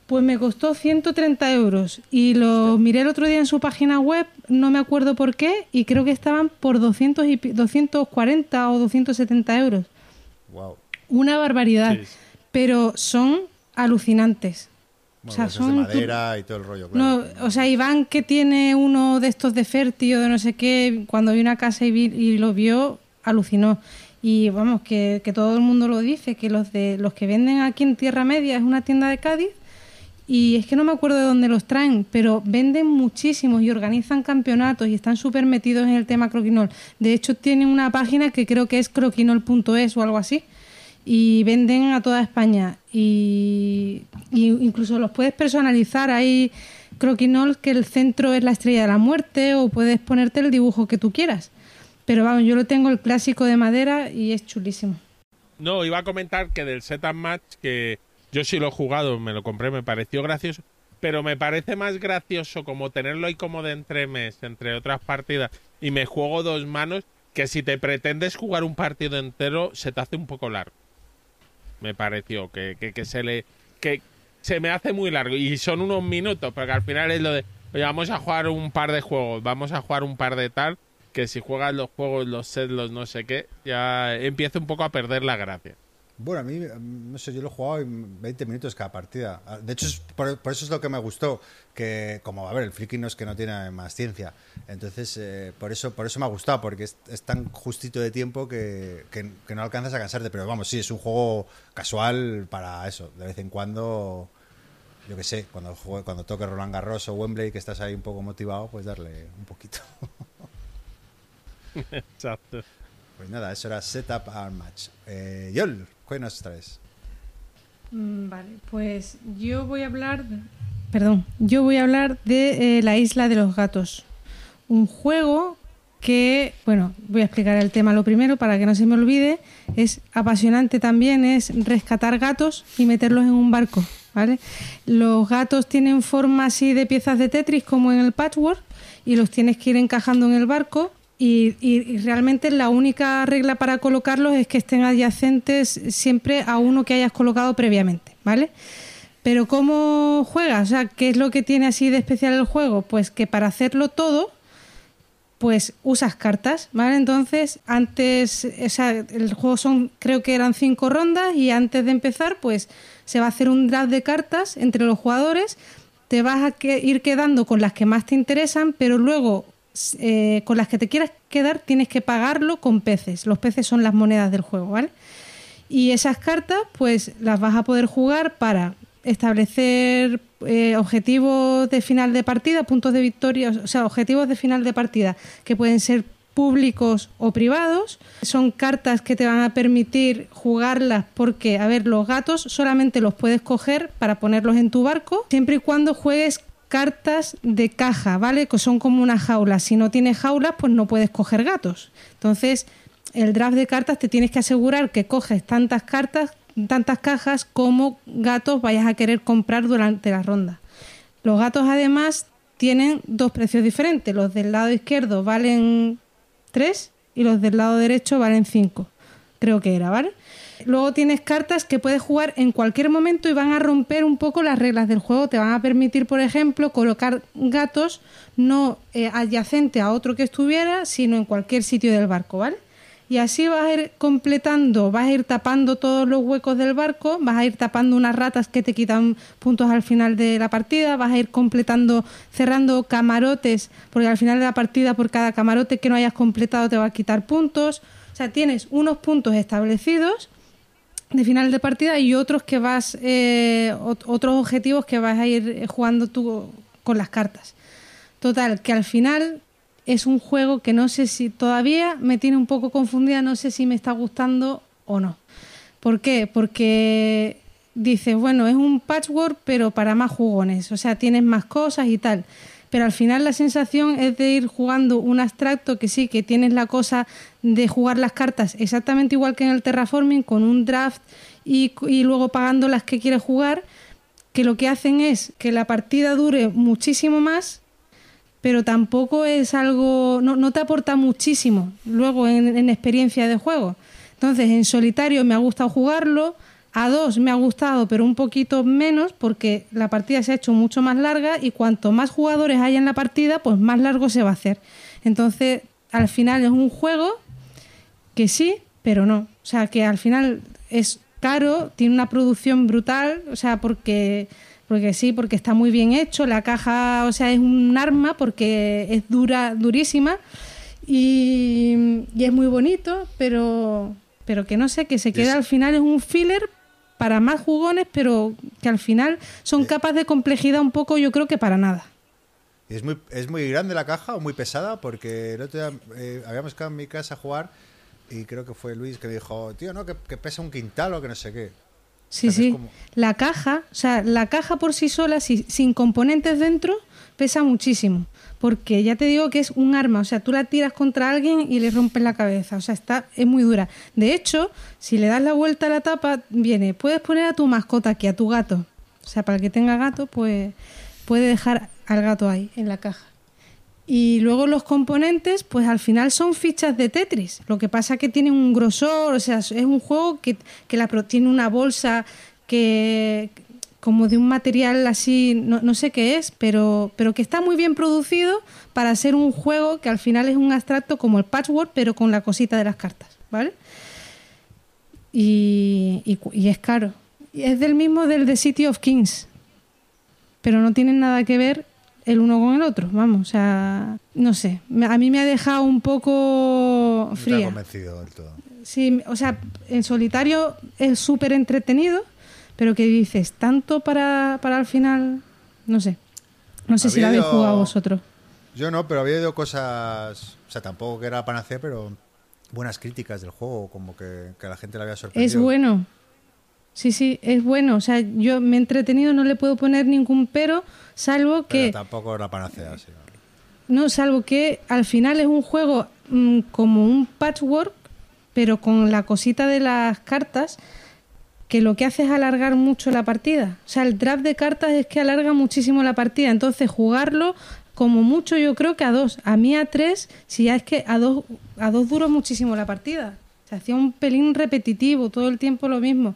Pues me costó 130 euros y lo miré el otro día en su página web, no me acuerdo por qué, y creo que estaban por 200 y, pi- 240 o 270 euros. Wow. Una barbaridad, Sí. pero son alucinantes. Bueno, o sea, son de madera y todo el rollo. Claro. no, o sea, Iván que tiene uno de estos de Ferti o de no sé qué, cuando vino a casa y, vi- y lo vio, alucinó. Y vamos, que, que todo el mundo lo dice, que los de los que venden aquí en Tierra Media es una tienda de Cádiz y es que no me acuerdo de dónde los traen, pero venden muchísimos y organizan campeonatos y están súper metidos en el tema croquinol. De hecho, tienen una página que creo que es croquinol.es o algo así y venden a toda España. Y, incluso los puedes personalizar. Hay croquinol que el centro es la estrella de la muerte o puedes ponerte el dibujo que tú quieras. Pero vamos yo lo tengo el clásico de madera y es chulísimo. No, iba a comentar que del set and match, que yo sí lo he jugado, me lo compré, me pareció gracioso, pero me parece más gracioso como tenerlo ahí como de entremes, entre otras partidas, y me juego dos manos, que si te pretendes jugar un partido entero, se te hace un poco largo. me pareció, que, que, que se le... que se me hace muy largo y son unos minutos, porque al final es lo de, oye, vamos a jugar un par de juegos, vamos a jugar un par de tal, que si juegas los juegos, los sets, los no sé qué, ya empieza un poco a perder la gracia. Bueno, a mí, no sé, yo lo he jugado en 20 minutos cada partida. De hecho, es por, eso es lo que me gustó, que como, a ver, el friki no es que no tiene más ciencia. Entonces, eh, por eso por eso me ha gustado, porque es, tan justito de tiempo que, que, que, no alcanzas a cansarte. Pero vamos, sí, es un juego casual para eso. De vez en cuando, yo qué sé, cuando, juegue, cuando toque Roland Garros o Wembley, que estás ahí un poco motivado, pues darle un poquito. [LAUGHS] Exacto. Pues nada, eso era Setup Our Match. Eh, Yol, ¿qué nos traes? Mm, vale, pues yo voy a hablar, perdón, yo voy a hablar de eh, La Isla de los Gatos. Un juego que, bueno, voy a explicar el tema lo primero para que no se me olvide. Es apasionante también, es rescatar gatos y meterlos en un barco, ¿vale? Los gatos tienen forma así de piezas de Tetris como en el patchwork y los tienes que ir encajando en el barco y, realmente la única regla para colocarlos es que estén adyacentes siempre a uno que hayas colocado previamente, ¿vale? Pero ¿cómo juegas? O sea, ¿qué es lo que tiene así de especial el juego? Pues que para hacerlo todo, pues usas cartas, ¿vale? Entonces, antes, o sea, el juego son, creo que eran cinco rondas y antes de empezar, pues se va a hacer un draft de cartas entre los jugadores, te vas a que, ir quedando con las que más te interesan, pero luego eh, con las que te quieras quedar tienes que pagarlo con peces. Los peces son las monedas del juego, ¿vale? Y esas cartas, pues las vas a poder jugar para establecer eh, objetivos de final de partida, puntos de victoria, o sea, objetivos de final de partida que pueden ser públicos o privados. Son cartas que te van a permitir jugarlas porque, a ver, los gatos solamente los puedes coger para ponerlos en tu barco, siempre y cuando juegues cartas de caja, ¿vale? Que son como una jaula. Si no tienes jaulas, pues no puedes coger gatos. Entonces, el draft de cartas te tienes que asegurar que coges tantas cartas, tantas cajas como gatos vayas a querer comprar durante la ronda. Los gatos además tienen dos precios diferentes. Los del lado izquierdo valen 3 y los del lado derecho valen 5. Creo que era, ¿vale? Luego tienes cartas que puedes jugar en cualquier momento y van a romper un poco las reglas del juego. Te van a permitir, por ejemplo, colocar gatos no eh, adyacente a otro que estuviera, sino en cualquier sitio del barco, ¿vale? Y así vas a ir completando, vas a ir tapando todos los huecos del barco, vas a ir tapando unas ratas que te quitan puntos al final de la partida, vas a ir completando, cerrando camarotes, porque al final de la partida por cada camarote que no hayas completado te va a quitar puntos. O sea, tienes unos puntos establecidos de final de partida y otros que vas eh, otros objetivos que vas a ir jugando tú con las cartas. Total, que al final es un juego que no sé si todavía me tiene un poco confundida, no sé si me está gustando o no. ¿Por qué? Porque dices, bueno, es un patchwork pero para más jugones, o sea, tienes más cosas y tal pero al final la sensación es de ir jugando un abstracto que sí, que tienes la cosa de jugar las cartas exactamente igual que en el terraforming, con un draft y, luego pagando las que quieres jugar, que lo que hacen es que la partida dure muchísimo más, pero tampoco es algo, no, no te aporta muchísimo luego en, en experiencia de juego. Entonces, en solitario me ha gustado jugarlo, a dos me ha gustado, pero un poquito menos porque la partida se ha hecho mucho más larga y cuanto más jugadores haya en la partida, pues más largo se va a hacer. Entonces, al final es un juego que sí, pero no. O sea, que al final es caro, tiene una producción brutal, o sea, porque porque sí, porque está muy bien hecho, la caja, o sea, es un arma porque es dura, durísima y, y es muy bonito, pero pero que no sé, que se queda al final es un filler para más jugones, pero que al final son capas de complejidad un poco, yo creo que para nada. ¿Es muy, ¿Es muy grande la caja o muy pesada? Porque el otro día eh, habíamos quedado en mi casa a jugar y creo que fue Luis que dijo, tío, no, que, que pesa un quintal o que no sé qué. Sí, sí. Como... La caja, o sea, la caja por sí sola, si, sin componentes dentro, pesa muchísimo. Porque ya te digo que es un arma, o sea, tú la tiras contra alguien y le rompes la cabeza, o sea, está, es muy dura. De hecho, si le das la vuelta a la tapa, viene, puedes poner a tu mascota aquí, a tu gato. O sea, para el que tenga gato, pues puede dejar al gato ahí, en la caja. Y luego los componentes, pues al final son fichas de Tetris. Lo que pasa que tienen un grosor, o sea, es un juego que, que la, tiene una bolsa que como de un material así, no, no, sé qué es, pero, pero que está muy bien producido para ser un juego que al final es un abstracto como el patchwork, pero con la cosita de las cartas, ¿vale? Y, y, y es caro. Y es del mismo del The City of Kings, pero no tienen nada que ver el uno con el otro, vamos, o sea, no sé, a mí me ha dejado un poco fría. Ha convencido del todo. Sí, o sea, en solitario es súper entretenido, pero que dices, tanto para, para al final, no sé. No sé si lo habéis ido... jugado vosotros. Yo no, pero había oído cosas, o sea, tampoco que era panacea, pero buenas críticas del juego, como que, que a la gente le había sorprendido. Es bueno. Sí, sí, es bueno. O sea, yo me he entretenido, no le puedo poner ningún pero, salvo que... Pero tampoco era panacea, sí. No, salvo que al final es un juego mmm, como un patchwork, pero con la cosita de las cartas, que lo que hace es alargar mucho la partida. O sea, el draft de cartas es que alarga muchísimo la partida. Entonces, jugarlo como mucho yo creo que a dos. A mí a tres, si ya es que a dos, a dos duró muchísimo la partida. Se hacía un pelín repetitivo, todo el tiempo lo mismo.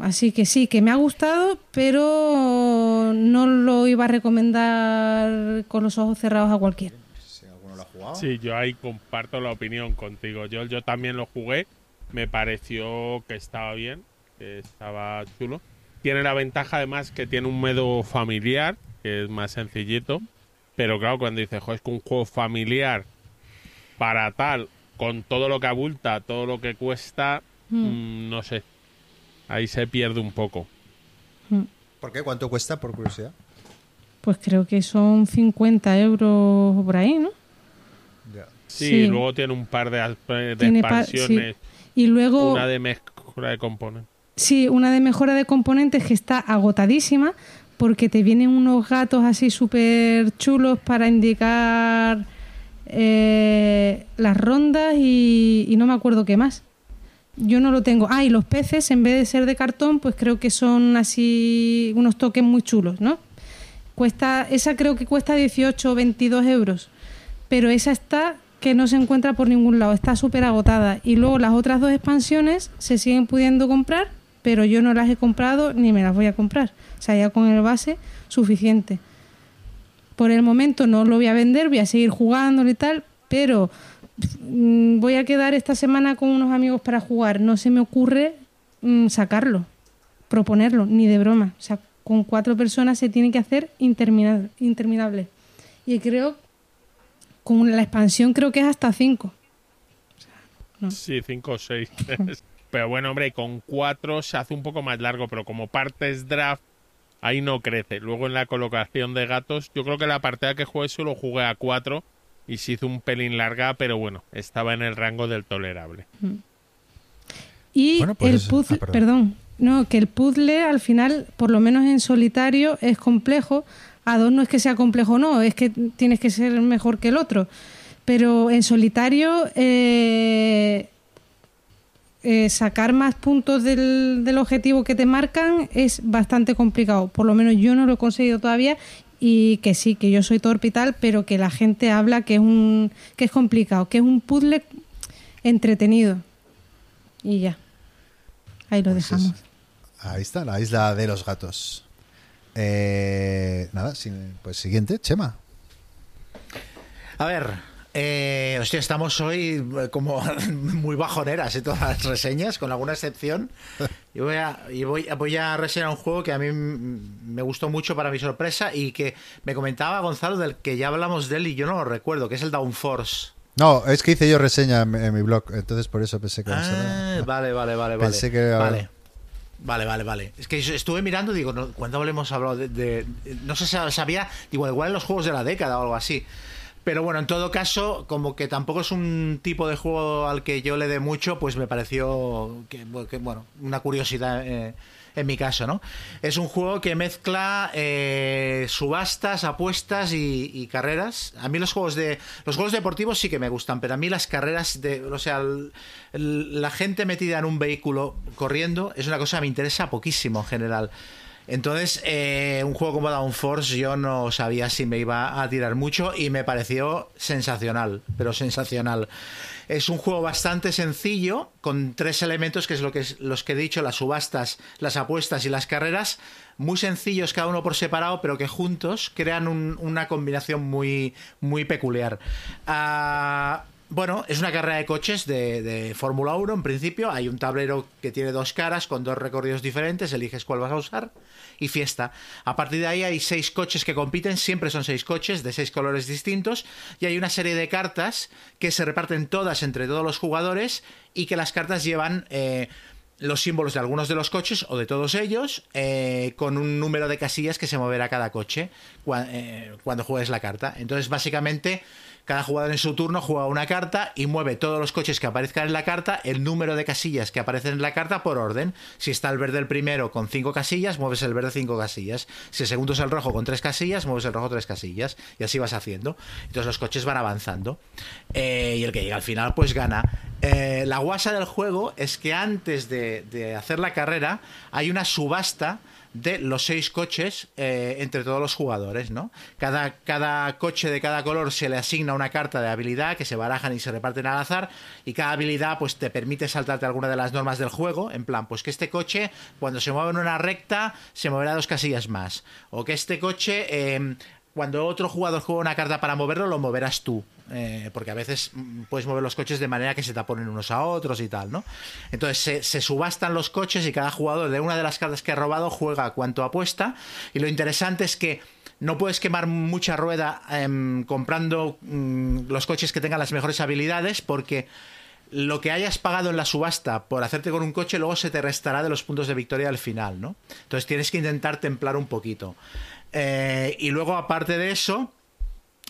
Así que sí, que me ha gustado, pero no lo iba a recomendar con los ojos cerrados a cualquiera. Si alguno lo ha jugado. Sí, yo ahí comparto la opinión contigo. Yo, yo también lo jugué, me pareció que estaba bien, que estaba chulo. Tiene la ventaja además que tiene un medio familiar, que es más sencillito. Pero claro, cuando dices, joder, es que un juego familiar para tal, con todo lo que abulta, todo lo que cuesta, Mm. mmm, no sé. Ahí se pierde un poco. Mm. ¿Por qué? ¿Cuánto cuesta, por curiosidad? Pues creo que son 50 euros por ahí, ¿no? Ya. Sí, Sí. luego tiene un par de, aspe- de Tiene pa- expansiones. Y luego... Una de mejora de componentes. Sí, una de mejora de componentes que está agotadísima porque te vienen unos gatos así súper chulos para indicar eh, las rondas y, y no me acuerdo qué más. Yo no lo tengo. Ah, y los peces, en vez de ser de cartón, pues creo que son así unos toques muy chulos, ¿no? Cuesta, esa creo que cuesta 18 o 22 euros, pero esa está que no se encuentra por ningún lado, está súper agotada. Y luego las otras dos expansiones se siguen pudiendo comprar, pero yo no las he comprado ni me las voy a comprar. O sea, ya con el base, suficiente. Por el momento no lo voy a vender, voy a seguir jugándolo y tal, pero mm, voy a quedar esta semana con unos amigos para jugar. No se me ocurre mm, sacarlo, proponerlo, ni de broma. O sea, con cuatro personas se tiene que hacer interminable. interminable. Y creo, con la expansión creo que es hasta cinco. No. Sí, 5 o 6. [LAUGHS] pero bueno, hombre, con 4 se hace un poco más largo, pero como partes draft, ahí no crece. Luego en la colocación de gatos, yo creo que la partida que jugué solo jugué a 4 y se hizo un pelín larga, pero bueno, estaba en el rango del tolerable. Y Bueno, pues el eso- puzzle, ah, perdón. perdón, no, que el puzzle al final, por lo menos en solitario, es complejo. A dos no es que sea complejo, no, es que tienes que ser mejor que el otro. Pero en solitario, eh, eh, sacar más puntos del, del objetivo que te marcan es bastante complicado. Por lo menos yo no lo he conseguido todavía y que sí, que yo soy torpe y tal, pero que la gente habla que es un que es complicado, que es un puzzle entretenido. Y ya. Ahí lo Pues dejamos. es- ahí está, la isla de los gatos. Eh, nada, pues siguiente, Chema. A ver, eh, hostia, estamos hoy eh, como [LAUGHS] muy bajoneras en todas las reseñas, con alguna excepción. [LAUGHS] Y voy a, y voy, voy a reseñar un juego que a mí me gustó mucho para mi sorpresa y que me comentaba Gonzalo del que ya hablamos de él y yo no lo recuerdo, que es el Downforce. No, es que hice yo reseña en, mi blog, entonces por eso pensé que Ah, vale, vale, vale, [LAUGHS] vale. Que Vale. Vale, vale, vale. Es que estuve mirando, digo, no, ¿cuándo hablemos hablado de, de- No sé si sabía, digo, igual en los juegos de la década o algo así. Pero bueno, en todo caso, como que tampoco es un tipo de juego al que yo le dé mucho, pues me pareció que, que, bueno, una curiosidad eh, en mi caso, ¿no? Es un juego que mezcla eh, subastas, apuestas y, carreras. A mí los juegos de los juegos deportivos sí que me gustan, pero a mí las carreras de, o sea, la gente metida en un vehículo corriendo es una cosa que me interesa poquísimo en general. Entonces, eh, un juego como Downforce yo no sabía si me iba a tirar mucho y me pareció sensacional, pero sensacional. Es un juego bastante sencillo, con tres elementos, que es lo que los que he dicho, las subastas, las apuestas y las carreras, muy sencillos cada uno por separado, pero que juntos crean un- una combinación muy, muy peculiar. Ah, bueno, es una carrera de coches de, de Fórmula 1 en principio. Hay un tablero que tiene dos caras con dos recorridos diferentes, eliges cuál vas a usar y fiesta. A partir de ahí hay seis coches que compiten, siempre son seis coches de seis colores distintos y hay una serie de cartas que se reparten todas entre todos los jugadores y que las cartas llevan... eh, los símbolos de algunos de los coches o de todos ellos eh, con un número de casillas que se moverá cada coche eh, cuando juegues la carta. Entonces, básicamente, cada jugador en su turno juega una carta y mueve todos los coches que aparezcan en la carta, el número de casillas que aparecen en la carta por orden. Si está el verde el primero con cinco casillas, mueves el verde cinco casillas. Si el segundo es el rojo con tres casillas, mueves el rojo tres casillas. Y así vas haciendo. Entonces los coches van avanzando. Eh, y el que llega al final, pues gana. Eh, la guasa del juego es que antes de, de hacer la carrera hay una subasta de los seis coches eh, entre todos los jugadores, ¿no? Cada, cada coche de cada color se le asigna una carta de habilidad que se barajan y se reparten al azar y cada habilidad pues te permite saltarte alguna de las normas del juego, en plan, pues que este coche cuando se mueve en una recta se moverá dos casillas más o que este coche eh, cuando otro jugador juega una carta para moverlo, lo moverás tú. Eh, porque a veces mm, puedes mover los coches de manera que se taponen unos a otros y tal, ¿no? Entonces se, subastan los coches y cada jugador de una de las cartas que ha robado juega cuanto apuesta. Y lo interesante es que no puedes quemar mucha rueda em, comprando mm, los coches que tengan las mejores habilidades porque lo que hayas pagado en la subasta por hacerte con un coche luego se te restará de los puntos de victoria al final, ¿no? Entonces tienes que intentar templar un poquito. Eh, y luego, aparte de eso,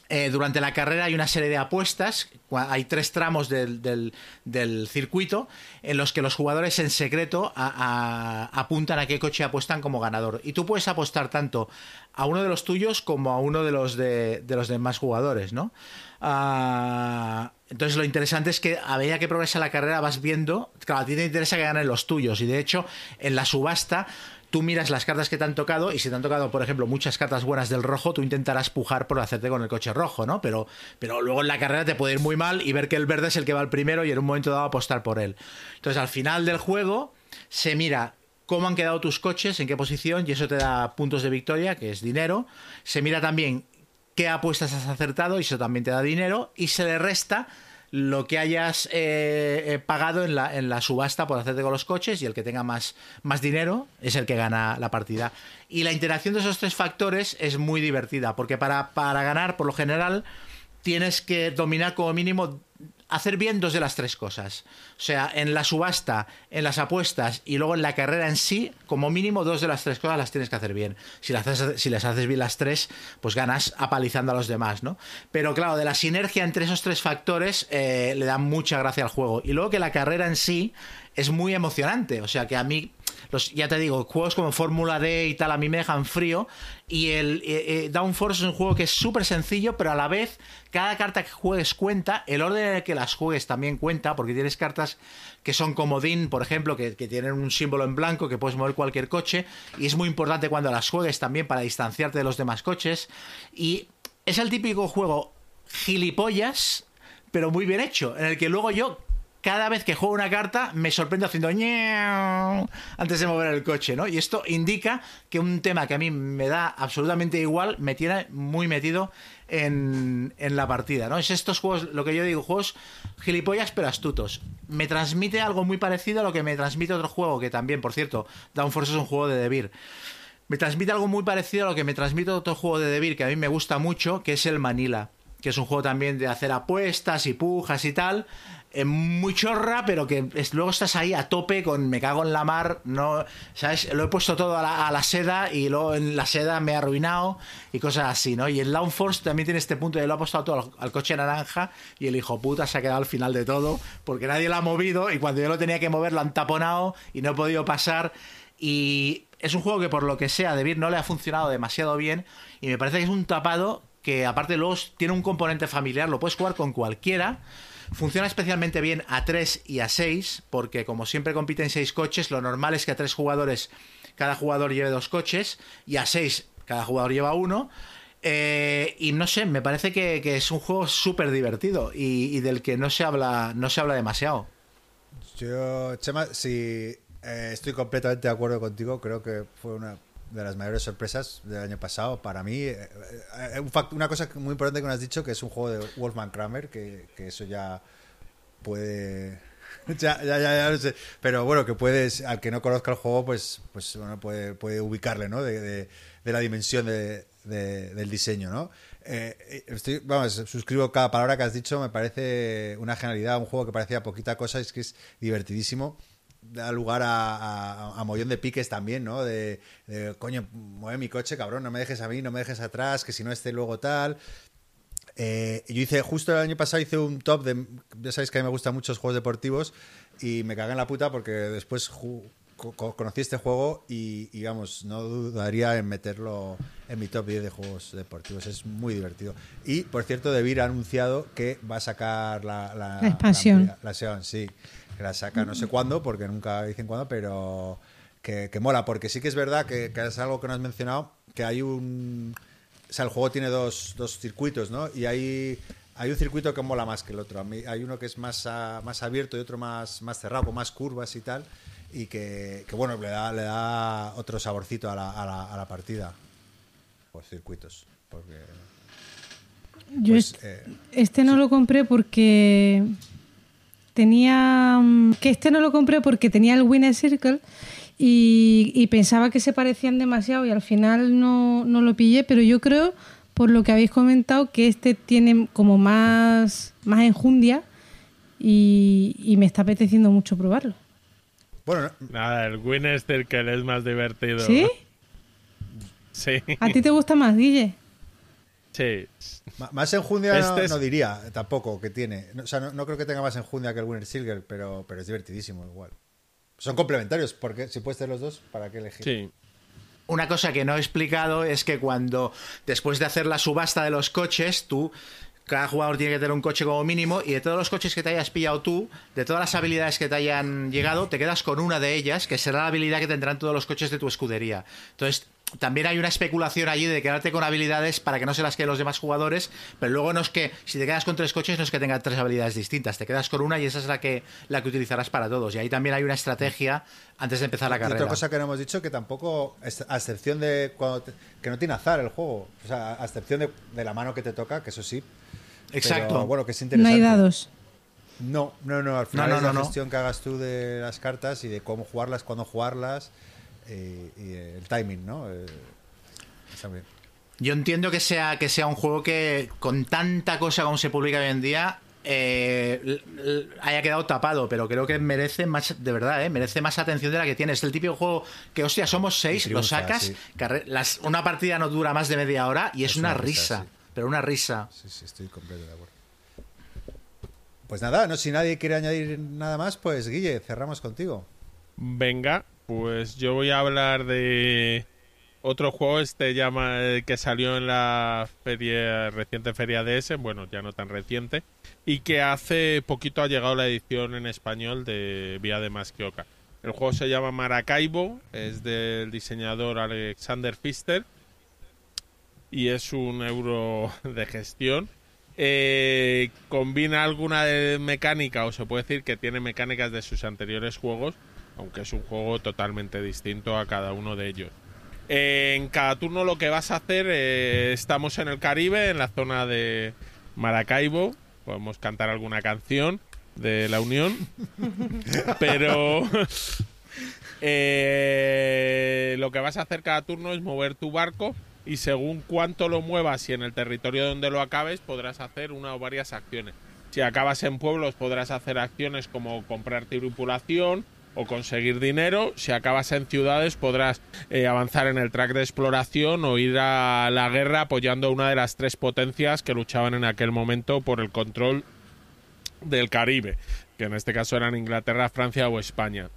eh, durante la carrera hay una serie de apuestas, hay tres tramos del, circuito en los que los jugadores en secreto apuntan a qué coche apuestan como ganador. Y tú puedes apostar tanto a uno de los tuyos como a uno de los de, de los demás jugadores, ¿no? Ah, entonces lo interesante es que a medida que progresa la carrera vas viendo, claro, a ti te interesa que ganen los tuyos y de hecho en la subasta tú miras las cartas que te han tocado y si te han tocado, por ejemplo, muchas cartas buenas del rojo, tú intentarás pujar por hacerte con el coche rojo, ¿no? Pero, pero luego en la carrera te puede ir muy mal y ver que el verde es el que va al primero y en un momento dado apostar por él. Entonces al final del juego se mira cómo han quedado tus coches, en qué posición y eso te da puntos de victoria, que es dinero. Se mira también qué apuestas has acertado y eso también te da dinero y se le resta lo que hayas eh, eh, pagado en la, en la subasta por hacerte con los coches y el que tenga más, más dinero es el que gana la partida. Y la interacción de esos tres factores es muy divertida porque para, para ganar, por lo general, tienes que dominar como mínimo hacer bien dos de las tres cosas. O sea, en la subasta, en las apuestas y luego en la carrera en sí, como mínimo dos de las tres cosas las tienes que hacer bien. Si las haces, si haces bien las tres, pues ganas apalizando a los demás, ¿no? Pero claro, de la sinergia entre esos tres factores eh, le da mucha gracia al juego. Y luego que la carrera en sí es muy emocionante. O sea, que a mí los, ya te digo, juegos como Fórmula D y tal a mí me dejan frío. Y el eh, eh, Downforce es un juego que es súper sencillo, pero a la vez cada carta que juegues cuenta, el orden en el que las juegues también cuenta, porque tienes cartas que son comodín, por ejemplo, que, que tienen un símbolo en blanco que puedes mover cualquier coche. Y es muy importante cuando las juegues también para distanciarte de los demás coches. Y es el típico juego gilipollas, pero muy bien hecho, en el que luego yo cada vez que juego una carta me sorprendo haciendo antes de mover el coche, ¿no? Y esto indica que un tema que a mí me da absolutamente igual me tiene muy metido en, en la partida, ¿no? Es estos juegos, lo que yo digo, juegos gilipollas pero astutos. Me transmite algo muy parecido a lo que me transmite otro juego, que también, por cierto, Downforce es un juego de Devir. Me transmite algo muy parecido a lo que me transmite otro juego de Devir que a mí me gusta mucho, que es el Manila que es un juego también de hacer apuestas y pujas y tal. Eh, muy chorra, pero que es- luego estás ahí a tope con me cago en la mar, no, ¿sabes? Lo he puesto todo a la, seda y luego en la seda me he arruinado y cosas así, ¿no? Y el Downforce también tiene este punto de lo ha apostado todo al, al coche naranja y el hijo puta se ha quedado al final de todo porque nadie lo ha movido y cuando yo lo tenía que mover lo han taponado y no he podido pasar y es un juego que por lo que sea de no le ha funcionado demasiado bien y me parece que es un tapado que aparte luego tiene un componente familiar, lo puedes jugar con cualquiera. Funciona especialmente bien a 3 y a 6, porque como siempre compiten 6 coches, lo normal es que a 3 jugadores cada jugador lleve dos coches y a seis cada jugador lleva uno. Eh, y no sé, me parece que, es un juego súper divertido y, del que no se habla, no se habla demasiado. Yo, Chema, sí, eh, estoy completamente de acuerdo contigo. Creo que fue una de las mayores sorpresas del año pasado para mí. Eh, eh, fact- una cosa muy importante que me has dicho, que es un juego de Wolfman Kramer, que, eso ya puede... [LAUGHS] ya, ya, ya, lo sé. Pero bueno, que puedes, al que no conozca el juego, pues, pues bueno, puede, puede ubicarle, ¿no? De, de- la dimensión de, de- del diseño, ¿no? Eh, estoy, vamos, suscribo cada palabra que has dicho, me parece una genialidad, un juego que parecía poquita cosa, es que es divertidísimo. Da lugar a, a, a mollón de piques también, ¿no? De, de, coño, mueve mi coche, cabrón, no me dejes a mí, no me dejes atrás, que si no esté luego tal. Eh, yo hice, justo el año pasado hice un top de. Ya sabéis que a mí me gustan muchos juegos deportivos y me cagué en la puta porque después co- co- conocí este juego y, y, vamos, no dudaría en meterlo en mi top 10 de juegos deportivos. Es muy divertido. Y por cierto, Debir ha anunciado que va a sacar la, la, La expansión. La, la sí. Que la saca no sé cuándo, porque nunca dicen cuándo, pero que, que mola. Porque sí que es verdad que, que es algo que no has mencionado, que hay un. O sea, el juego tiene dos, dos circuitos, ¿no? Y hay, hay un circuito que mola más que el otro. Hay uno que es más, más abierto y otro más, más cerrado, con más curvas y tal. Y que, que, bueno, le da, le da otro saborcito a la, a la, a la partida. Pues circuitos. Porque. Yo pues, es- eh, este no lo compré porque tenía mm, que este no lo compré porque tenía el Winner Circle y, y pensaba que se parecían demasiado y al final no, no lo pillé, pero yo creo, por lo que habéis comentado, que este tiene como más, más enjundia y, y me está apeteciendo mucho probarlo. bueno, no- Nada, el Winner's Circle es más divertido. ¿Sí? Sí. ¿A ti te gusta más, Guille? Sí. Más enjundia no, Este es- no diría tampoco que tiene. No, o sea, no, no creo que tenga más enjundia que el Winner Silver, pero, pero es divertidísimo igual. Son complementarios, porque si puedes tener los dos, ¿para qué elegir? Sí. Una cosa que no he explicado es que cuando, después de hacer la subasta de los coches, tú, cada jugador tiene que tener un coche como mínimo y de todos los coches que te hayas pillado tú, de todas las habilidades que te hayan llegado, te quedas con una de ellas, que será la habilidad que tendrán todos los coches de tu escudería. Entonces, también hay una especulación allí de quedarte con habilidades para que no se las queden los demás jugadores, pero luego no es que, si te quedas con tres coches, no es que tenga tres habilidades distintas, te quedas con una y esa es la que, la que utilizarás para todos. Y ahí también hay una estrategia antes de empezar la Y carrera. otra cosa que no hemos dicho, que tampoco, es- a excepción de cuando te- que no tiene azar el juego, o sea, a excepción de, de la mano que te toca, que eso sí. Exacto. Pero, bueno, que es No interesante. hay dados. No, no, no, al final No, no, es la no, no. gestión que hagas tú de las cartas y de cómo jugarlas, cuándo jugarlas eh, y el timing, ¿no? Eh. Yo entiendo que sea, que sea un juego que, con tanta cosa como se publica hoy en día, eh, haya quedado tapado, pero creo que merece más, de verdad, eh, merece más atención de la que tiene. Es el típico juego que, hostia, somos seis, Y lo sacas, sí. carre- las- una partida no dura más de media hora y es, Es una, una risa, risa, sí. pero una risa. Sí, sí, estoy completamente de acuerdo. Pues nada, no, si nadie quiere añadir nada más, pues Guille, cerramos contigo. Venga, pues yo voy a hablar de otro juego, este llama eh, que salió en la feria reciente feria de ese, bueno, ya no tan reciente, y que hace poquito ha llegado la edición en español de Vía de Masquioca. El juego se llama Maracaibo, es del diseñador Alexander Pfister y es un euro [LAUGHS] de gestión. Eh, combina alguna mecánica, o se puede decir que tiene mecánicas de sus anteriores juegos, aunque es un juego totalmente distinto a cada uno de ellos. En cada turno lo que vas a hacer, eh, estamos en el Caribe, en la zona de Maracaibo, podemos cantar alguna canción de la Unión, [LAUGHS] pero [LAUGHS] eh, lo que vas a hacer cada turno es mover tu barco y según cuánto lo muevas y en el territorio donde lo acabes podrás hacer una o varias acciones. Si acabas en pueblos podrás hacer acciones como comprar tripulación o conseguir dinero. Si acabas en ciudades podrás eh, avanzar en el track de exploración o ir a la guerra apoyando a una de las tres potencias que luchaban en aquel momento por el control del Caribe, que en este caso eran Inglaterra, Francia o España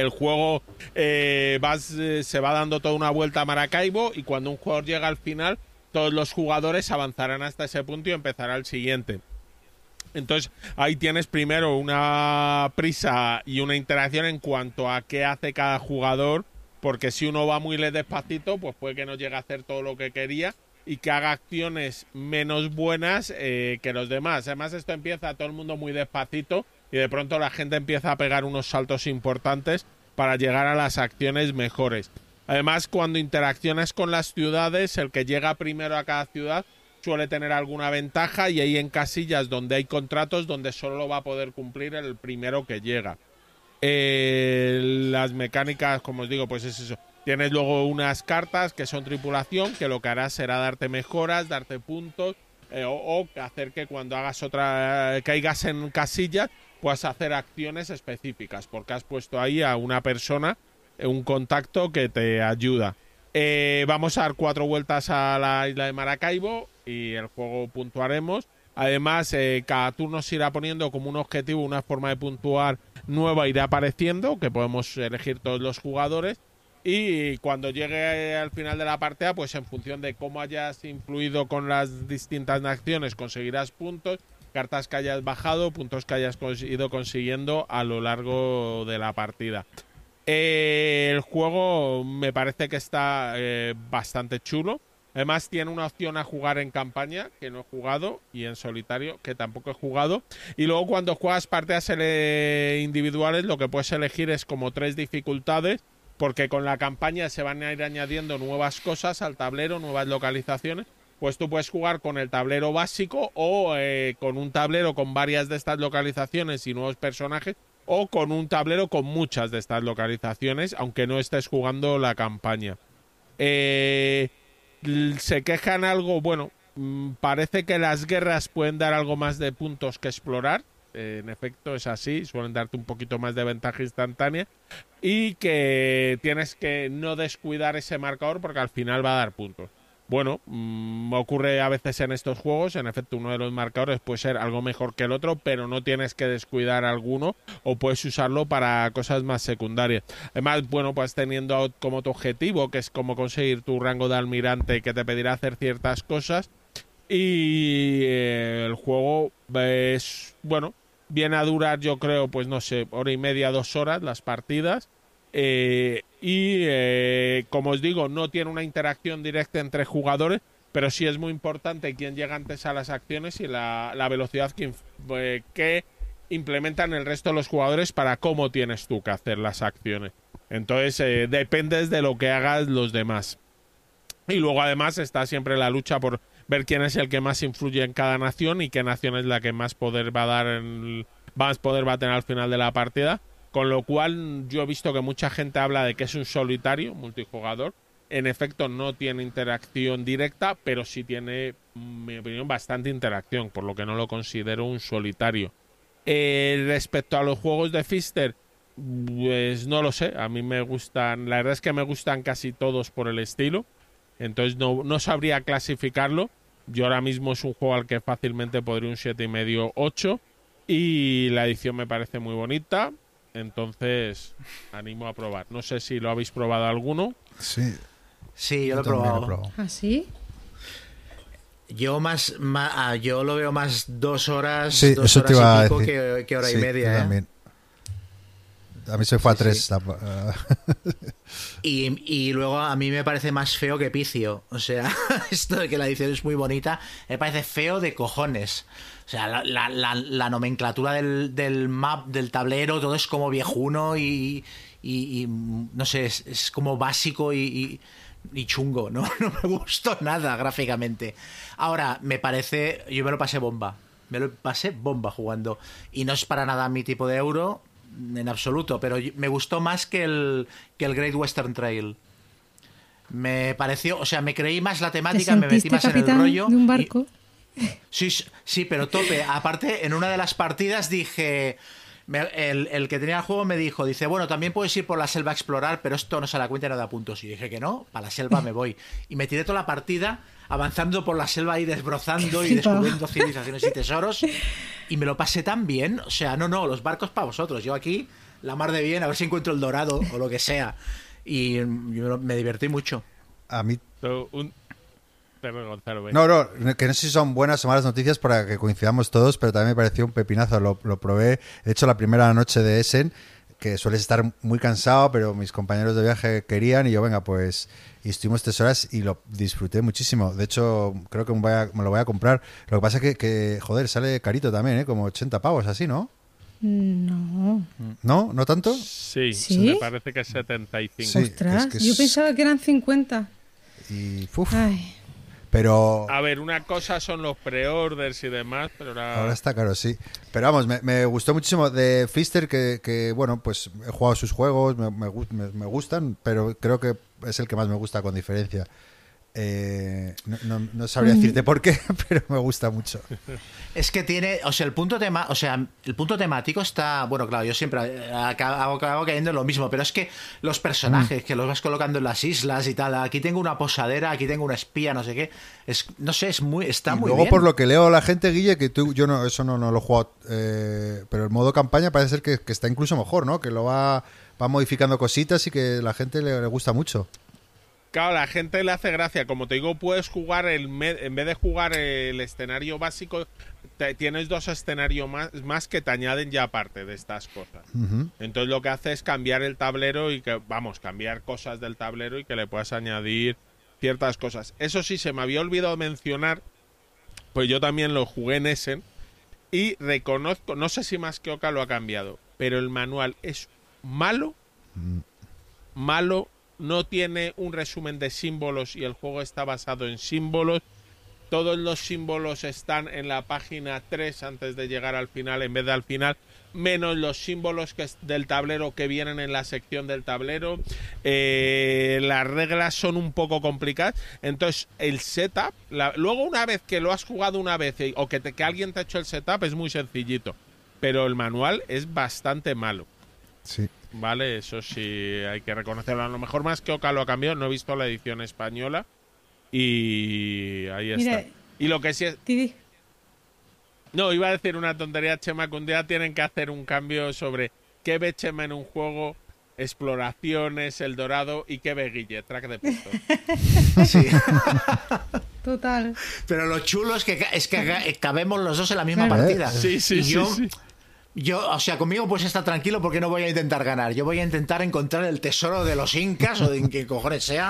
el juego eh, eh, se va dando toda una vuelta a Maracaibo y cuando un jugador llega al final, todos los jugadores avanzarán hasta ese punto y empezará el siguiente. Entonces ahí tienes primero una prisa y una interacción en cuanto a qué hace cada jugador porque si uno va muy despacito, pues puede que no llegue a hacer todo lo que quería y que haga acciones menos buenas eh, que los demás. Además, esto empieza todo el mundo muy despacito y de pronto la gente empieza a pegar unos saltos importantes para llegar a las acciones mejores. Además, cuando interaccionas con las ciudades, el que llega primero a cada ciudad suele tener alguna ventaja y hay en casillas donde hay contratos donde solo lo va a poder cumplir el primero que llega. Eh, las mecánicas, como os digo, pues es eso. Tienes luego unas cartas que son tripulación, que lo que hará será darte mejoras, darte puntos, eh, o, hacer que cuando hagas otra, caigas en casillas, puedas hacer acciones específicas, porque has puesto ahí a una persona, eh, un contacto que te ayuda. vamos a dar cuatro vueltas a la isla de Maracaibo y el juego puntuaremos. Además, cada turno se irá poniendo como un objetivo, una forma de puntuar nueva irá apareciendo, que podemos elegir todos los jugadores. Y cuando llegue al final de la partida, pues en función de cómo hayas influido con las distintas acciones, conseguirás puntos, cartas que hayas bajado, puntos que hayas ido consiguiendo a lo largo de la partida. Eh, el juego me parece que está eh, bastante chulo. Además tiene una opción a jugar en campaña, que no he jugado, y en solitario, que tampoco he jugado. Y luego cuando juegas partidas individuales, lo que puedes elegir es como tres dificultades, porque con la campaña se van a ir añadiendo nuevas cosas al tablero, nuevas localizaciones. Pues tú puedes jugar con el tablero básico o eh, con un tablero con varias de estas localizaciones y nuevos personajes, o con un tablero con muchas de estas localizaciones, aunque no estés jugando la campaña. Eh, se quejan algo, bueno, mm, parece que las guerras pueden dar algo más de puntos que explorar. En efecto, es así, suelen darte un poquito más de ventaja instantánea. Y que tienes que no descuidar ese marcador porque al final va a dar puntos. Bueno, mm, ocurre a veces en estos juegos, en efecto uno de los marcadores puede ser algo mejor que el otro, pero no tienes que descuidar alguno o puedes usarlo para cosas más secundarias. Además, bueno, pues teniendo como tu objetivo, que es como conseguir tu rango de almirante que te pedirá hacer ciertas cosas. Y eh, el juego es, bueno, viene a durar yo creo, pues no sé, hora y media, dos horas las partidas. Eh, y eh, como os digo, no tiene una interacción directa entre jugadores, pero sí es muy importante quién llega antes a las acciones y la, velocidad que, eh, que, implementan el resto de los jugadores para cómo tienes tú que hacer las acciones. Entonces, dependes de lo que hagas los demás. Y luego además está siempre la lucha por ver quién es el que más influye en cada nación y qué nación es la que más poder va a dar en, más poder va a tener al final de la partida con lo cual yo he visto que mucha gente habla de que es un solitario multijugador. En efecto no tiene interacción directa, pero sí tiene, en mi opinión, bastante interacción, por lo que no lo considero un solitario. Eh, respecto a los juegos de Fister, pues no lo sé, a mí me gustan, la verdad es que me gustan casi todos por el estilo, entonces no, no sabría clasificarlo. Yo ahora mismo es un juego al que fácilmente podría un 7,5 8 y la edición me parece muy bonita. Entonces, animo a probar. No sé si lo habéis probado alguno. Sí. Sí, yo, lo he probado. ¿Ah, sí? Yo más, ah, yo lo veo más dos horas, sí, dos eso horas te iba y pico a decir. que, hora y media. ¿eh? A mí se fue a tres. [LAUGHS] y, y, luego a mí me parece más feo que picio. O sea, [LAUGHS] esto de que la edición es muy bonita, me parece feo de cojones. O sea, la, la, la, nomenclatura del, del, map, del tablero, todo es como viejuno y, y, no sé, es, como básico y, y, chungo, ¿no? [LAUGHS] No me gustó nada gráficamente. Ahora, me parece, yo me lo pasé bomba. Me lo pasé bomba jugando. Y no es para nada mi tipo de euro, en absoluto, pero me gustó más que el, que el Great Western Trail. Me pareció, o sea, me creí más la temática, me metí más en el rollo. De un barco? Sí, sí, pero tope. Aparte, en una de las partidas dije. el, que tenía el juego me dijo, dice, bueno, también puedes ir por la selva a explorar, pero esto no se la cuenta y no da puntos. Y dije que no, para la selva me voy. Y me tiré toda la partida avanzando por la selva y desbrozando y [LAUGHS] descubriendo civilizaciones y tesoros. Y me lo pasé tan bien. O sea, no, no, los barcos para vosotros. Yo aquí, la mar de bien, a ver si encuentro el dorado o lo que sea. Y me, divertí mucho. A mí... un, no, no, que no sé si son buenas o malas noticias para que coincidamos todos, pero también me pareció un pepinazo. Lo, probé, de hecho, la primera noche de Essen, que sueles estar muy cansado, pero mis compañeros de viaje querían y yo, venga, pues y estuvimos tres horas y lo disfruté muchísimo. De hecho, creo que me, voy a- me lo voy a comprar. Lo que pasa es que, que, joder, sale carito también, ¿eh? Como 80 pavos, así, ¿no? No. ¿No? ¿No tanto? Sí, ¿Sí? me parece que es 75. Sí, Ostras, es que yo pensaba que eran 50. Y, uf, Ay, pero A ver, una cosa son los pre-orders y demás, pero ahora... ahora está caro, sí. Pero vamos, me, me gustó muchísimo de Fister, que, que, bueno, pues he jugado sus juegos, me, me- me gustan, pero creo que es el que más me gusta con diferencia. Eh, no, no- no sabría decirte por qué, [LAUGHS] pero me gusta mucho. Es que tiene, o sea, el punto tema, o sea, el punto temático está, bueno, claro, yo siempre eh, acabo, acabo cayendo en lo mismo, pero es que los personajes que los vas colocando en las islas y tal, aquí tengo una posadera, aquí tengo una espía, no sé qué, es, no sé, es muy, está y muy luego bien. por lo que leo la gente, Guille, que tú, yo no, eso no, no lo he jugado, eh, pero el modo campaña parece ser que, que está incluso mejor, ¿no? Que lo va, va modificando cositas y que la gente le, le gusta mucho. Claro, la gente le hace gracia. Como te digo, puedes jugar el en vez de jugar el escenario básico, te- tienes dos escenarios más, más que te añaden ya aparte de estas cosas. Entonces lo que hace es cambiar el tablero y que, vamos, cambiar cosas del tablero y que le puedas añadir ciertas cosas. Eso sí, se me había olvidado mencionar, pues yo también lo jugué en Essen y reconozco, no sé si más que Oca lo ha cambiado, pero el manual es malo, malo, no tiene un resumen de símbolos y el juego está basado en símbolos. Todos los símbolos están en la página 3 antes de llegar al final en vez de al final, menos los símbolos que es del tablero que vienen en la sección del tablero. Eh, las reglas son un poco complicadas. Entonces, el setup, la- luego una vez que lo has jugado una vez o que, te- que alguien te ha hecho el setup, es muy sencillito. Pero el manual es bastante malo. Sí. Vale, eso sí hay que reconocerlo. A lo mejor más que Oca lo ha cambiado, no he visto la edición española. Y ahí Mira, está. Y lo que sí es. No, iba a decir una tontería, Chema, que un día tienen que hacer un cambio sobre qué ve Chema en un juego, exploraciones, el dorado y qué ve Guille, track de puntos. [LAUGHS] Sí. total. Pero lo chulo es que, es que ca- cabemos los dos en la misma Claro. partida. Sí, sí, Y sí, yo, sí. Yo, o sea, conmigo pues está tranquilo porque no voy a intentar ganar. Yo voy a intentar encontrar el tesoro de los incas o de qué cojones sea.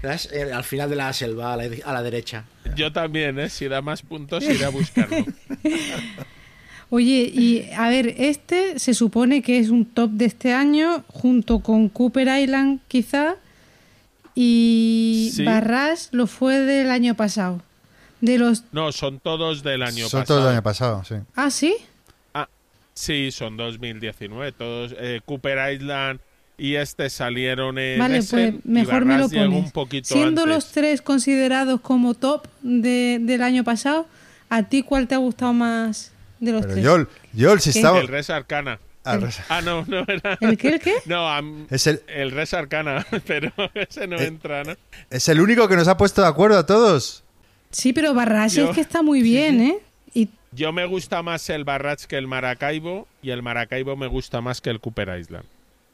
¿sabes? Eh, Al final de la selva, a la, a la derecha. Yo también, ¿eh? Si da más puntos, iré a buscarlo. [LAUGHS] Oye, y a ver, este se supone que es un top de este año, junto con Cooper Island, quizá, y Sí. Barras lo fue del año pasado. De los. No, son todos del año Son pasado. todos del año pasado, sí. Ah, sí. Sí, son 2019. Todos, eh, Cooper Island y este salieron en Vale, Essen, pues mejor me lo pones. un poquito Siendo antes. los tres considerados como top de- del año pasado, ¿a ti cuál te ha gustado más de los Pero tres? Yol, Yol, si estamos... El Res Arcana. Ah, res- Ah, no, no era. ¿El qué, el qué? [LAUGHS] No, Es el, el Res Arcana, [LAUGHS] pero ese no Eh, entra, ¿no? es el único que nos ha puesto de acuerdo a todos. Sí, pero Barras Yo- es que está muy bien, ¿eh? Yo me gusta más el Barrage que el Maracaibo y el Maracaibo me gusta más que el Cooper Island.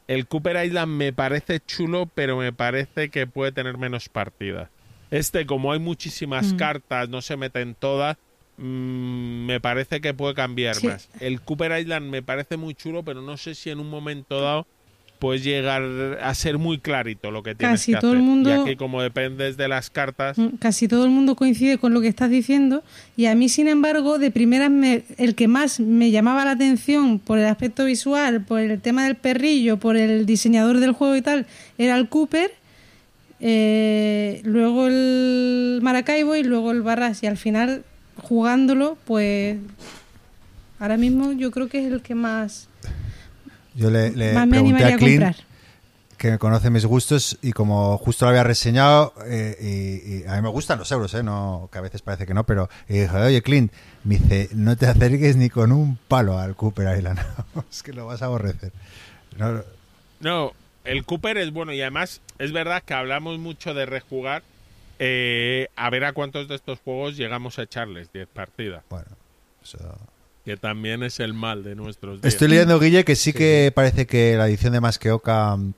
El Cooper Island me parece chulo, pero me parece que puede tener menos partidas. Este, como hay muchísimas Mm. cartas, no se meten todas, mm, me parece que puede cambiar Sí. más. El Cooper Island me parece muy chulo, pero no sé si en un momento dado puedes llegar a ser muy clarito lo que tienes Casi que todo el hacer. mundo- Y aquí, como dependes de las cartas, Mm, Casi todo el mundo coincide con lo que estás diciendo y a mí, sin embargo, de primeras me- el que más me llamaba la atención por el aspecto visual, por el tema del perrillo, por el diseñador del juego y tal, era el Cooper, eh, luego el Maracaibo y luego el Barras y al final jugándolo, pues ahora mismo yo creo que es el que más, Yo le, le me pregunté a a Clint, comprar. que conoce mis gustos, y como justo lo había reseñado, eh, y, y a mí me gustan los euros, ¿eh? No, que a veces parece que no, pero y dije, oye, Clint, me dice, no te acerques ni con un palo al Cooper Island, [LAUGHS] es que lo vas a aborrecer. No, No, el Cooper es bueno y además es verdad que hablamos mucho de rejugar. Eh, a ver a cuántos de estos juegos llegamos a echarles 10 partidas, bueno, eso... que también es el mal de nuestros días. Estoy leyendo, Guille, que sí que parece que la edición de Más que Oca mm,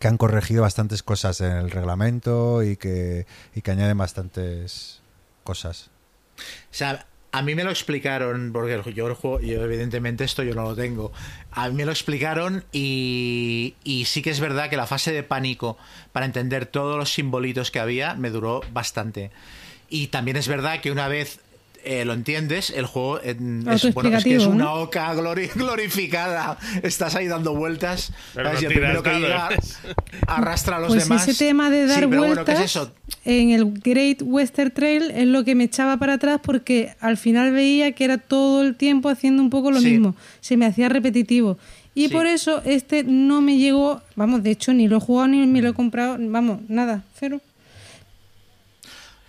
que han corregido bastantes cosas en el reglamento y que, y que añaden bastantes cosas. O sea, A mí me lo explicaron, porque yo el juego, yo evidentemente esto yo no lo tengo. A mí me lo explicaron y, y sí que es verdad que la fase de pánico para entender todos los simbolitos que había me duró bastante. Y también es verdad que una vez eh, lo entiendes, el juego eh, es, bueno, es, que es una ¿no? oca glori- [LAUGHS] glorificada. Estás ahí dando vueltas. Pero ¿sabes? no y el primero que llega arrastra a los Pues demás. ese tema de dar Sí, pero bueno, vueltas ¿qué es eso? en el Great Western Trail es lo que me echaba para atrás porque al final veía que era todo el tiempo haciendo un poco lo Sí. mismo. Se me hacía repetitivo. Y Sí. por eso este no me llegó, vamos, de hecho ni lo he jugado ni me lo he comprado, vamos, nada, cero.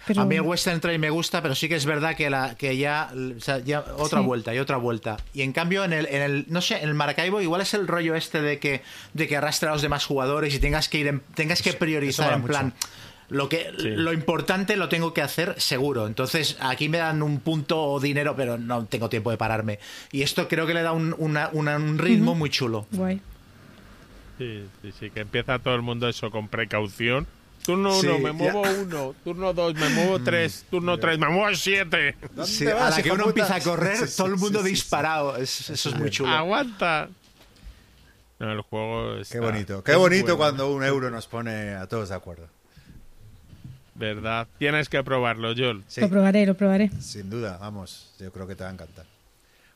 Pero A mí el Western Trail me gusta, pero sí que es verdad que, la, que ya, o sea, ya otra Sí. vuelta y otra vuelta. Y en cambio, en el, en el, no sé, en el Maracaibo igual es el rollo este de que, de que arrastra a los demás jugadores y tengas que ir en- tengas que priorizar en mucho. plan. Lo que lo importante lo tengo que hacer seguro. Entonces, aquí me dan un punto o dinero, pero no tengo tiempo de pararme. Y esto creo que le da un, una- una- un ritmo muy chulo. guay. Sí, sí, sí, que empieza todo el mundo eso con precaución. Turno Sí, 1, me ya. muevo 1. Turno 2, me muevo 3. Turno 3, me muevo 7. ¿Dónde Sí, a la que uno puta? empieza a correr, [LAUGHS] Sí, sí, todo el mundo sí, sí. disparado. Es- eso es muy chulo. Aguanta. No, el juego Qué está- bonito. Qué es bonito bueno, cuando un euro nos pone a todos de acuerdo. ¿Verdad? Tienes que probarlo, Joel. Sí, Lo probaré, lo probaré. sin duda, vamos, yo creo que te va a encantar.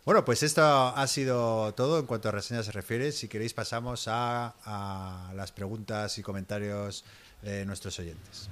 Bueno, pues esto ha sido todo en cuanto a reseñas se refiere. Si queréis pasamos a, a las preguntas y comentarios de nuestros oyentes.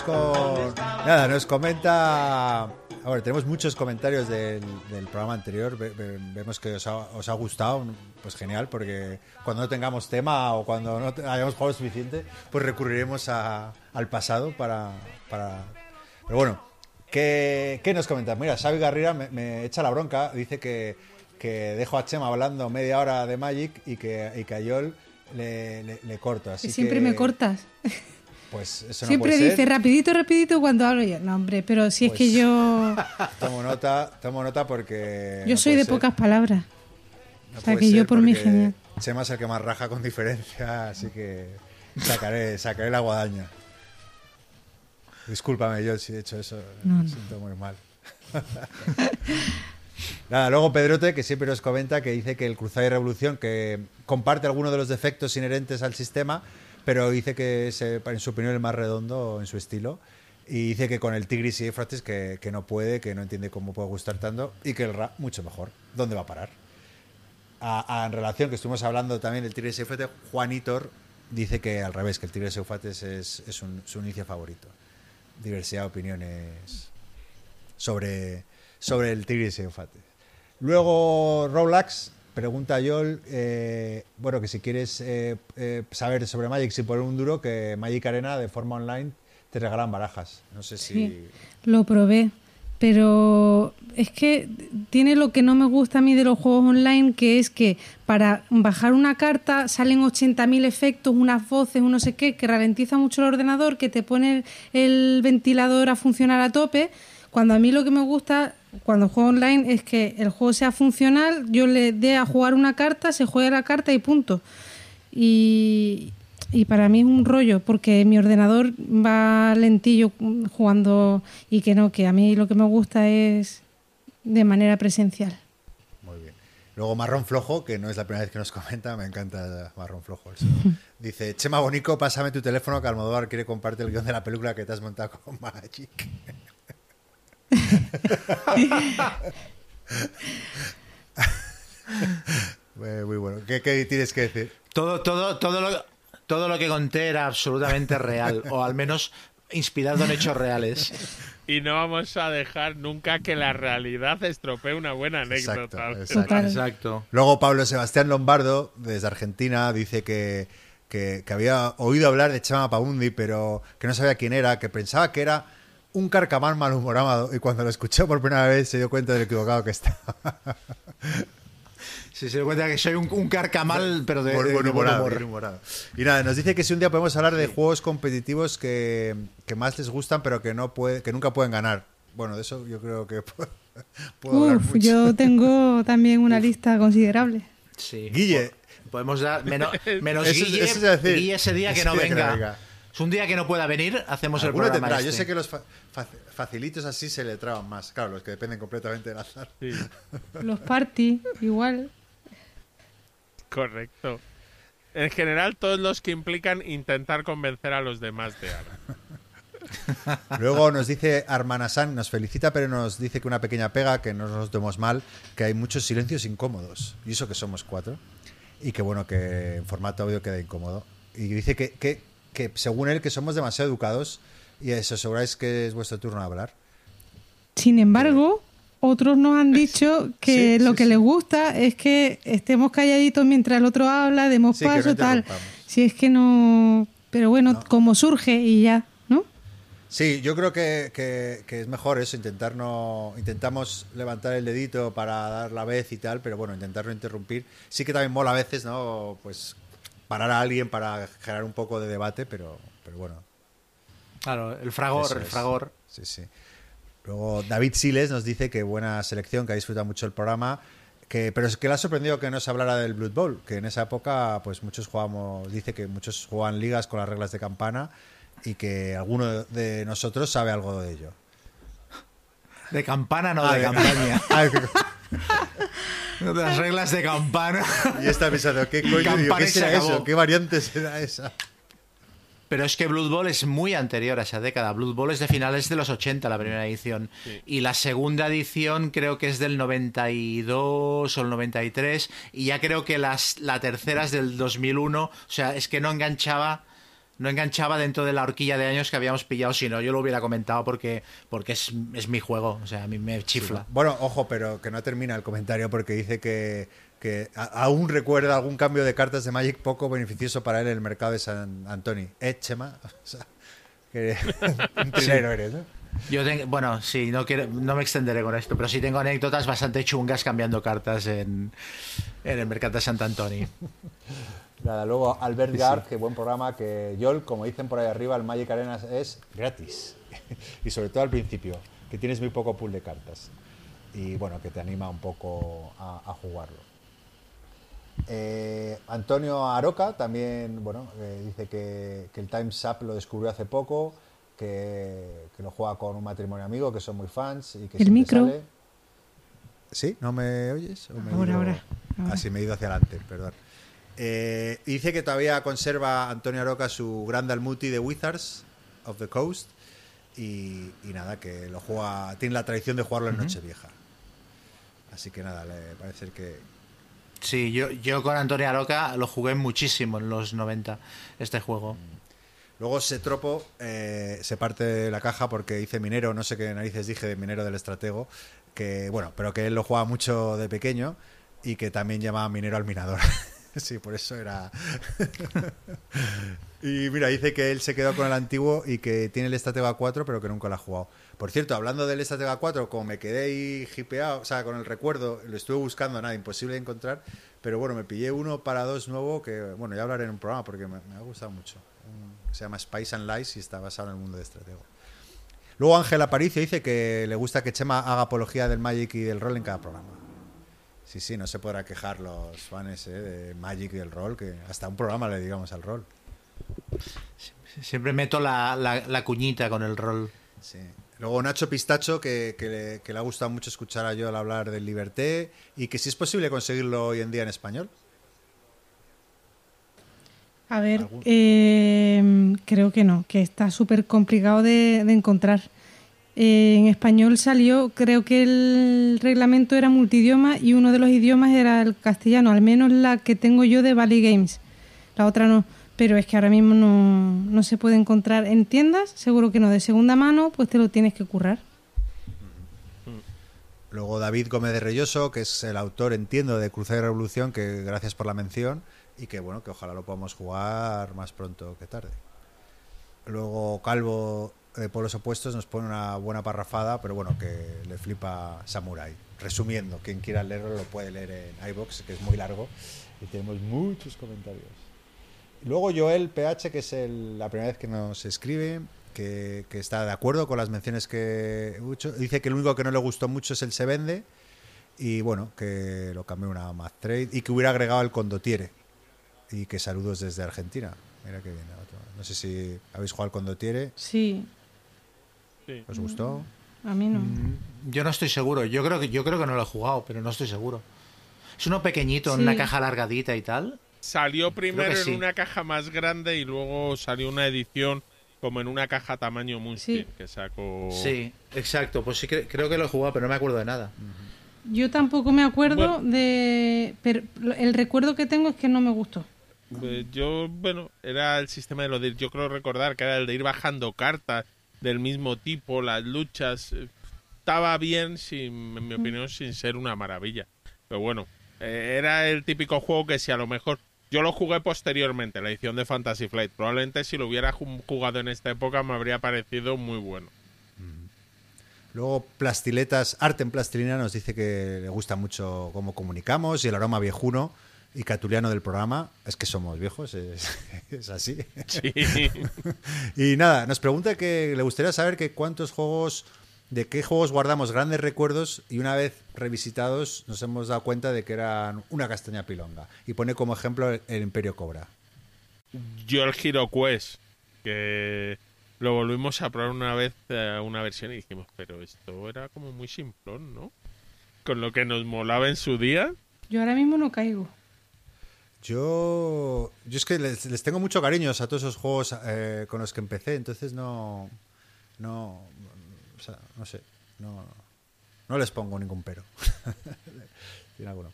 Empezamos con... Nada, nos comenta... A ver, tenemos muchos comentarios del, del programa anterior. Ve- ve- vemos que os ha, os ha gustado. Pues genial, porque cuando no tengamos tema o cuando no hayamos jugado suficiente, pues recurriremos a- al pasado para, para... Pero bueno, ¿qué, qué nos comenta? Mira, Xavi Garriga me, me echa la bronca. Dice que, que dejo a Chema hablando media hora de Magic y que, y que a Yol le, le- le corto. Así siempre que, me cortas. Pues eso no siempre puede ser. dice rapidito, rapidito cuando hablo yo. No, hombre, pero si es Pues- que yo [LAUGHS] Tomo nota, tomo nota porque. yo no soy puede de ser, pocas palabras. no o sea, puede que yo ser por porque genial. Chema es el que más raja con diferencia, así que sacaré, sacaré la guadaña. Discúlpame yo si he hecho eso, No, me no. siento muy mal. [LAUGHS] Nada, luego Pedrote, que siempre nos comenta que dice que el Cruzado y Revolución, que comparte algunos de los defectos inherentes al sistema, pero dice que es, eh, en su opinión, el más redondo en su estilo. Y dice que con el Tigris y Éufrates que, que no puede, que no entiende cómo puede gustar tanto, y que el Ra mucho mejor. ¿Dónde va a parar? En relación que estuvimos hablando también del Tigris y Éufrates, Juanitor dice que al revés, que el Tigris y Éufrates es, es un- su inicio favorito. Diversidad de opiniones sobre, sobre el Tigris y Éufrates. Luego Rolex pregunta Yol, eh, bueno, que si quieres eh, eh, saber sobre Magic sin poner un duro, que Magic Arena de forma online te regalan barajas. No sé si... Lo probé, pero es que tiene lo que no me gusta a mí de los juegos online, que es que para bajar una carta salen 80.000 efectos, unas voces, un no sé qué, que ralentiza mucho el ordenador, que te pone el ventilador a funcionar a tope, cuando a mí lo que me gusta cuando juego online es que el juego sea funcional, yo le dé a jugar una carta, se juegue la carta y punto. Y, y para mí es un rollo, porque mi ordenador va lentillo jugando y que no, que a mí lo que me gusta es de manera presencial. Muy bien. Luego Marrón Flojo, que no es la primera vez que nos comenta, me encanta Marrón Flojo. eso. Dice, Chema Bonico, pásame tu teléfono que Almodóvar quiere compartir el guion de la película que te has montado con Magic. Muy [LAUGHS] muy bueno. ¿Qué, qué tienes que decir? Todo, todo, todo lo, todo lo que conté era absolutamente real, o al menos inspirado en hechos reales. Y no vamos a dejar nunca que la realidad estropee una buena anécdota. Exacto, exacto. Exacto. Luego Pablo Sebastián Lombardo, desde Argentina, dice que, que, que había oído hablar de Chema Paundi, pero que no sabía quién era, que pensaba que era un carcamán malhumorado y cuando lo escuchó por primera vez se dio cuenta del equivocado que estaba. Si se da cuenta que soy un, un carcamal, pero de, Buen- de- buen de buen humorado, humor. bien humorado. Y nada, nos dice que si un día podemos hablar de juegos competitivos que, que más les gustan, pero que no puede, que nunca pueden ganar. Bueno, de eso yo creo que [LAUGHS] puedo, puedo hablar Uf, mucho. yo tengo también una lista considerable. Sí. Guille. Po- Podemos dar menos, menos [LAUGHS] Eso es- Guille, eso es decir, Guille ese día que ese no día que no venga. Un día que no pueda venir, hacemos el programa tendrá. Yo este. sé que los fa- fa- facilitos así se le traban más. Claro, los que dependen completamente del azar. Sí, [LAUGHS] Los party, igual. correcto. En general, todos los que implican intentar convencer a los demás de algo. [LAUGHS] Luego nos dice Armanasan, nos felicita, pero nos dice que una pequeña pega, que no nos demos mal, que hay muchos silencios incómodos. Y eso que somos cuatro. Y que bueno, que en formato audio queda incómodo. Y dice que, que, que según él, que somos demasiado educados y os aseguráis que es vuestro turno de hablar. Sin embargo, otros nos han dicho que Sí, lo sí, que sí. les gusta es que estemos calladitos mientras el otro habla, demos que no paso, tal. Si es que no. Pero bueno, como surge y ya, ¿no? Sí, yo creo que, que- que es mejor eso, intentar no. Intentamos levantar el dedito para dar la vez y tal, pero bueno, intentar no interrumpir. Sí que también mola a veces, ¿no? Pues parar a alguien para generar un poco de debate, pero, pero bueno. Claro, el fragor, Eso el es. fragor. Sí, sí. Luego David Siles nos dice que buena selección, que ha disfrutado mucho el programa, que, pero es que le ha sorprendido que no se hablara del Blood Bowl, que en esa época pues muchos jugábamos, dice que muchos jugaban ligas con las reglas de campana y que alguno de nosotros sabe algo de ello. De campana, no Ah, de de- campaña. [LAUGHS] [LAUGHS] Las reglas de campana. y está pensando, ¿qué coño? Digo, ¿Qué será eso? ¿Qué variante será esa? Pero es que Blood Bowl es muy anterior a esa década. Blood Bowl es de finales de los 80, la primera edición. Y la segunda edición creo que es del 92 o el 93. Y ya creo que las, la tercera es del 2001. O sea, es que no enganchaba. No enganchaba dentro de la horquilla de años que habíamos pillado, si no, yo lo hubiera comentado porque, porque es, es mi juego, o sea, a mí me chifla. Bueno, ojo, pero que no termina el comentario porque dice que, que aún recuerda algún cambio de cartas de Magic poco beneficioso para él en el mercado de San Antonio. ¿Eh, Chema? [LAUGHS] O sea, que [LAUGHS] un trilero eres, ¿no? Yo tengo, bueno, sí, no quiero, no me extenderé con esto, pero sí tengo anécdotas bastante chungas cambiando cartas en, en el mercado de Sant Antoni. [LAUGHS] Nada, luego Albert Gard, que buen programa, que Yol, como dicen por ahí arriba, el Magic Arena es gratis. [LAUGHS] y sobre todo al principio, que tienes muy poco pool de cartas. Y bueno, que te anima un poco a, a jugarlo. Eh, Antonio Aroca también, bueno, eh, dice que, que el Time's Up lo descubrió hace poco, que, que lo juega con un matrimonio amigo, que son muy fans y que El siempre micro. sale. ¿Sí? ¿No me oyes? ¿O me he Ahora, ido- ahora, ahora. Ah, sí, me he ido hacia adelante, perdón. Eh, dice que todavía conserva Antonio Aroca su Grand Dalmuti de Wizards of the Coast. Y, y nada, que lo juega, tiene la tradición de jugarlo en Nochevieja. Así que nada, le parece que, Sí, yo, yo con Antonio Aroca lo jugué muchísimo en los 90, este juego. Luego Setropo eh, se parte de la caja porque dice minero, no sé qué narices dije de minero del estratego, que bueno, pero que él lo jugaba mucho de pequeño y que también llamaba minero al minador. [LAUGHS] [LAUGHS] sí, por eso era. [LAUGHS] y mira, dice que él se quedó con el antiguo y que tiene el estratega 4, pero que nunca lo ha jugado. Por cierto, hablando del estratega 4, como me quedé ahí hipeado, o sea, con el recuerdo, lo estuve buscando, nada, imposible de encontrar, pero bueno, me pillé uno para dos nuevo que, bueno, ya hablaré en un programa porque me, ha gustado mucho. Se llama Spice and Lies y está basado en el mundo de estratego. Luego Ángel Aparicio dice que le gusta que Chema haga apología del Magic y del rol en cada programa. Sí, sí, no se podrá quejar los fans eh, del Magic y del rol, que hasta un programa le digamos al rol. Siempre meto la, la- la cuñita con el rol. Sí. Luego Nacho Pistacho, que, que le, que le ha gustado mucho escuchar a Joel hablar del Liberté y que si es posible conseguirlo hoy en día en español. A ver, eh, creo que no, que está súper complicado de, de encontrar. Eh, en español salió, creo que el reglamento era multidioma y uno de los idiomas era el castellano, al menos la que tengo yo de Valley Games. La otra no, pero es que ahora mismo no, no se puede encontrar en tiendas, seguro que no. De segunda mano, pues te lo tienes que currar. Luego David Gómez de Reyoso, que es el autor, entiendo, de Cruzada y Revolución, que gracias por la mención, y que bueno, que ojalá lo podamos jugar más pronto que tarde. Luego Calvo de Polos Opuestos nos pone una buena parrafada, pero bueno, que le flipa Samurai. Resumiendo, quien quiera leerlo lo puede leer en iBox, que es muy largo y tenemos muchos comentarios. Luego Joel PH, que es el- la primera vez que nos escribe, que, que está de acuerdo con las menciones que he hecho. Dice que el único que no le gustó mucho es el Se Vende y bueno, que lo cambió una Math Trade y que hubiera agregado el Condotiere y que saludos desde Argentina. Mira que bien. No sé si habéis jugado al Condotiere, Sí, Sí. ¿os gustó? a mí no. Yo no estoy seguro. Yo creo que yo creo que no lo he jugado, pero no estoy seguro. Es uno pequeñito, en Sí. una caja alargadita y tal. Salió primero en sí. una caja más grande y luego salió una edición como en una caja tamaño Munchkin Sí. que sacó. Sí, exacto. Pues sí, cre- creo que lo he jugado, pero no me acuerdo de nada. Yo tampoco me acuerdo Bueno. de... Pero el recuerdo que tengo es que no me gustó. Pues yo, bueno, era el sistema de lo de. Yo creo recordar que era el de ir bajando cartas del mismo tipo, las luchas. eh, Estaba bien, sin, en mi opinión, sin ser una maravilla. Pero bueno, eh, era el típico juego que si a lo mejor. Yo lo jugué posteriormente, la edición de Fantasy Flight. Probablemente si lo hubiera ju- jugado en esta época me habría parecido muy bueno. Luego Plastiletas, Arte en Plastilina nos dice que le gusta mucho cómo comunicamos y el aroma viejuno y catuliano del programa. Es que somos viejos, es, [LAUGHS] es así. Sí. [LAUGHS] Y nada, nos pregunta que le gustaría saber que cuántos juegos, de qué juegos guardamos grandes recuerdos y una vez revisitados nos hemos dado cuenta de que eran una castaña pilonga. Y pone como ejemplo el, el Imperio Cobra. Yo el Hero Quest, que lo volvimos a probar una vez eh, una versión y dijimos, pero esto era como muy simplón, ¿no? Con lo que nos molaba en su día. Yo ahora mismo no caigo. Yo, yo es que les, les tengo mucho cariño a todos esos juegos eh, con los que empecé, entonces no, no, o sea, no sé, no, no les pongo ningún pero. [LAUGHS]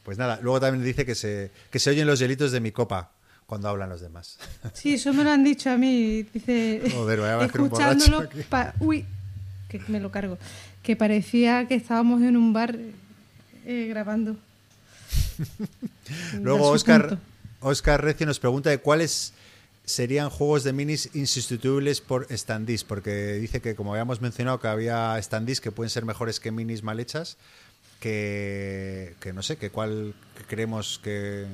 Pues nada, luego también dice que se, que se oyen los hielitos de mi copa cuando hablan los demás. [LAUGHS] Sí, eso me lo han dicho a mí. Dice, Joder, voy a hacer un borracho escuchándolo, pa- uy, que me lo cargo. Que parecía que estábamos en un bar eh, grabando. [LAUGHS] Luego Oscar, punto. Oscar Recio nos pregunta de cuáles serían juegos de minis insustituibles por standees, porque dice que como habíamos mencionado que había standees que pueden ser mejores que minis mal hechas, que, que no sé, que cuál que creemos que,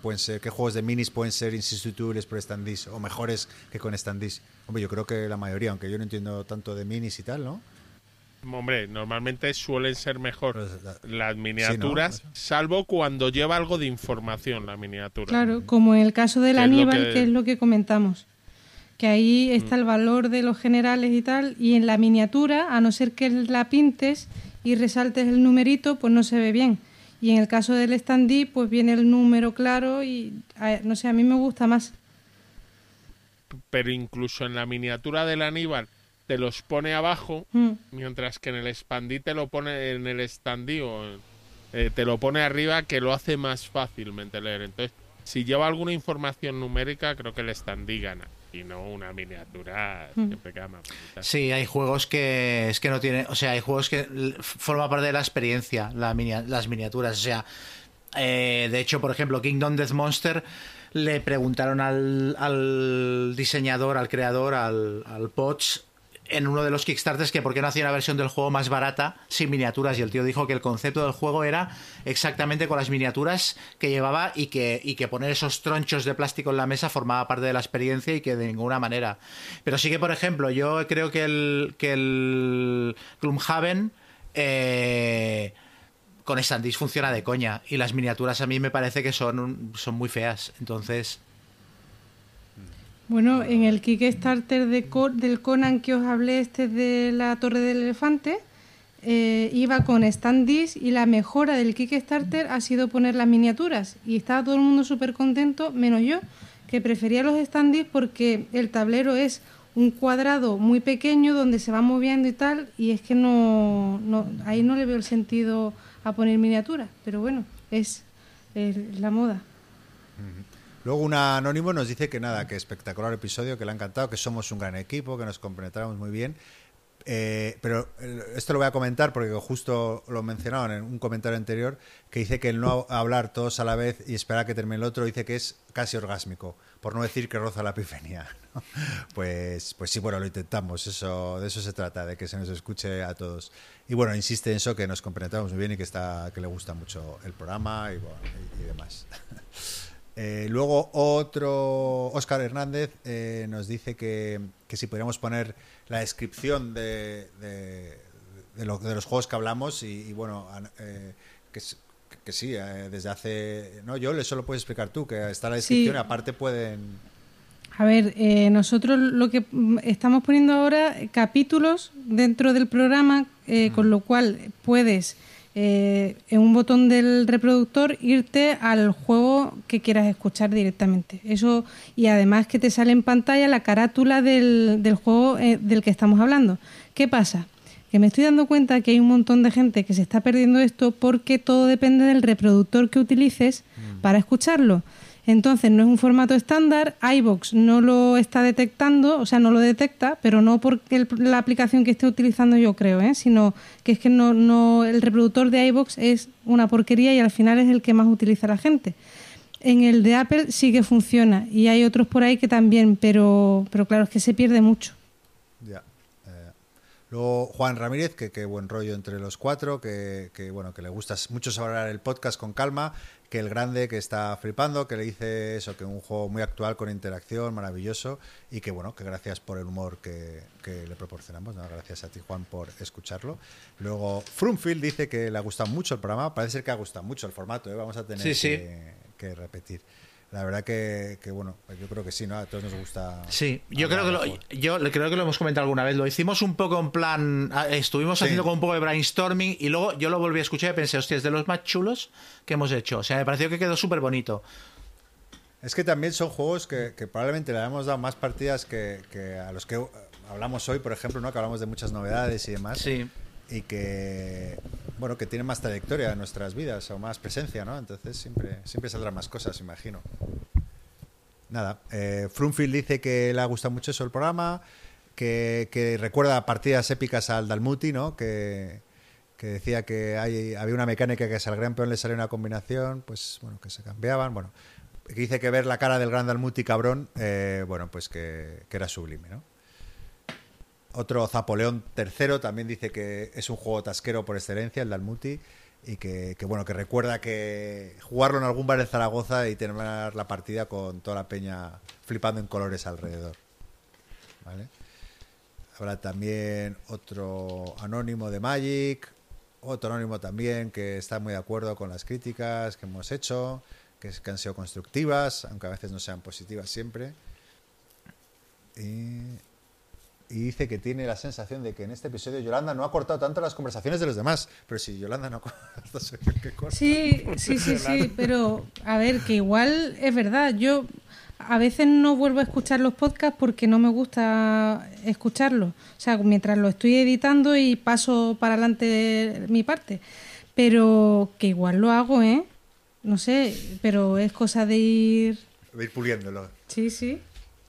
pueden ser, qué juegos de minis pueden ser insustituibles por standees o mejores que con standees. Hombre, yo creo que la mayoría, aunque yo no entiendo tanto de minis y tal, ¿no? Hombre, normalmente suelen ser mejor Pues, la- las miniaturas, Sí, ¿no? salvo cuando lleva algo de información la miniatura. Claro, como en el caso del es Aníbal, que- que... es lo que comentamos. Que ahí está Mm. el valor de los generales y tal, y en la miniatura, a no ser que la pintes y resaltes el numerito, pues no se ve bien. Y en el caso del standee, pues viene el número claro y, a- no sé, a mí me gusta más. Pero incluso en la miniatura del Aníbal te los pone abajo, Mm. mientras que en el expandí te lo pone en el standee o en- eh, te lo pone arriba que lo hace más fácilmente leer. Entonces, si lleva alguna información numérica, creo que el standee gana. Y no una miniatura Mm. siempre queda más bonita. Sí, hay juegos que es que no tiene, o sea, hay juegos que forma parte de la experiencia, la minia- las miniaturas, o sea, eh, de hecho, por ejemplo, Kingdom Death Monster le preguntaron al, al diseñador, al creador, al, al Potts en uno de los Kickstarters que por qué no hacía una versión del juego más barata sin miniaturas y el tío dijo que el concepto del juego era exactamente con las miniaturas que llevaba y que, y que poner esos tronchos de plástico en la mesa formaba parte de la experiencia y que de ninguna manera. Pero sí que, por ejemplo, yo creo que el, que el Gloomhaven eh, con standees funciona de coña y las miniaturas a mí me parece que son, son muy feas. Entonces, Bueno, en el Kickstarter de Co- del Conan que os hablé, este de la Torre del Elefante, eh, iba con standees y la mejora del Kickstarter ha sido poner las miniaturas. Y estaba todo el mundo súper contento, menos yo, que prefería los standees porque el tablero es un cuadrado muy pequeño donde se va moviendo y tal, y es que no, no ahí no le veo el sentido a poner miniaturas. Pero bueno, es, es la moda. Luego un anónimo nos dice que nada, que espectacular episodio, que le ha encantado, que somos un gran equipo, que nos compenetramos muy bien. Eh, pero eh, esto lo voy a comentar porque justo lo mencionaban en un comentario anterior que dice que el no hablar todos a la vez y esperar que termine el otro dice que es casi orgásmico, por no decir que roza la epifenia. [LAUGHS] Pues, pues sí, bueno, lo intentamos, eso, de eso se trata, de que se nos escuche a todos. Y bueno, insiste en eso, que nos complementamos muy bien y que, está, que le gusta mucho el programa y demás. [LAUGHS] Eh, luego otro, Óscar Hernández, eh, nos dice que, que si podríamos poner la descripción de, de, de lo- de los juegos que hablamos y, y bueno, eh, que, sí, desde hace... No, yo eso lo puedes explicar tú, que está la descripción Sí. y aparte pueden... A ver, nosotros lo que mm, estamos poniendo ahora capítulos dentro del programa, con lo cual puedes eh, en un botón del reproductor irte al juego que quieras escuchar directamente. Eso y además que te sale en pantalla la carátula del, del juego eh, del que estamos hablando. ¿Qué pasa? Que me estoy dando cuenta que hay un montón de gente que se está perdiendo esto porque todo depende del reproductor que utilices para escucharlo. Entonces no es un formato estándar, iBox no lo está detectando, o sea, no lo detecta, pero no porque la aplicación que esté utilizando yo creo, ¿eh? sino que es que no, no, el reproductor de iBox es una porquería y al final es el que más utiliza la gente. En el de Apple sí que funciona y hay otros por ahí que también, pero, pero claro, es que se pierde mucho. Luego Juan Ramírez, que, que buen rollo entre los cuatro, que, que, bueno, que le gusta mucho saborear el podcast con calma, que el grande que está flipando, que le dice eso, que un juego muy actual con interacción, maravilloso, y que bueno, que gracias por el humor que, que le proporcionamos, ¿no? gracias a ti Juan por escucharlo. Luego Frumfield dice que le ha gustado mucho el programa, parece ser que ha gustado mucho el formato, ¿eh? vamos a tener Sí, sí. que, que repetir. La verdad que, que, bueno, pues yo creo que sí, ¿no? A todos nos gusta. Sí, yo creo, que lo, yo creo que lo hemos comentado alguna vez. Lo hicimos un poco en plan. Estuvimos Sí. haciendo con un poco de brainstorming y luego yo lo volví a escuchar y pensé, hostia, es de los más chulos que hemos hecho. O sea, me pareció que quedó súper bonito. Es que también son juegos que, que probablemente le hemos dado más partidas que, que a los que hablamos hoy, por ejemplo, ¿no? que hablamos de muchas novedades y demás. Sí. Y que, bueno, que tienen más trayectoria en nuestras vidas o más presencia, ¿no? Entonces siempre, siempre saldrán más cosas, imagino. Nada, eh, dice que le ha gustado mucho eso el programa, que, que recuerda partidas épicas al Dalmuti, ¿no? Que, que decía que hay, había una mecánica que si al gran peón le salía una combinación, pues bueno, que se cambiaban, bueno. Que dice que ver la cara del gran Dalmuti cabrón, eh, bueno, pues que, que era sublime, ¿no? Otro Zapoleón III también dice que es un juego tasquero por excelencia, el Dalmuti, y que, bueno, que recuerda que jugarlo en algún bar de Zaragoza y terminar la partida con toda la peña flipando en colores alrededor. Habrá también otro anónimo de Magic, otro anónimo también que está muy de acuerdo con las críticas que hemos hecho, que, que han sido constructivas, aunque a veces no sean positivas siempre. Y, y dice que tiene la sensación de que en este episodio Yolanda no ha cortado tanto las conversaciones de los demás. Pero si Yolanda no [LAUGHS] corta, soy el que corta. Sí, sí, sí, sí, pero a ver, que igual es verdad. Yo a veces no vuelvo a escuchar los podcasts porque no me gusta escucharlos. O sea, mientras lo estoy editando y paso para adelante mi parte. Pero que igual lo hago, ¿eh? No sé, pero es cosa de ir... A ir puliéndolo. Sí, sí.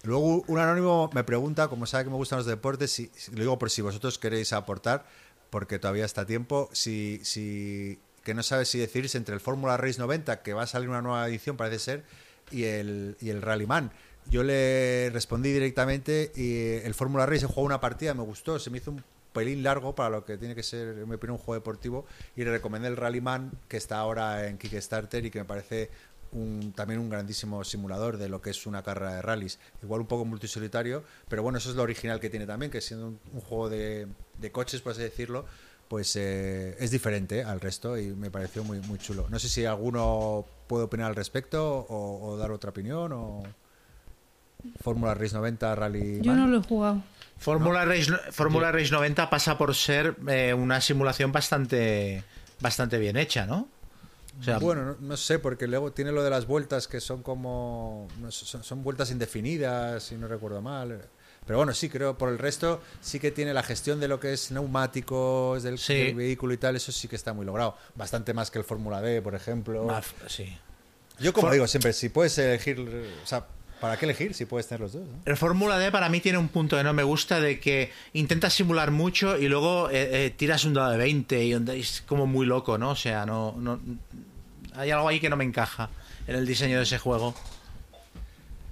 Luego un anónimo me pregunta, como sabe que me gustan los deportes, si, lo digo por si vosotros queréis aportar, porque todavía está tiempo, si, si que no sabe si decidirse entre el Fórmula Race 90, que va a salir una nueva edición, parece ser, y el, y el Rallyman. Yo le respondí directamente y el Fórmula Race he jugado una partida, me gustó, se me hizo un pelín largo para lo que tiene que ser, en mi opinión, un juego deportivo y le recomendé el Rallyman que está ahora en Kickstarter y que me parece un, también un grandísimo simulador de lo que es una carrera de rallies. Igual un poco multisolitario, pero bueno, eso es lo original que tiene también, que siendo un, un juego de, de coches, por así decirlo, pues eh, es diferente al resto y me pareció muy, muy chulo. No sé si alguno puede opinar al respecto o, o dar otra opinión o Fórmula Race 90, Rally. Yo Man. no lo he jugado. Fórmula Race, Fórmula Race 90 pasa por ser eh, una simulación bastante, bastante bien hecha, ¿no? O sea, Bueno, no, no sé, porque luego tiene lo de las vueltas que son como. no sé, son, son vueltas indefinidas, si no recuerdo mal. Pero bueno, sí, creo por el resto sí que tiene la gestión de lo que es neumáticos, del, Sí. del vehículo y tal, eso sí que está muy logrado. Bastante más que el Fórmula D, por ejemplo. más- sí. Yo, como For- digo siempre, si puedes elegir. O sea, ¿Para qué elegir si puedes tener los dos? ¿no? El Fórmula D para mí tiene un punto de no me gusta de que intentas simular mucho y luego eh, eh, tiras un dado de 20 y es como muy loco, ¿no? O sea, no, no hay algo ahí que no me encaja en el diseño de ese juego.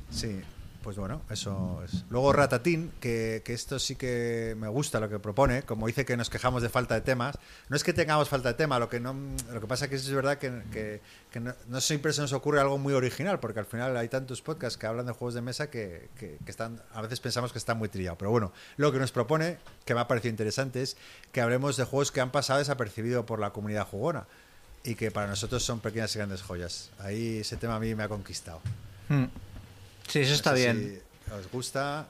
Sí, pues bueno, eso es. Luego Ratatín, que, que esto sí que me gusta lo que propone, como dice que nos quejamos de falta de temas, no es que tengamos falta de tema, lo que no lo que pasa que es verdad que, que- que no, no siempre se nos ocurre algo muy original, porque al final hay tantos podcasts que hablan de juegos de mesa que, están, a veces pensamos que están muy trillados. Pero bueno, lo que nos propone, que me ha parecido interesante, es que hablemos de juegos que han pasado desapercibido por la comunidad jugona y que para nosotros son pequeñas y grandes joyas. Ahí ese tema a mí me ha conquistado. Hmm. Sí, eso está No sé bien. si os gusta,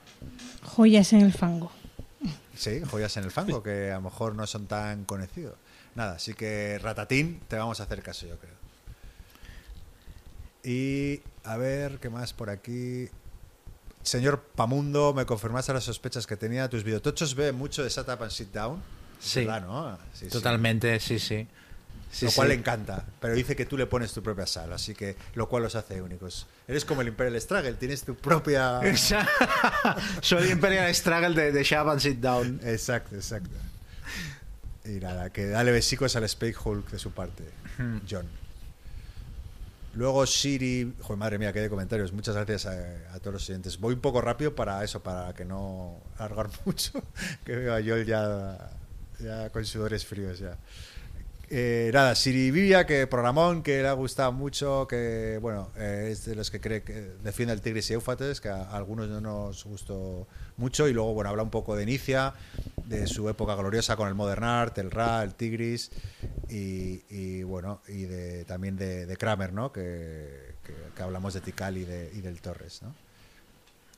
Joyas en el fango. sí, joyas en el fango, que a lo mejor no son tan conocidos. Nada, así que Ratatín, te vamos a hacer caso, yo creo. Y a ver, ¿qué más por aquí? Señor Pamundo, me confirmaste las sospechas que tenía. Tus videotochos ve mucho de Shut Up and Sit Down. Sí. verdad, ¿no? Sí, sí. Totalmente, sí, sí. Sí, lo cual sí. le encanta, pero dice que tú le pones tu propia sal, así que lo cual los hace únicos. Eres como el Imperial Struggle, tienes tu propia... Soy Imperial Struggle de, de Shab and Sit Down. Exacto, exacto. Y nada, que dale besicos al Space Hulk de su parte, John. Luego Siri, joder, madre mía, qué de comentarios. Muchas gracias a, a todos los oyentes. Voy un poco rápido para eso, para que no alargar [LAUGHS] mucho, que veo a Joel ya, ya con sudores fríos ya. Eh, nada, Siri Vivia, que programón, que le ha gustado mucho, que bueno, eh, es de los que cree que defiende el Tigris y Éufates, que a, algunos no nos gustó mucho, y luego bueno, habla un poco de Inicia, de su época gloriosa con el Modern Art, el Ra, el Tigris, y, bueno, y de, también de, Kramer, ¿no? Que, que- hablamos de Tikal y, de, y del Torres, ¿no?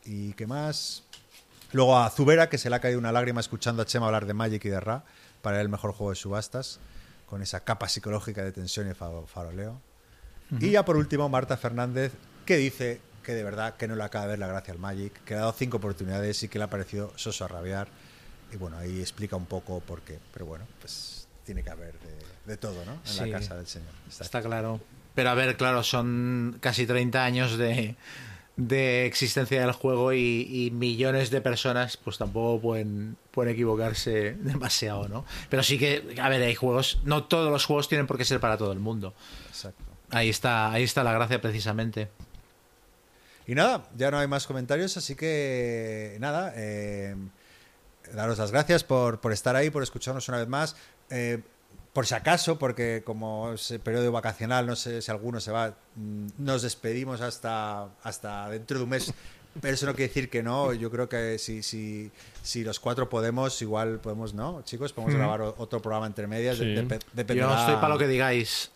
¿Y qué más? Luego a Zubera, que se le ha caído una lágrima escuchando a Chema hablar de Magic y de Ra, para el mejor juego de subastas, con esa capa psicológica de tensión y fa- faroleo. Y ya por último, Marta Fernández, que dice que de verdad que no le acaba de ver la gracia al Magic, que le ha dado cinco oportunidades y que le ha parecido soso a rabiar. Y bueno, ahí explica un poco por qué. Pero bueno, pues tiene que haber de, de todo, ¿no? En Sí. la casa del Señor. Está- Está claro. Pero a ver, claro, son casi 30 años de, de existencia del juego y, y millones de personas, pues tampoco pueden, pueden equivocarse [LAUGHS] demasiado, ¿no? Pero sí que, a ver, hay juegos, no todos los juegos tienen por qué ser para todo el mundo. Exacto. Ahí está, ahí está la gracia precisamente. Y nada, ya no hay más comentarios, así que nada, eh, daros las gracias por, por estar ahí, por escucharnos una vez más. Eh, por si acaso, porque como es el periodo vacacional, no sé si alguno se va, mm, nos despedimos hasta, hasta dentro de un mes. Pero eso no quiere decir que no. Yo creo que si, si, si los cuatro podemos, igual podemos, ¿no? Chicos, podemos grabar o- otro programa entre medias. Sí. Dep- Yo dependerá, estoy para lo que digáis.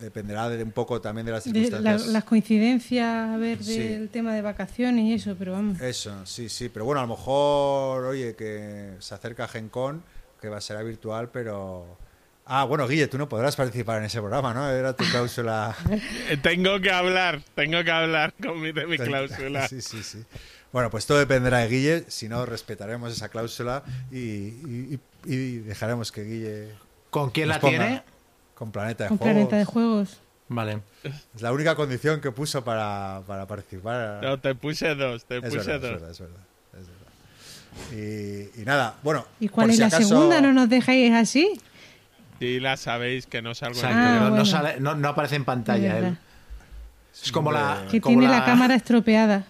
dependerá de un poco también de las De circunstancias. la- las coincidencias, a ver, Sí. del tema de vacaciones y eso, pero vamos. Eso, sí, sí, pero bueno, a lo mejor, oye, que se acerca GenCon, que va a ser virtual, pero... Ah, bueno, Guille, tú no podrás participar en ese programa, ¿no? Era tu cláusula... [LAUGHS] Tengo que hablar, tengo que hablar con mi, de mi cláusula. [LAUGHS] Sí, sí, sí. Bueno, pues todo dependerá de Guille, si no, respetaremos esa cláusula y, y- y- y dejaremos que Guille... ¿Con quién la tiene? Con Planeta de Con Juegos. planeta de juegos. Vale. Es la única condición que puso para, para participar. No, te puse dos, te es, puse verdad, dos. verdad, es verdad, es verdad. Y, y nada, bueno. ¿Y cuál por es si la acaso- segunda? ¿No nos dejáis así? Sí, la sabéis que no salgo en Ah, no, no bueno. sale- no- no aparece en pantalla. él. Es como la, Que como tiene la... cámara estropeada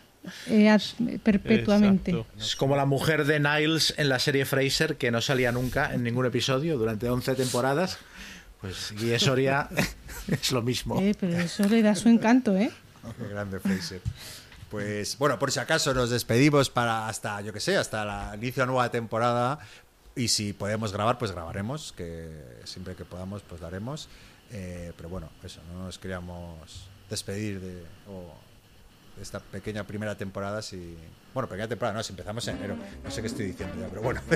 eh, perpetuamente. Exacto. Es como la mujer de Niles en la serie Fraser, que no salía nunca en ningún episodio durante 11 temporadas. Pues Guille Soria [LAUGHS] es lo mismo. Eh, pero eso le da su encanto, ¿eh? [LAUGHS] Qué grande Fraser. Pues bueno, por si acaso nos despedimos para hasta, yo que sé, hasta la inicio de nueva temporada. Y si podemos grabar, pues grabaremos, que siempre que podamos, pues lo haremos. Eh, pero bueno, eso, no nos queríamos despedir de esta pequeña primera temporada. Si, bueno, pequeña temporada, no, si empezamos en enero. No sé qué estoy diciendo ya, pero bueno. [LAUGHS]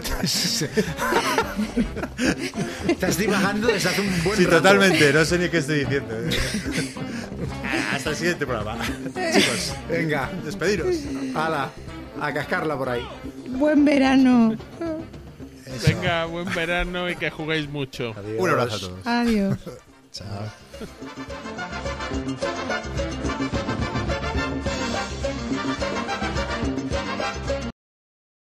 Estás divagando desde hace un buen Sí, rato. totalmente, no sé ni qué estoy diciendo. [LAUGHS] Hasta el siguiente programa. [LAUGHS] Chicos, Venga, despediros. ala, a cascarla por ahí. Buen verano. Eso. Venga, buen verano y que juguéis mucho. Un abrazo a todos. Adiós. Chao.